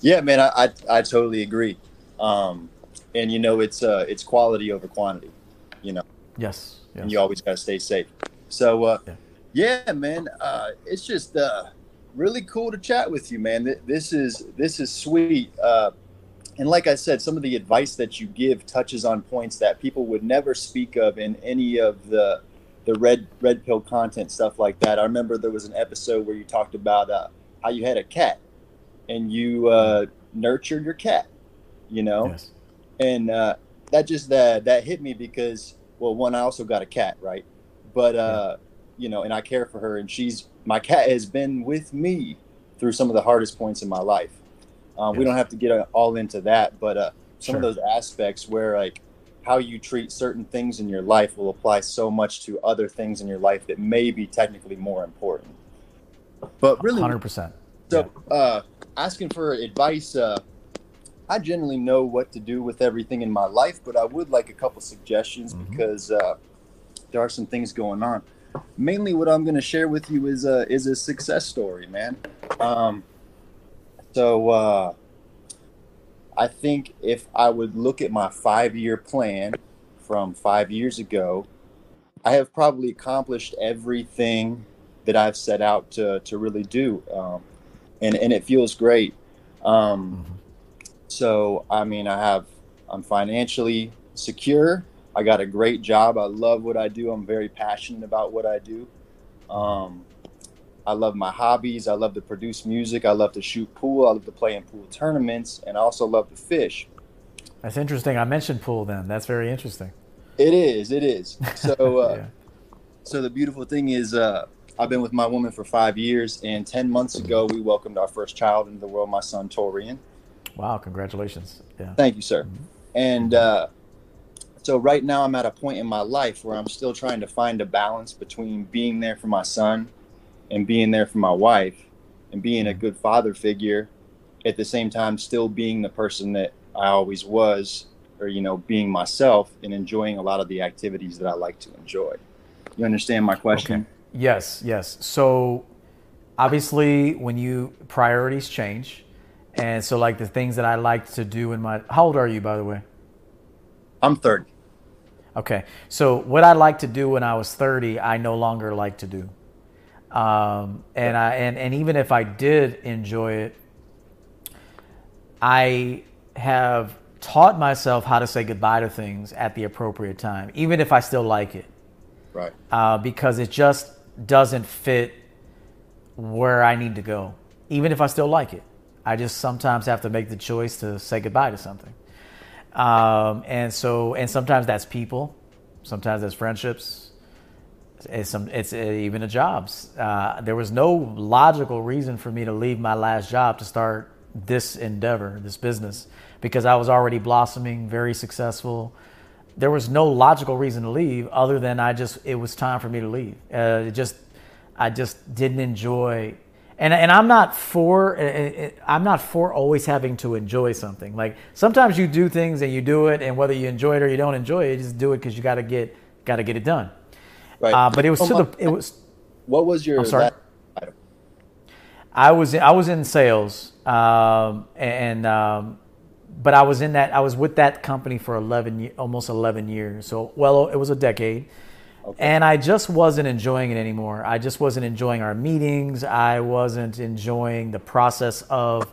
Yeah, man, I I, I totally agree. Um, and you know, it's uh, it's quality over quantity. You know. Yes. And you always got to stay safe. So, uh, yeah. man, uh, it's just uh, really cool to chat with you, man. This is this is sweet. Uh, and like I said, some of the advice that you give touches on points that people would never speak of in any of the the red red pill content stuff like that. I remember there was an episode where you talked about uh, how you had a cat and you uh, nurtured your cat, you know, and uh, that just that that hit me because well, one, I also got a cat, right? But uh, you know, and I care for her, and she's my cat has been with me through some of the hardest points in my life. Um, We don't have to get uh, all into that, but uh, some of those aspects where like how you treat certain things in your life will apply so much to other things in your life that may be technically more important. But really, hundred percent. so, uh, asking for advice, uh, I generally know what to do with everything in my life, but I would like a couple suggestions because uh, there are some things going on. Mainly, what I'm going to share with you is a is a success story, man. Um, so, uh, I think if I would look at my five year plan from five years ago, I have probably accomplished everything that I've set out to, to really do. Um, and, and it feels great. Um, so, I mean, I have, I'm financially secure. I got a great job. I love what I do. I'm very passionate about what I do. Um, I love my hobbies. I love to produce music. I love to shoot pool. I love to play in pool tournaments. And I also love to fish. That's interesting. I mentioned pool then. That's very interesting. It is. It is. So, uh, so the beautiful thing is, uh, I've been with my woman for five years, and ten months ago we welcomed our first child into the world, my son Torian. Wow, congratulations. Yeah. Thank you, sir. And uh, so right now I'm at a point in my life where I'm still trying to find a balance between being there for my son and being there for my wife and being a good father figure at the same time still being the person that I always was or you know being myself and enjoying a lot of the activities that I like to enjoy. You understand my question? Yes, yes. So obviously, when you priorities change, and so like the things that I like to do in my. How old are you, by the way? I'm 30. Okay, so what I like to do when I was 30, I no longer like to do. Um, and I and, and even if I did enjoy it, I have taught myself how to say goodbye to things at the appropriate time, even if I still like it. Right. uh, because it just doesn't fit where I need to go, even if I still like it. I just sometimes have to make the choice to say goodbye to something. Um, and so, and sometimes that's people, sometimes that's friendships, It's some. It's uh, even the jobs. Uh, there was no logical reason for me to leave my last job to start this endeavor, this business, because I was already blossoming, very successful. There was no logical reason to leave other than I just it was time for me to leave. Uh, it just I just didn't enjoy and and I'm not for uh, uh, I'm not for always having to enjoy something. Like sometimes you do things and you do it, and whether you enjoy it or you don't enjoy it, you just do it because you got to get got to get it done. Right. Uh, but it was Oh, to my- the it was. What was your I'm sorry. item? I was I was in sales, um, and um, but I was in that I was with that company for eleven almost eleven years. So well, it was a decade, and I just wasn't enjoying it anymore. I just wasn't enjoying our meetings. I wasn't enjoying the process of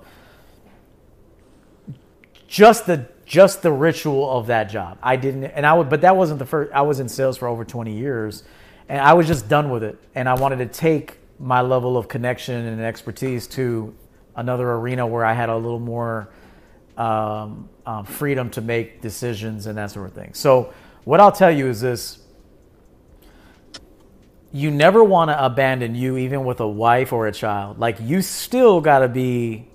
just the just the ritual of that job. I didn't, and I would, but that wasn't the first. I was in sales for over twenty years, and I was just done with it. And I wanted to take my level of connection and expertise to another arena where I had a little more um, um, freedom to make decisions and that sort of thing. So, what I'll tell you is this: you never want to abandon you, even with a wife or a child. Like you still got to be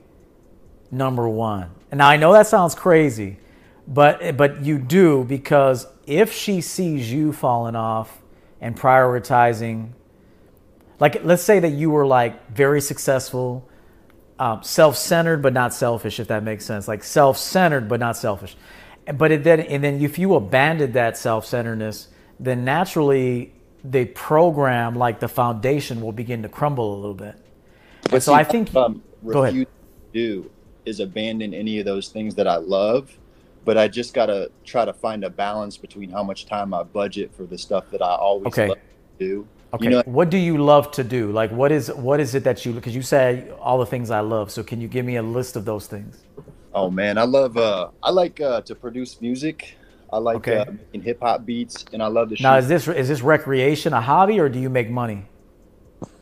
number one. And now I know that sounds crazy, but but you do because if she sees you falling off and prioritizing, like let's say that you were like very successful, um, self-centered but not selfish, if that makes sense. Like self-centered but not selfish. But it then and then if you abandoned that self-centeredness, then naturally the program, like the foundation, will begin to crumble a little bit. And so see, I think um, go ahead. to do is abandon any of those things that I love, but I just gotta try to find a balance between how much time I budget for the stuff that I always Okay. love to do. Okay. You know, what do you love to do? Like, what is what is it that you? Because you say all the things I love. So can you give me a list of those things? oh man, I love uh I like uh to produce music. I like Okay. uh, making hip hop beats, and I love to shoot. Now, is this is this recreation a hobby or do you make money?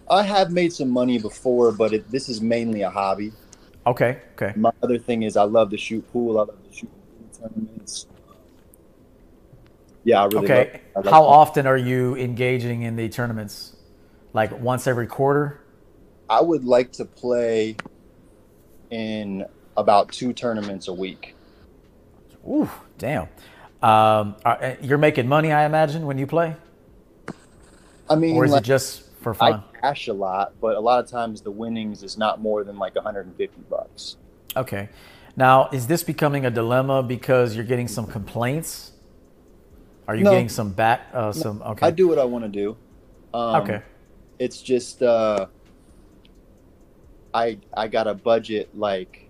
I have made some money before, but it, this is mainly a hobby. Okay. Okay. My other thing is I love to shoot pool. I love to shoot tournaments. Yeah, I really Okay. love. I How often are you engaging in the tournaments? Like once every quarter? I would like to play in about two tournaments a week. Ooh, damn. Um, are, uh, you're making money, I imagine, when you play, I mean, or is like, it just for fun? I cash a lot, but a lot of times the winnings is not more than like 150 bucks. Okay. Now, is this becoming a dilemma because you're getting some complaints? Are you No. getting some back? Uh, some okay. I do what I want to do. Um, Okay. It's just uh, I I got a budget like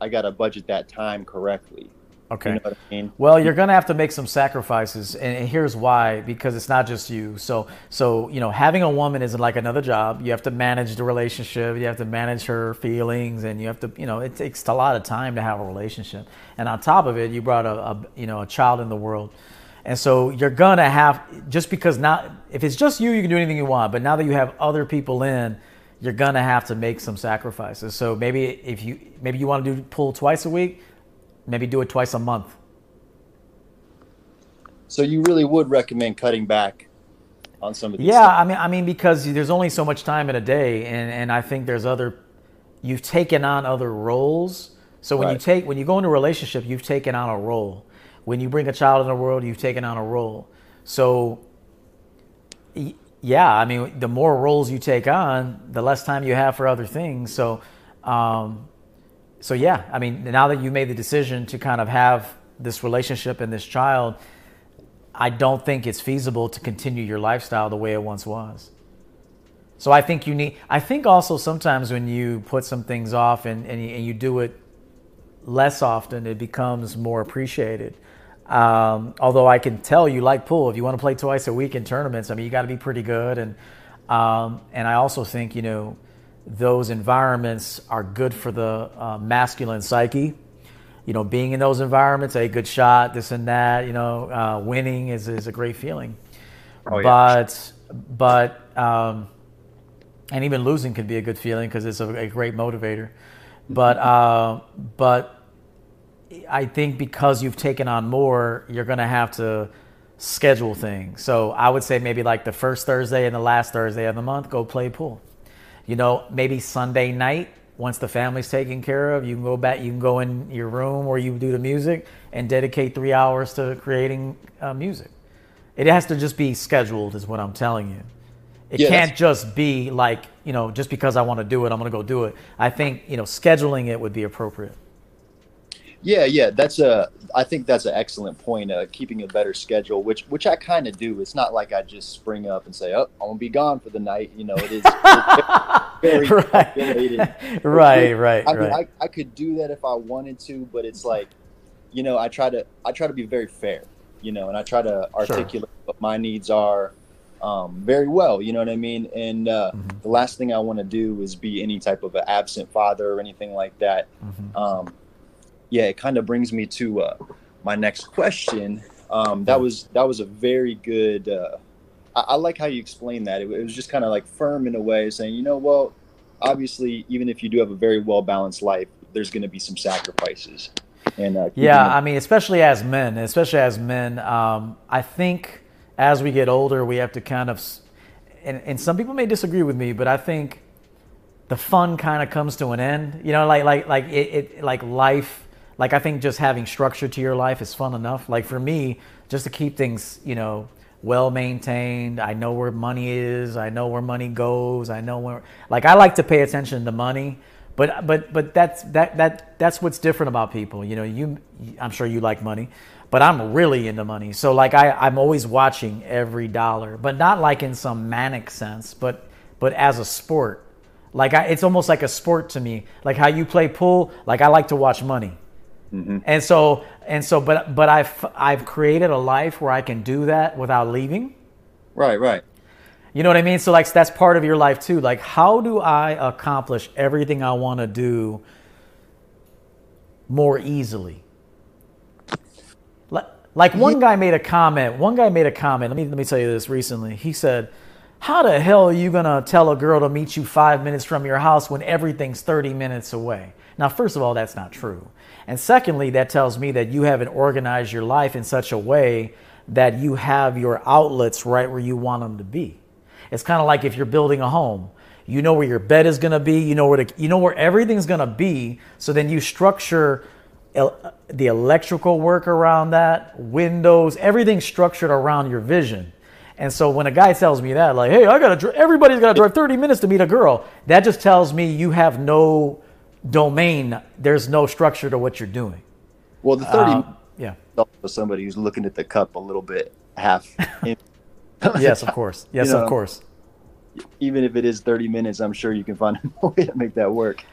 I gotta budget that time correctly. Okay. You know I mean? Well, you're gonna have to make some sacrifices, and and here's why: because it's not just you. So, so you know, having a woman isn't like another job. You have to manage the relationship. You have to manage her feelings, and you have to, you know, it takes a lot of time to have a relationship. And on top of it, you brought a, a you know, a child in the world, and so you're gonna have just because not if it's just you, you can do anything you want. But now that you have other people in, you're gonna have to make some sacrifices. So maybe if you maybe you want to do pull twice a week, maybe do it twice a month. So you really would recommend cutting back on some of these. Yeah, I mean, I mean, because there's only so much time in a day, and and I think there's other, you've taken on other roles. So when you take when you go into a relationship, you've taken on a role. When you bring a child in the world, you've taken on a role. So, yeah, I mean, the more roles you take on, the less time you have for other things. So, um, so yeah, I mean, now that you made the decision to kind of have this relationship and this child, I don't think it's feasible to continue your lifestyle the way it once was. So I think you need. I think also sometimes when you put some things off and and you, and you do it less often, it becomes more appreciated. Um, although I can tell you like pool, if you want to play twice a week in tournaments, I mean you got to be pretty good. And um, and I also think you know those environments are good for the uh, masculine psyche. You know, being in those environments, a good shot, this and that. You know, uh, winning is is a great feeling. Oh, yeah. But but um, and even losing can be a good feeling because it's a, a great motivator. But uh, but I think because you've taken on more, you're going to have to schedule things. So I would say maybe like the first Thursday and the last Thursday of the month, go play pool. You know, maybe Sunday night, once the family's taken care of, you can go back, you can go in your room where you do the music and dedicate three hours to creating uh, music. It has to just be scheduled, is what I'm telling you. It Yeah, can't just be like, you know, just because I want to do it, I'm going to go do it. I think, you know, scheduling it would be appropriate. Yeah, yeah, that's a. I think that's an excellent point. Uh, keeping a better schedule, which which I kind of do. It's not like I just spring up and say, "Oh, I'm gonna be gone for the night." You know, it is very Right. Right, right, I mean, right. I, I could do that if I wanted to, but it's like, you know, I try to I try to be very fair, you know, and I try to articulate what my needs are um, very well. You know what I mean? And uh, Mm-hmm. the last thing I want to do is be any type of an absent father or anything like that. Mm-hmm. Um, yeah, it kind of brings me to uh, my next question. Um, that was that was a very good. Uh, I, I like how you explained that. It, it was just kind of like firm in a way, saying, you know, well, obviously, even if you do have a very well balanced life, there's going to be some sacrifices. And uh, Yeah, I mean, especially as men, especially as men, um, I think as we get older, we have to kind of, and, and some people may disagree with me, but I think the fun kind of comes to an end. You know, like like like it, it like life. Like I think just having structure to your life is fun enough. Like for me, just to keep things, you know, well maintained. I know where money is. I know where money goes. I know where. Like I like to pay attention to money. But but but that's that that that's what's different about people. You know, you I'm sure you like money, but I'm really into money. So like I I'm always watching every dollar, but not like in some manic sense, but but as a sport. Like I, it's almost like a sport to me. Like how you play pool. Like I like to watch money. Mm-hmm. And so and so, but but I've I've created a life where I can do that without leaving. Right, right. You know what I mean? So like that's part of your life too. Like how do I accomplish everything I want to do more easily? Like- Like one guy made a comment. One guy made a comment. Let me let me tell you this recently. He said, "How the hell are you gonna tell a girl to meet you five minutes from your house when everything's thirty minutes away?" Now, first of all, that's not true. And secondly, that tells me that you haven't organized your life in such a way that you have your outlets right where you want them to be. It's kind of like if you're building a home. You know where your bed is going to be. You know where the, you know where everything's going to be. So then you structure el- the electrical work around that, windows, everything structured around your vision. And so when a guy tells me that, like, "Hey, I gotta, dri- everybody's got to drive 30 minutes to meet a girl," that just tells me you have no domain. There's no structure to what you're doing. Well, the 30 Um, yeah. for somebody who's looking at the cup a little bit half. Yes, of course. Yes, You know, of course. Even if it is 30 minutes, I'm sure you can find a way to make that work.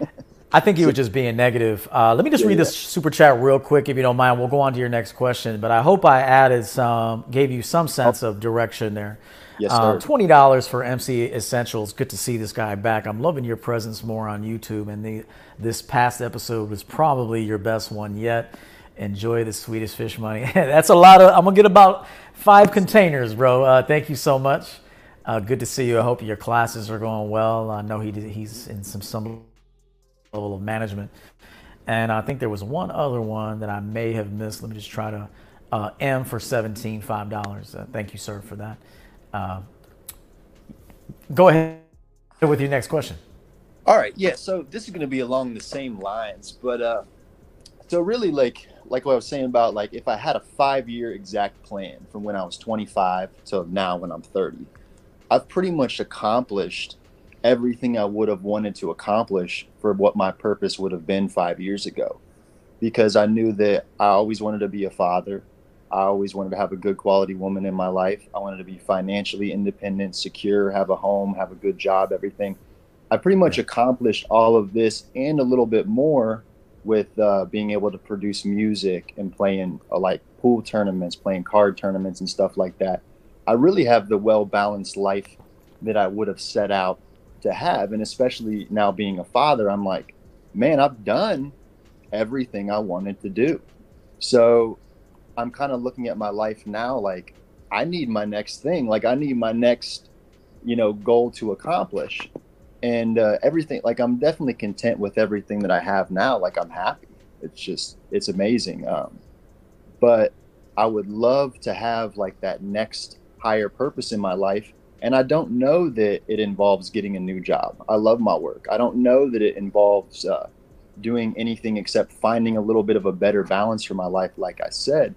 I think he was just being negative. Uh, let me just Yeah, read this super chat real quick, if you don't mind. We'll go on to your next question, but I hope I added some, gave you some sense of direction there. Yes, Uh, sir. Twenty dollars for MC Essentials. Good to see this guy back. I'm loving your presence more on YouTube, and the this past episode was probably your best one yet. Enjoy the Swedish fish money. That's a lot of. I'm gonna get about five containers, bro. Uh, thank you so much. Uh, good to see you. I hope your classes are going well. I know he he's in some some level of management. And I think there was one other one that I may have missed. Let me just try to uh, M for seventeen five dollars. Uh, thank you, sir, for that. Uh, go ahead with your next question. All right, yeah. So this is going to be along the same lines, but uh, so really, like, like what I was saying about, like, if I had a five-year exact plan from when I was 25 to now when I'm 30, I've pretty much accomplished everything I would have wanted to accomplish for what my purpose would have been five years ago, because I knew that I always wanted to be a father. I always wanted to have a good quality woman in my life. I wanted to be financially independent, secure, have a home, have a good job, everything. I pretty much accomplished all of this and a little bit more with uh, being able to produce music and playing uh, like pool tournaments, playing card tournaments and stuff like that. I really have the well balanced life that I would have set out to have. And especially now being a father, I'm like, man, I've done everything I wanted to do. So I'm kind of looking at my life now like I need my next thing. Like I need my next, you know, goal to accomplish. And uh, everything, like I'm definitely content with everything that I have now. Like I'm happy. It's just, it's amazing. Um, but I would love to have like that next higher purpose in my life. And I don't know that it involves getting a new job. I love my work. I don't know that it involves uh, doing anything except finding a little bit of a better balance for my life, like I said.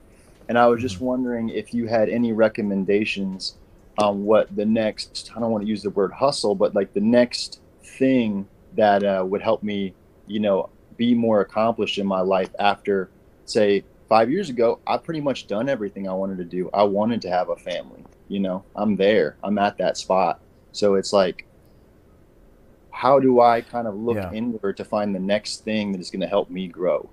And I was just wondering if you had any recommendations on what the next, I don't want to use the word hustle, but like the next thing that uh, would help me, you know, be more accomplished in my life after, say, five years ago, I pretty much done everything I wanted to do. I wanted to have a family. You know, I'm there. I'm at that spot. So it's like, how do I kind of look Yeah. inward to find the next thing that is going to help me grow?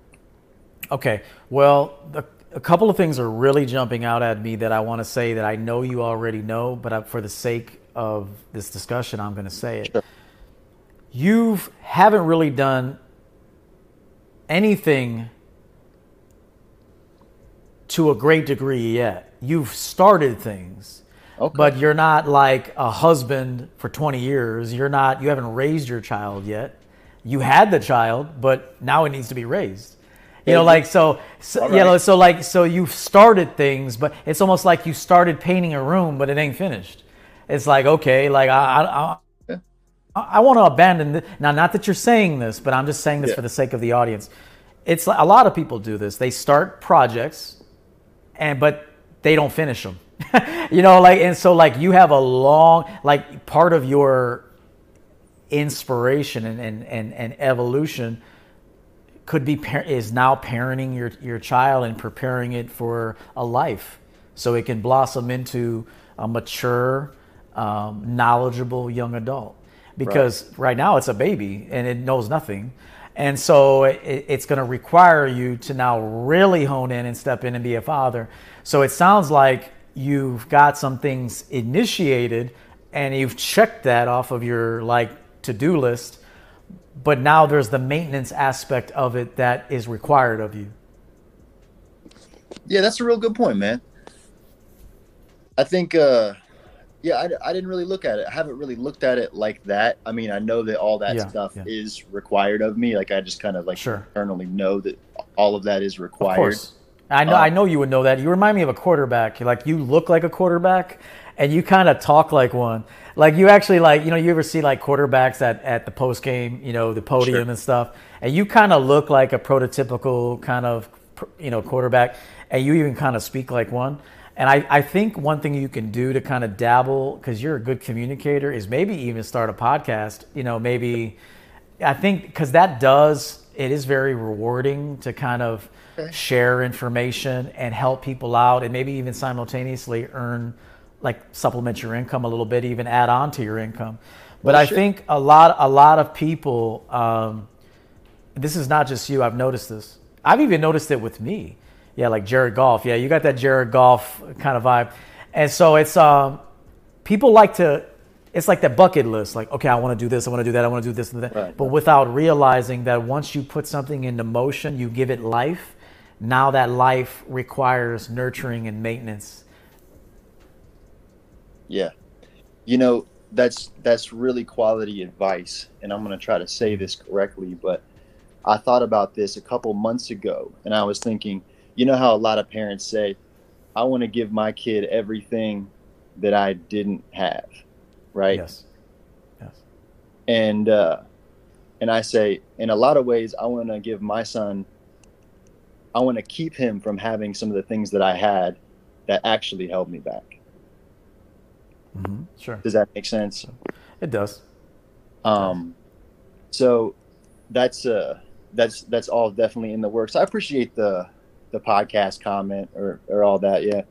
Okay. Well, the, a couple of things are really jumping out at me that I want to say that I know you already know, but I, for the sake of this discussion, I'm going to say it. You haven't really done anything to a great degree yet. You've started things. But you're not like a husband for 20 years. You're not you haven't raised your child yet. You had the child, but now it needs to be raised. You know, like so, so All you know, so like so you've started things, but it's almost like you started painting a room, but it ain't finished. It's like okay, like I I, I, I want to abandon this. Now, not that you're saying this, but I'm just saying this Yeah. for the sake of the audience. It's like a lot of people do this. They start projects, and but they don't finish them. you know, like and so like you have a long like part of your inspiration and and and, and evolution could be par- is now parenting your your child and preparing it for a life. So it can blossom into a mature um, knowledgeable young adult. Because right. now it's a baby and it knows nothing. And so it, it's going to require you to now really hone in and step in and be a father. So it sounds like you've got some things initiated and you've checked that off of your like to-do list but now there's the maintenance aspect of it that is required of you. Yeah, that's a real good point, man. I think, uh, yeah, I, I didn't really look at it. I haven't really looked at it like that. I mean, I know that all that Yeah, stuff yeah. is required of me. Like, I just kind of like Sure. internally know that all of that is Of required. I know Um, I know you would know that. You remind me of a quarterback. Like you look like a quarterback and you kind of talk like one. Like you actually like, you know, you ever see like quarterbacks at, at the post game, you know, the podium Sure. and stuff. And you kind of look like a prototypical kind of you know, quarterback and you even kind of speak like one. And I, I think one thing you can do to kind of dabble, because you're a good communicator, is maybe even start a podcast. You know, maybe I think because that does it is very rewarding to kind of share information and help people out, and maybe even simultaneously earn like supplement your income a little bit, even add on to your income. But Well, I think a lot a lot of people. Um, this is not just you. I've noticed this. I've even noticed it with me. Yeah, like Jared Goff. Yeah, you got that Jared Goff kind of vibe. And so it's um people like to it's like that bucket list like okay, I want to do this, I want to do that, I want to do this and that. Right, but without realizing that once you put something into motion, you give it life. Now that life requires nurturing and maintenance. Yeah. You know, that's that's really quality advice and I'm going to try to say this correctly, but I thought about this a couple months ago and I was thinking, you know how a lot of parents say, I want to give my kid everything that I didn't have, right? Yes. Yes. And uh and I say in a lot of ways I want to give my son I want to keep him from having some of the things that I had that actually held me back. hmm Sure. Does that make sense? It does. Um, so that's uh that's that's all definitely in the works. I appreciate the the podcast comment or or all that. Yeah.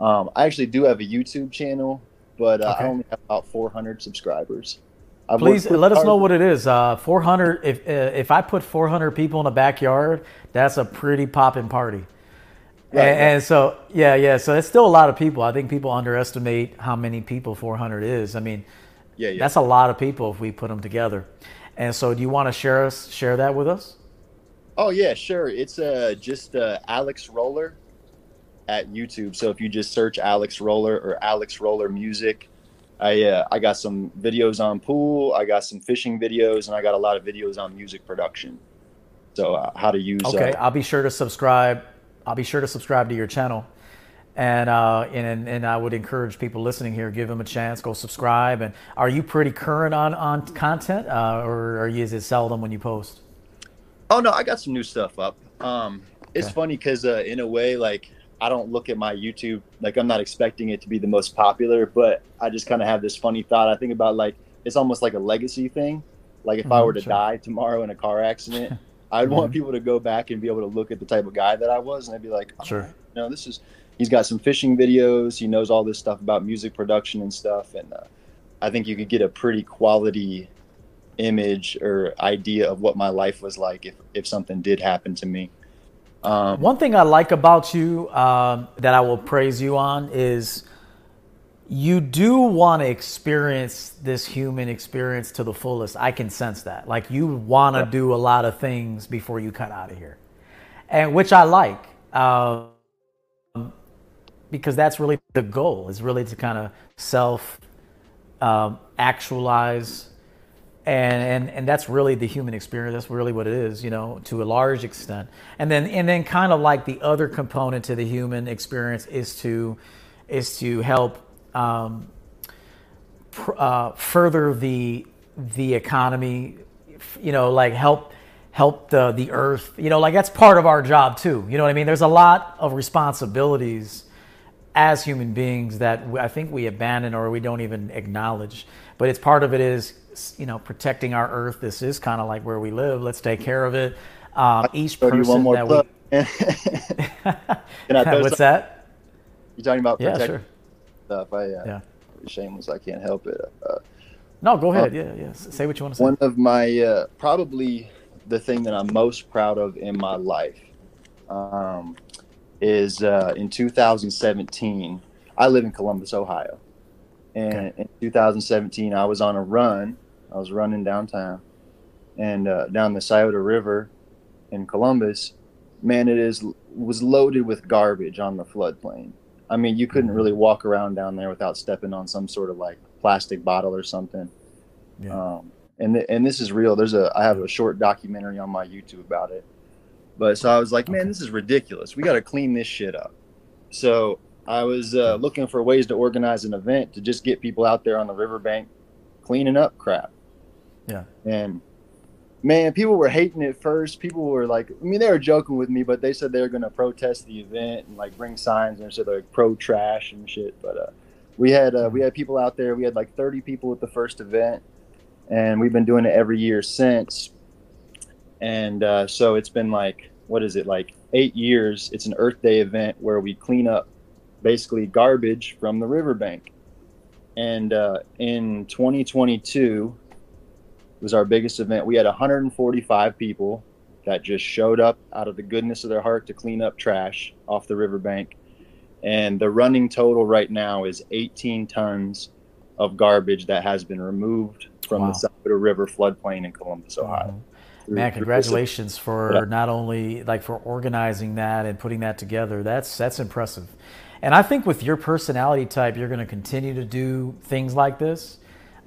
Um, I actually do have a YouTube channel, but uh, Okay. I only have about 400 subscribers. I've Please let us know what it is. Uh, 400. If uh, if I put 400 people in the backyard, that's a pretty popping party. Right, and, and so yeah, yeah. So it's still a lot of people. I think people underestimate how many people 400 is. I mean, Yeah, yeah. that's a lot of people if we put them together. And so, do you want to share us share that with us? Oh yeah, sure. It's uh just uh, Alex Roller at YouTube. So if you just search Alex Roller or Alex Roller Music, I uh, I got some videos on pool. I got some fishing videos, and I got a lot of videos on music production. So uh, how to use Okay, uh, I'll be sure to subscribe. I'll be sure to subscribe to your channel. And, uh, and and I would encourage people listening here, give them a chance, go subscribe. And are you pretty current on on content, uh, or are you, is it seldom when you post? Oh no, I got some new stuff up. Um, it's Okay. funny because uh, in a way, like I don't look at my YouTube like I'm not expecting it to be the most popular, but I just kind of have this funny thought. I think about like it's almost like a legacy thing. Like if I Mhm, were to sure. die tomorrow in a car accident, I'd want people to go back and be able to look at the type of guy that I was, and I'd be like, oh, Sure. you know, this is he's got some fishing videos. He knows all this stuff about music production and stuff, and uh, I think you could get a pretty quality image or idea of what my life was like if if something did happen to me. Um, One thing I like about you um, that I will praise you on is you do want to experience this human experience to the fullest. I can sense that. Like you want to do a lot of things before you cut out of here, and which I like um, because that's really the goal. Is really to kind of self um, actualize and, and and that's really the human experience. That's really what it is you know to a large extent. And then and then kind of like the other component to the human experience is to is to help um, pr- uh, further the the economy you know like help help the the earth you know like that's part of our job too. You know what i mean? There's a lot of responsibilities as human beings that I think we abandon or we don't even acknowledge. But it's part of it is, you know, protecting our earth. This is kind of like where we live. Let's take care of it. Um, each person that plug. we. Can I throw What's that? You're talking about Yeah, protecting sure. stuff? I uh, Yeah. shameless. I can't help it. Uh, No, go ahead. Um, yeah, yeah. Say what you want to say. One of my uh, probably the thing that I'm most proud of in my life um, is uh, in 2017. I live in Columbus, Ohio, and in 2017 I was on a run. I was running downtown and uh, down the Scioto River in Columbus. Man, it is was loaded with garbage on the floodplain. I mean, you couldn't really walk around down there without stepping on some sort of like plastic bottle or something. Um, and th- and this is real. There's a I have a short documentary on my YouTube about it. But so I was like, man, this is ridiculous. We got to clean this shit up. So I was uh, looking for ways to organize an event to just get people out there on the riverbank cleaning up crap. Yeah. And man, people were hating it first. People were like, I mean, they were joking with me, but they said they were going to protest the event and like bring signs and said like pro trash and shit. But uh, we had uh, we had people out there. We had like 30 people at the first event, and we've been doing it every year since. And uh, so it's been like what is it like eight years? It's an Earth Day event where we clean up basically garbage from the riverbank. And uh, in 2022 was our biggest event. We had 145 people that just showed up out of the goodness of their heart to clean up trash off the riverbank. And the running total right now is 18 tons of garbage that has been removed from Wow. the Scioto River floodplain in Columbus, Ohio. Man, congratulations for Yeah. not only like for organizing that and putting that together. That's that's impressive. And I think with your personality type, you're going to continue to do things like this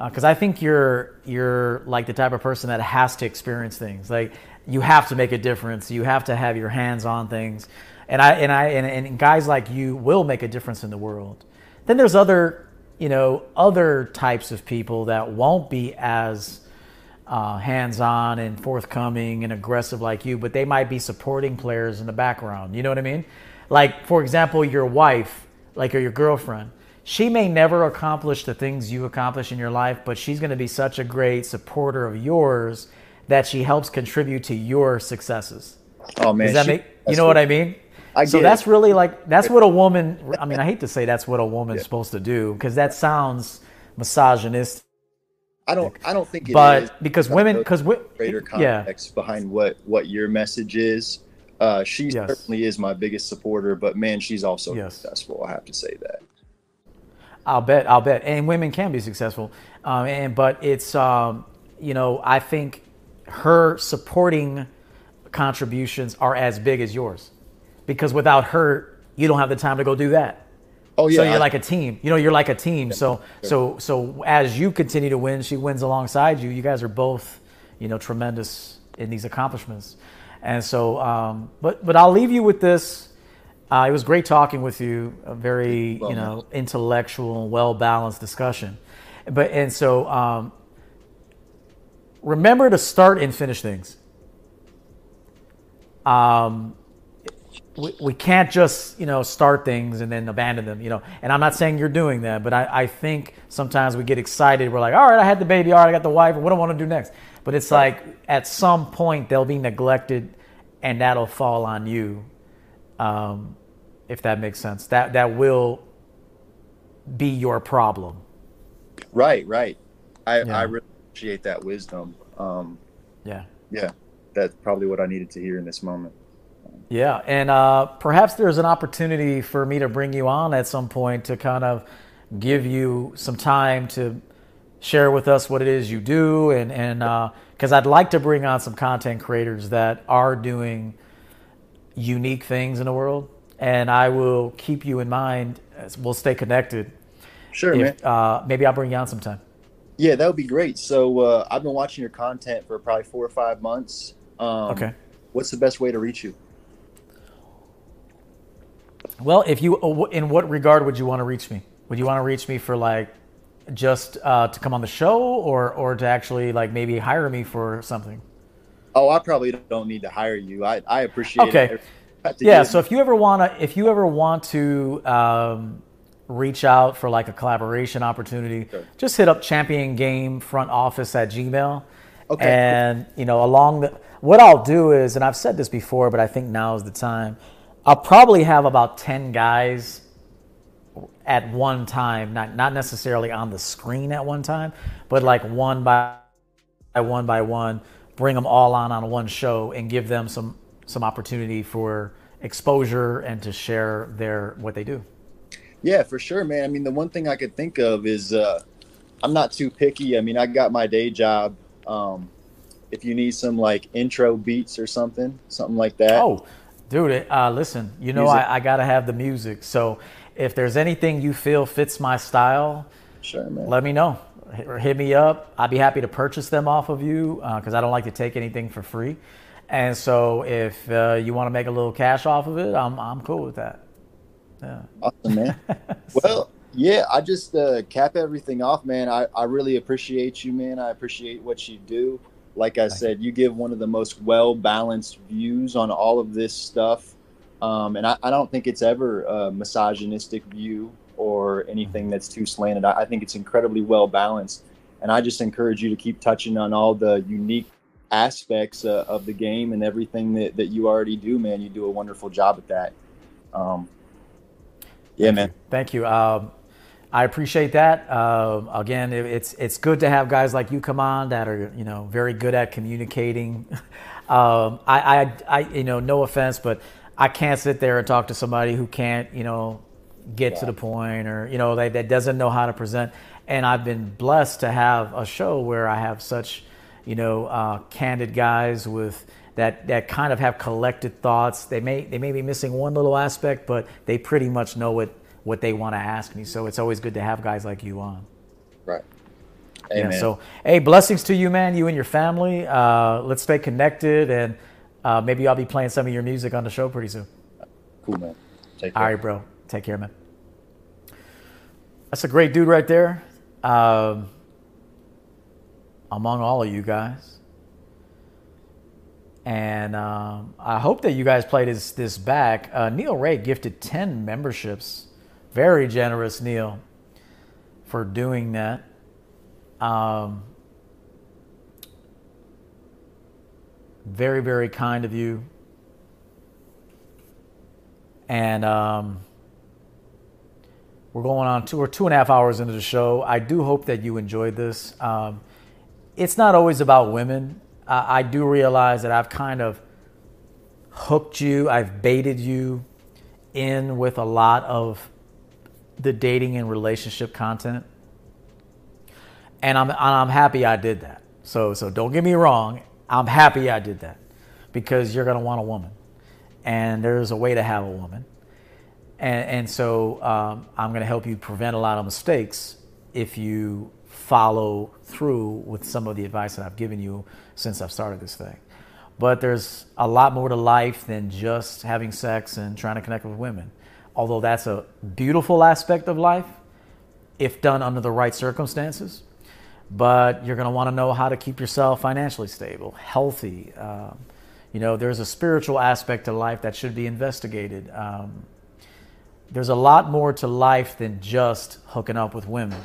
because I think you're you're like the type of person that has to experience things. Like you have to make a difference. You have to have your hands on things. And I and I and, and guys like you will make a difference in the world. Then there's other you know other types of people that won't be as uh, hands-on and forthcoming and aggressive like you, but they might be supporting players in the background. You know what I mean? Like for example, your wife, like or your girlfriend, she may never accomplish the things you accomplish in your life, but she's going to be such a great supporter of yours that she helps contribute to your successes. Oh man, Does that she- make you know what what- I mean? I so that's it. really like that's what a woman. I mean, I hate to say that's what a woman's supposed to do because that sounds misogynistic. I don't. I don't think it But because women- because greater yeah. context behind what what your message is. Uh, she certainly is my biggest supporter, but man, she's also yes. successful. I have to say that. I'll bet. I'll bet. And women can be successful. Um, and but it's um, you know I think her supporting contributions are as big as yours because without her you don't have the time to go do that. Oh yeah. So you're I- like a team. You know, you're like a team. So so so as you continue to win, she wins alongside you. You guys are both, you know, tremendous in these accomplishments. And so, um, but but I'll leave you with this. Uh, it was great talking with you. A very you know intellectual, well balanced discussion. But and so um, remember to start and finish things. Um, we, we can't just you know start things and then abandon them you know. And i'm not saying you're doing that but I, I think sometimes we get excited. We're like all right i had the baby. All right i got the wife. What do i want to do next? But it's like at some point they'll be neglected and that'll fall on you. Um, if that makes sense that that will be your problem Right, right. I, Yeah. I really appreciate that wisdom. Um, yeah yeah, that's probably what I needed to hear in this moment. Yeah, and uh, perhaps there's an opportunity for me to bring you on at some point to kind of give you some time to share with us what it is you do, and and because I'd like to bring on some content creators that are doing unique things in the world, and I will keep you in mind. We'll stay connected. Sure, If, Uh, maybe I'll bring you on sometime. Yeah, that would be great. So uh, I've been watching your content for probably four or five months. Um, Okay. What's the best way to reach you? Well, if you, uh, in what regard would you want to reach me? Would you want to reach me for like just uh, to come on the show, or or to actually like maybe hire me for something? Oh, I probably don't need to hire you. I, I appreciate Okay. it. Yeah. So if you ever want to, if you ever want to um, reach out for like a collaboration opportunity, just hit up Champion Game Front Office at Gmail. Okay. And you know, along the what I'll do is, and I've said this before, but I think now is the time. I'll probably have about ten guys at one time, not not necessarily on the screen at one time, but like one by one by one, bring them all on on one show and give them some some opportunity for exposure and to share their what they do. Yeah, for sure, man. I mean, the one thing I could think of is uh, I'm not too picky. I mean, I got my day job. Um, if you need some like intro beats or something, something like that. Oh, dude, uh, listen, you know Music. I, I gotta have the music. So if there's anything you feel fits my style, sure, man. let me know. Hit, or hit me up. I'd be happy to purchase them off of you because I don't like to take anything for free. And so if uh, you want to make a little cash off of it, I'm I'm cool with that. Yeah. Awesome, man. well, yeah, I just uh, cap everything off, man. I, I really appreciate you, man. I appreciate what you do. Like I said, you give one of the most well balanced views on all of this stuff. Um, and I, I don't think it's ever a misogynistic view or anything that's too slanted. I, I think it's incredibly well balanced. And I just encourage you to keep touching on all the unique aspects uh, of the game and everything that, that you already do, man. You do a wonderful job at that. Um, yeah, man. Thank you. Um, I appreciate that. Um again, it, it's it's good to have guys like you come on that are you know very good at communicating. um, I, I I you know no offense, but I can't sit there and talk to somebody who can't you know get to the point or you know that, that doesn't know how to present. And I've been blessed to have a show where I have such you know uh, candid guys with that that kind of have collected thoughts. They may they may be missing one little aspect, but they pretty much know what what they want to ask me. So it's always good to have guys like you on. Right. Yeah. So hey, blessings to you, man. You and your family. Uh, let's stay connected, and uh, maybe I'll be playing some of your music on the show pretty soon. Cool, man. Take All right, bro. Take care, man. That's a great dude right there. Um, among all of you guys. And um, I hope that you guys played this, this back. Uh, Neil Ray gifted 10 memberships. Very generous, Neil, for doing that. Um, very, very kind of you. And um, we're going on two or two and a half hours into the show. I do hope that you enjoyed this. Um, it's not always about women. I, I do realize that I've kind of hooked you, I've baited you in with a lot of the dating and relationship content. And I'm, I'm happy I did that. So, so don't get me wrong. I'm happy I did that because you're going to want a woman. And there's a way to have a woman. And, and so um, I'm going to help you prevent a lot of mistakes if you follow through with some of the advice that I've given you since I've started this thing. but there's a lot more to life than just having sex and trying to connect with women. Although that's a beautiful aspect of life, if done under the right circumstances. But you're going to want to know how to keep yourself financially stable, healthy. Um, you know, there's a spiritual aspect to life that should be investigated. Um, there's a lot more to life than just hooking up with women.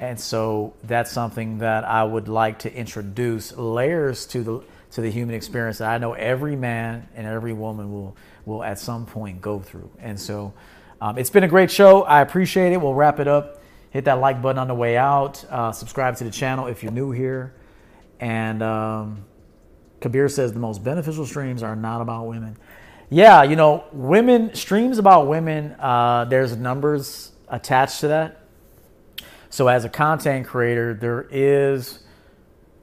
And so that's something that I would like to introduce layers to the to the human experience that I know every man and every woman will will at some point go through. And so um, it's been a great show. I appreciate it. We'll wrap it up. Hit that like button on the way out. Uh, subscribe to the channel if you're new here. And um, Kabir says the most beneficial streams are not about women. Yeah, you know, women streams about women. Uh, there's numbers attached to that. So as a content creator, there is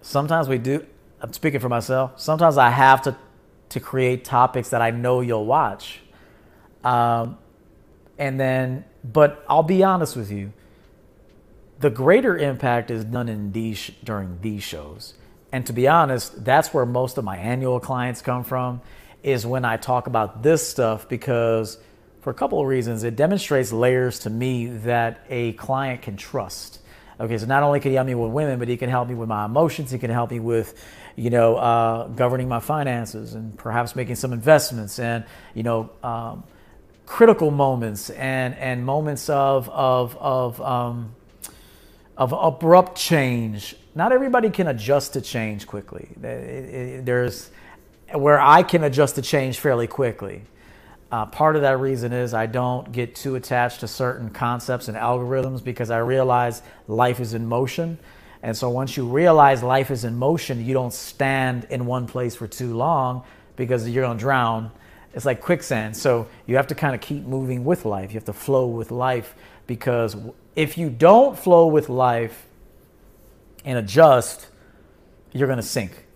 sometimes we do. I'm speaking for myself. Sometimes I have to to create topics that I know you'll watch. Um, and then, but I'll be honest with you. The greater impact is done in these during these shows. And to be honest, that's where most of my annual clients come from is when I talk about this stuff because for a couple of reasons, it demonstrates layers to me that a client can trust. Okay, so not only can he help me with women, but he can help me with my emotions. He can help me with, you know, uh, governing my finances and perhaps making some investments and, you know, um, critical moments and and moments of of of um, of abrupt change. Not everybody can adjust to change quickly. There's where I can adjust to change fairly quickly. Uh, part of that reason is I don't get too attached to certain concepts and algorithms because I realize life is in motion. And so once you realize life is in motion, you don't stand in one place for too long because you're going to drown. It's like quicksand. So you have to kind of keep moving with life. You have to flow with life because if you don't flow with life and adjust, you're going to sink.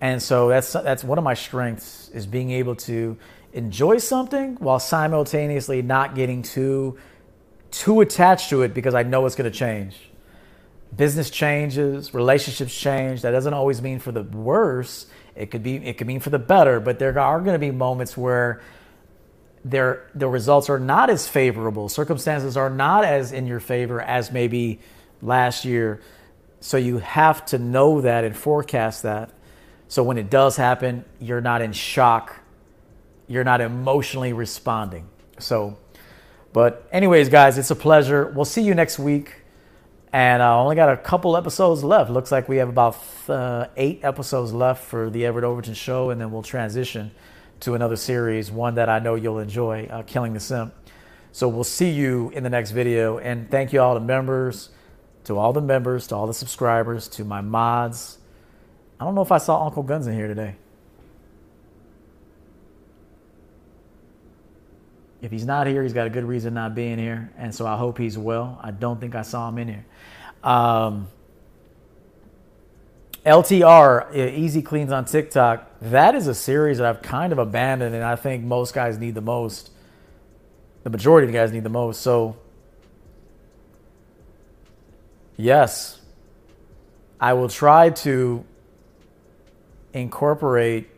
And so that's that's one of my strengths is being able to enjoy something while simultaneously not getting too too attached to it because I know it's going to change. Business changes, relationships change. That doesn't always mean for the worse. It could be it could mean for the better, but there are going to be moments where there the results are not as favorable. Circumstances are not as in your favor as maybe last year. So you have to know that and forecast that. So when it does happen, you're not in shock you're not emotionally responding. So, but anyways, guys, it's a pleasure. We'll see you next week. And I uh, only got a couple episodes left. Looks like we have about uh, eight episodes left for the Everett Overton show, and then we'll transition to another series, one that I know you'll enjoy, uh, Killing the Simp. So we'll see you in the next video. And thank you all the members, to all the members, to all the subscribers, to my mods. I don't know if I saw Uncle Guns in here today. If he's not here, he's got a good reason not being here. And so I hope he's well. I don't think I saw him in here. Um, LTR, Easy Cleans on TikTok, that is a series that I've kind of abandoned, and I think most guys need the most. The majority of the guys need the most. So, yes, I will try to incorporate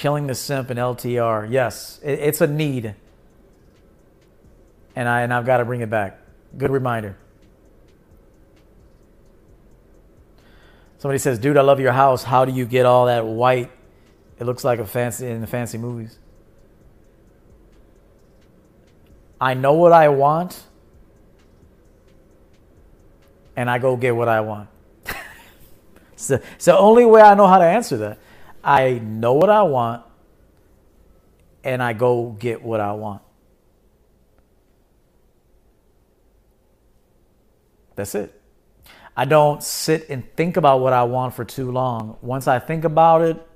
Killing the Simp and LTR. Yes, it, it's a need. And, I, and I've got to bring it back. Good reminder. Somebody says, dude, I love your house. How do you get all that white? It looks like a fancy in the fancy movies. I know what I want, and I go get what I want. so the only way I know how to answer that. I know what I want and I go get what I want. That's it. I don't sit and think about what I want for too long. Once I think about it,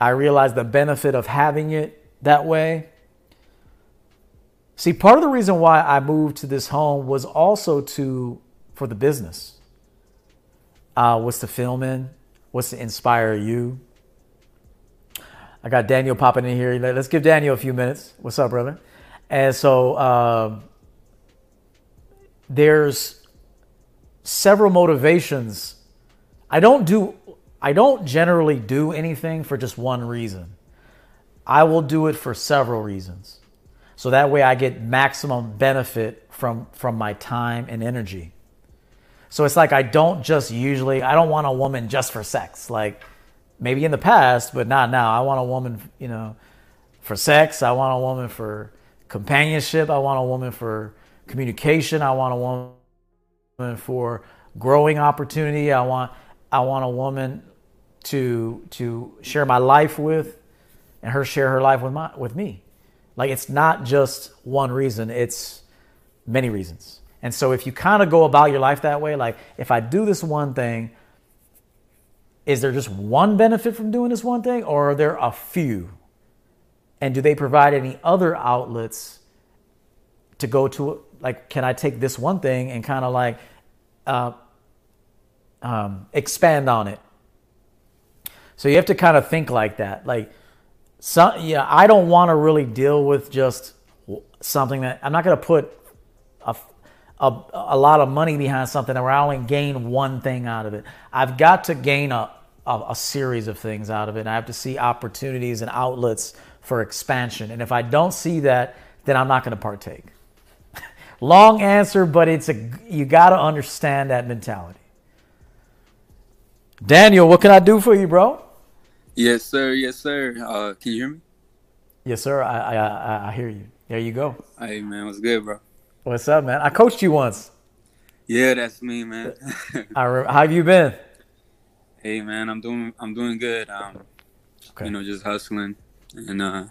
I realize the benefit of having it that way. See, part of the reason why I moved to this home was also to for the business. Uh, was to film in, What's to inspire you? I got Daniel popping in here. Let's give Daniel a few minutes. What's up, brother? And so um, there's several motivations. I don't do I don't generally do anything for just one reason. I will do it for several reasons. So that way I get maximum benefit from from my time and energy. So it's like I don't just usually I don't want a woman just for sex. Like maybe in the past, but not now. I want a woman, you know, for sex. I want a woman for companionship. I want a woman for communication. I want a woman for growing opportunity. I want I want a woman to to share my life with and her share her life with my with me. Like it's not just one reason, it's many reasons. And so if you kind of go about your life that way, like if I do this one thing, is there just one benefit from doing this one thing or are there a few? And do they provide any other outlets to go to like can I take this one thing and kind of like uh, um, expand on it? So you have to kind of think like that. Like, some, yeah, I don't want to really deal with just something that I'm not going to put a, a, a lot of money behind something where I only gain one thing out of it. I've got to gain a, a, a series of things out of it. I have to see opportunities and outlets for expansion. And if I don't see that, then I'm not going to partake. Long answer, but it's a you got to understand that mentality. Daniel, what can I do for you, bro? Yes, sir. Yes, sir. Uh, can you hear me? Yes, sir. I, I I I hear you. There you go. Hey, man. What's good, bro? What's up, man? I coached you once. Yeah, that's me, man. How have you been? hey, man. I'm doing. I'm doing good. Um, Okay. you know, just hustling and uh,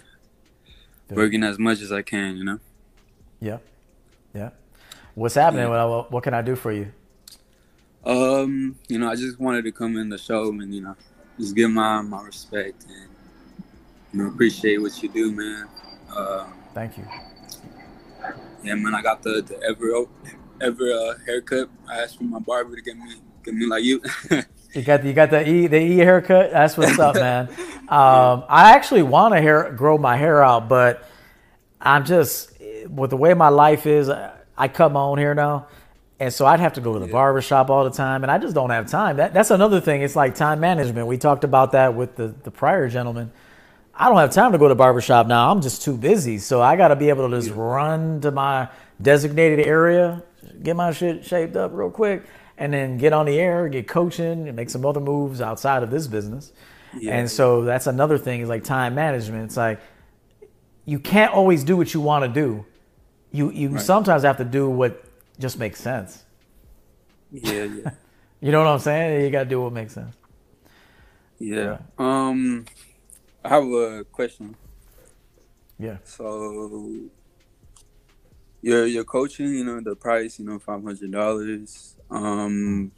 working as much as I can. You know. Yeah, yeah. What's happening? What, what can I do for you? Um, you know, I just wanted to come in the show and you know, just give my my respect and you know appreciate what you do, man. Uh, Thank you. Yeah, man. I got the the ever ever uh, haircut. I asked for my barber to get me get me like you. You got the, you got the e the e haircut. That's what's up, man. Um, I actually want to hair grow my hair out, but I'm just with the way my life is. I cut my own hair now, and so I'd have to go to the barber shop all the time, and I just don't have time. That that's another thing. It's like time management. We talked about that with the the prior gentleman. I don't have time to go to barber shop now. I'm just too busy. So I got to be able to just run to my designated area, get my shit shaped up real quick, and then get on the air, get coaching, and make some other moves outside of this business. Yeah. And so that's another thing is like time management. It's like you can't always do what you want to do. You you Right. sometimes have to do what just makes sense. yeah, yeah, You know what I'm saying? You got to do what makes sense. yeah. Um, I have a question. Yeah. So, your your coaching, you know, the price, you know, five hundred dollars. Um,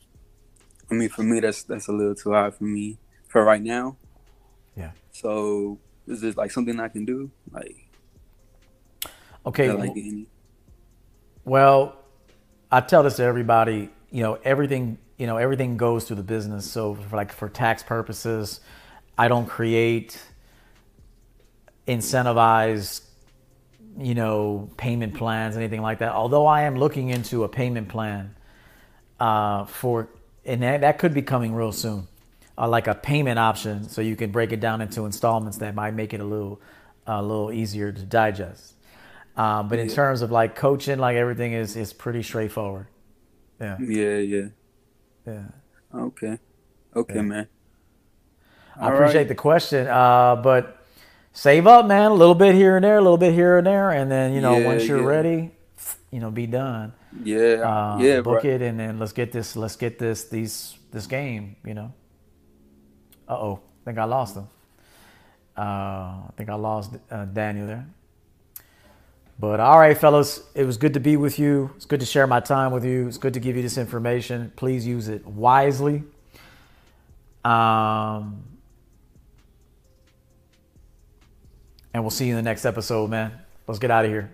I mean, for me, that's that's a little too high for me for right now. Yeah. So, is it like something I can do? Like, Okay. like Well, I tell this to everybody. You know, everything. You know, everything goes through the business. So, for like for tax purposes, I don't create incentivized, you know, payment plans, anything like that. Although I am looking into a payment plan uh, for, and that, that could be coming real soon, uh, like a payment option, so you can break it down into installments that might make it a little, a little easier to digest. Um, but in Yeah. terms of like coaching, like everything is is pretty straightforward. Yeah. yeah, yeah. Yeah. Okay, okay, Yeah. man. I All appreciate right. the question, uh, but save up, man. A little bit here and there, a little bit here and there, and then you know Yeah, once you're yeah. ready, you know, be done. Yeah, Uh, yeah, book bro. it, and then let's get this. Let's get this. These this game. You know. Uh oh, I think I lost him. Uh, I think I lost uh, Daniel there. But all right, fellas, it was good to be with you. It's good to share my time with you. It's good to give you this information. Please use it wisely. Um, and we'll see you in the next episode, man. Let's get out of here.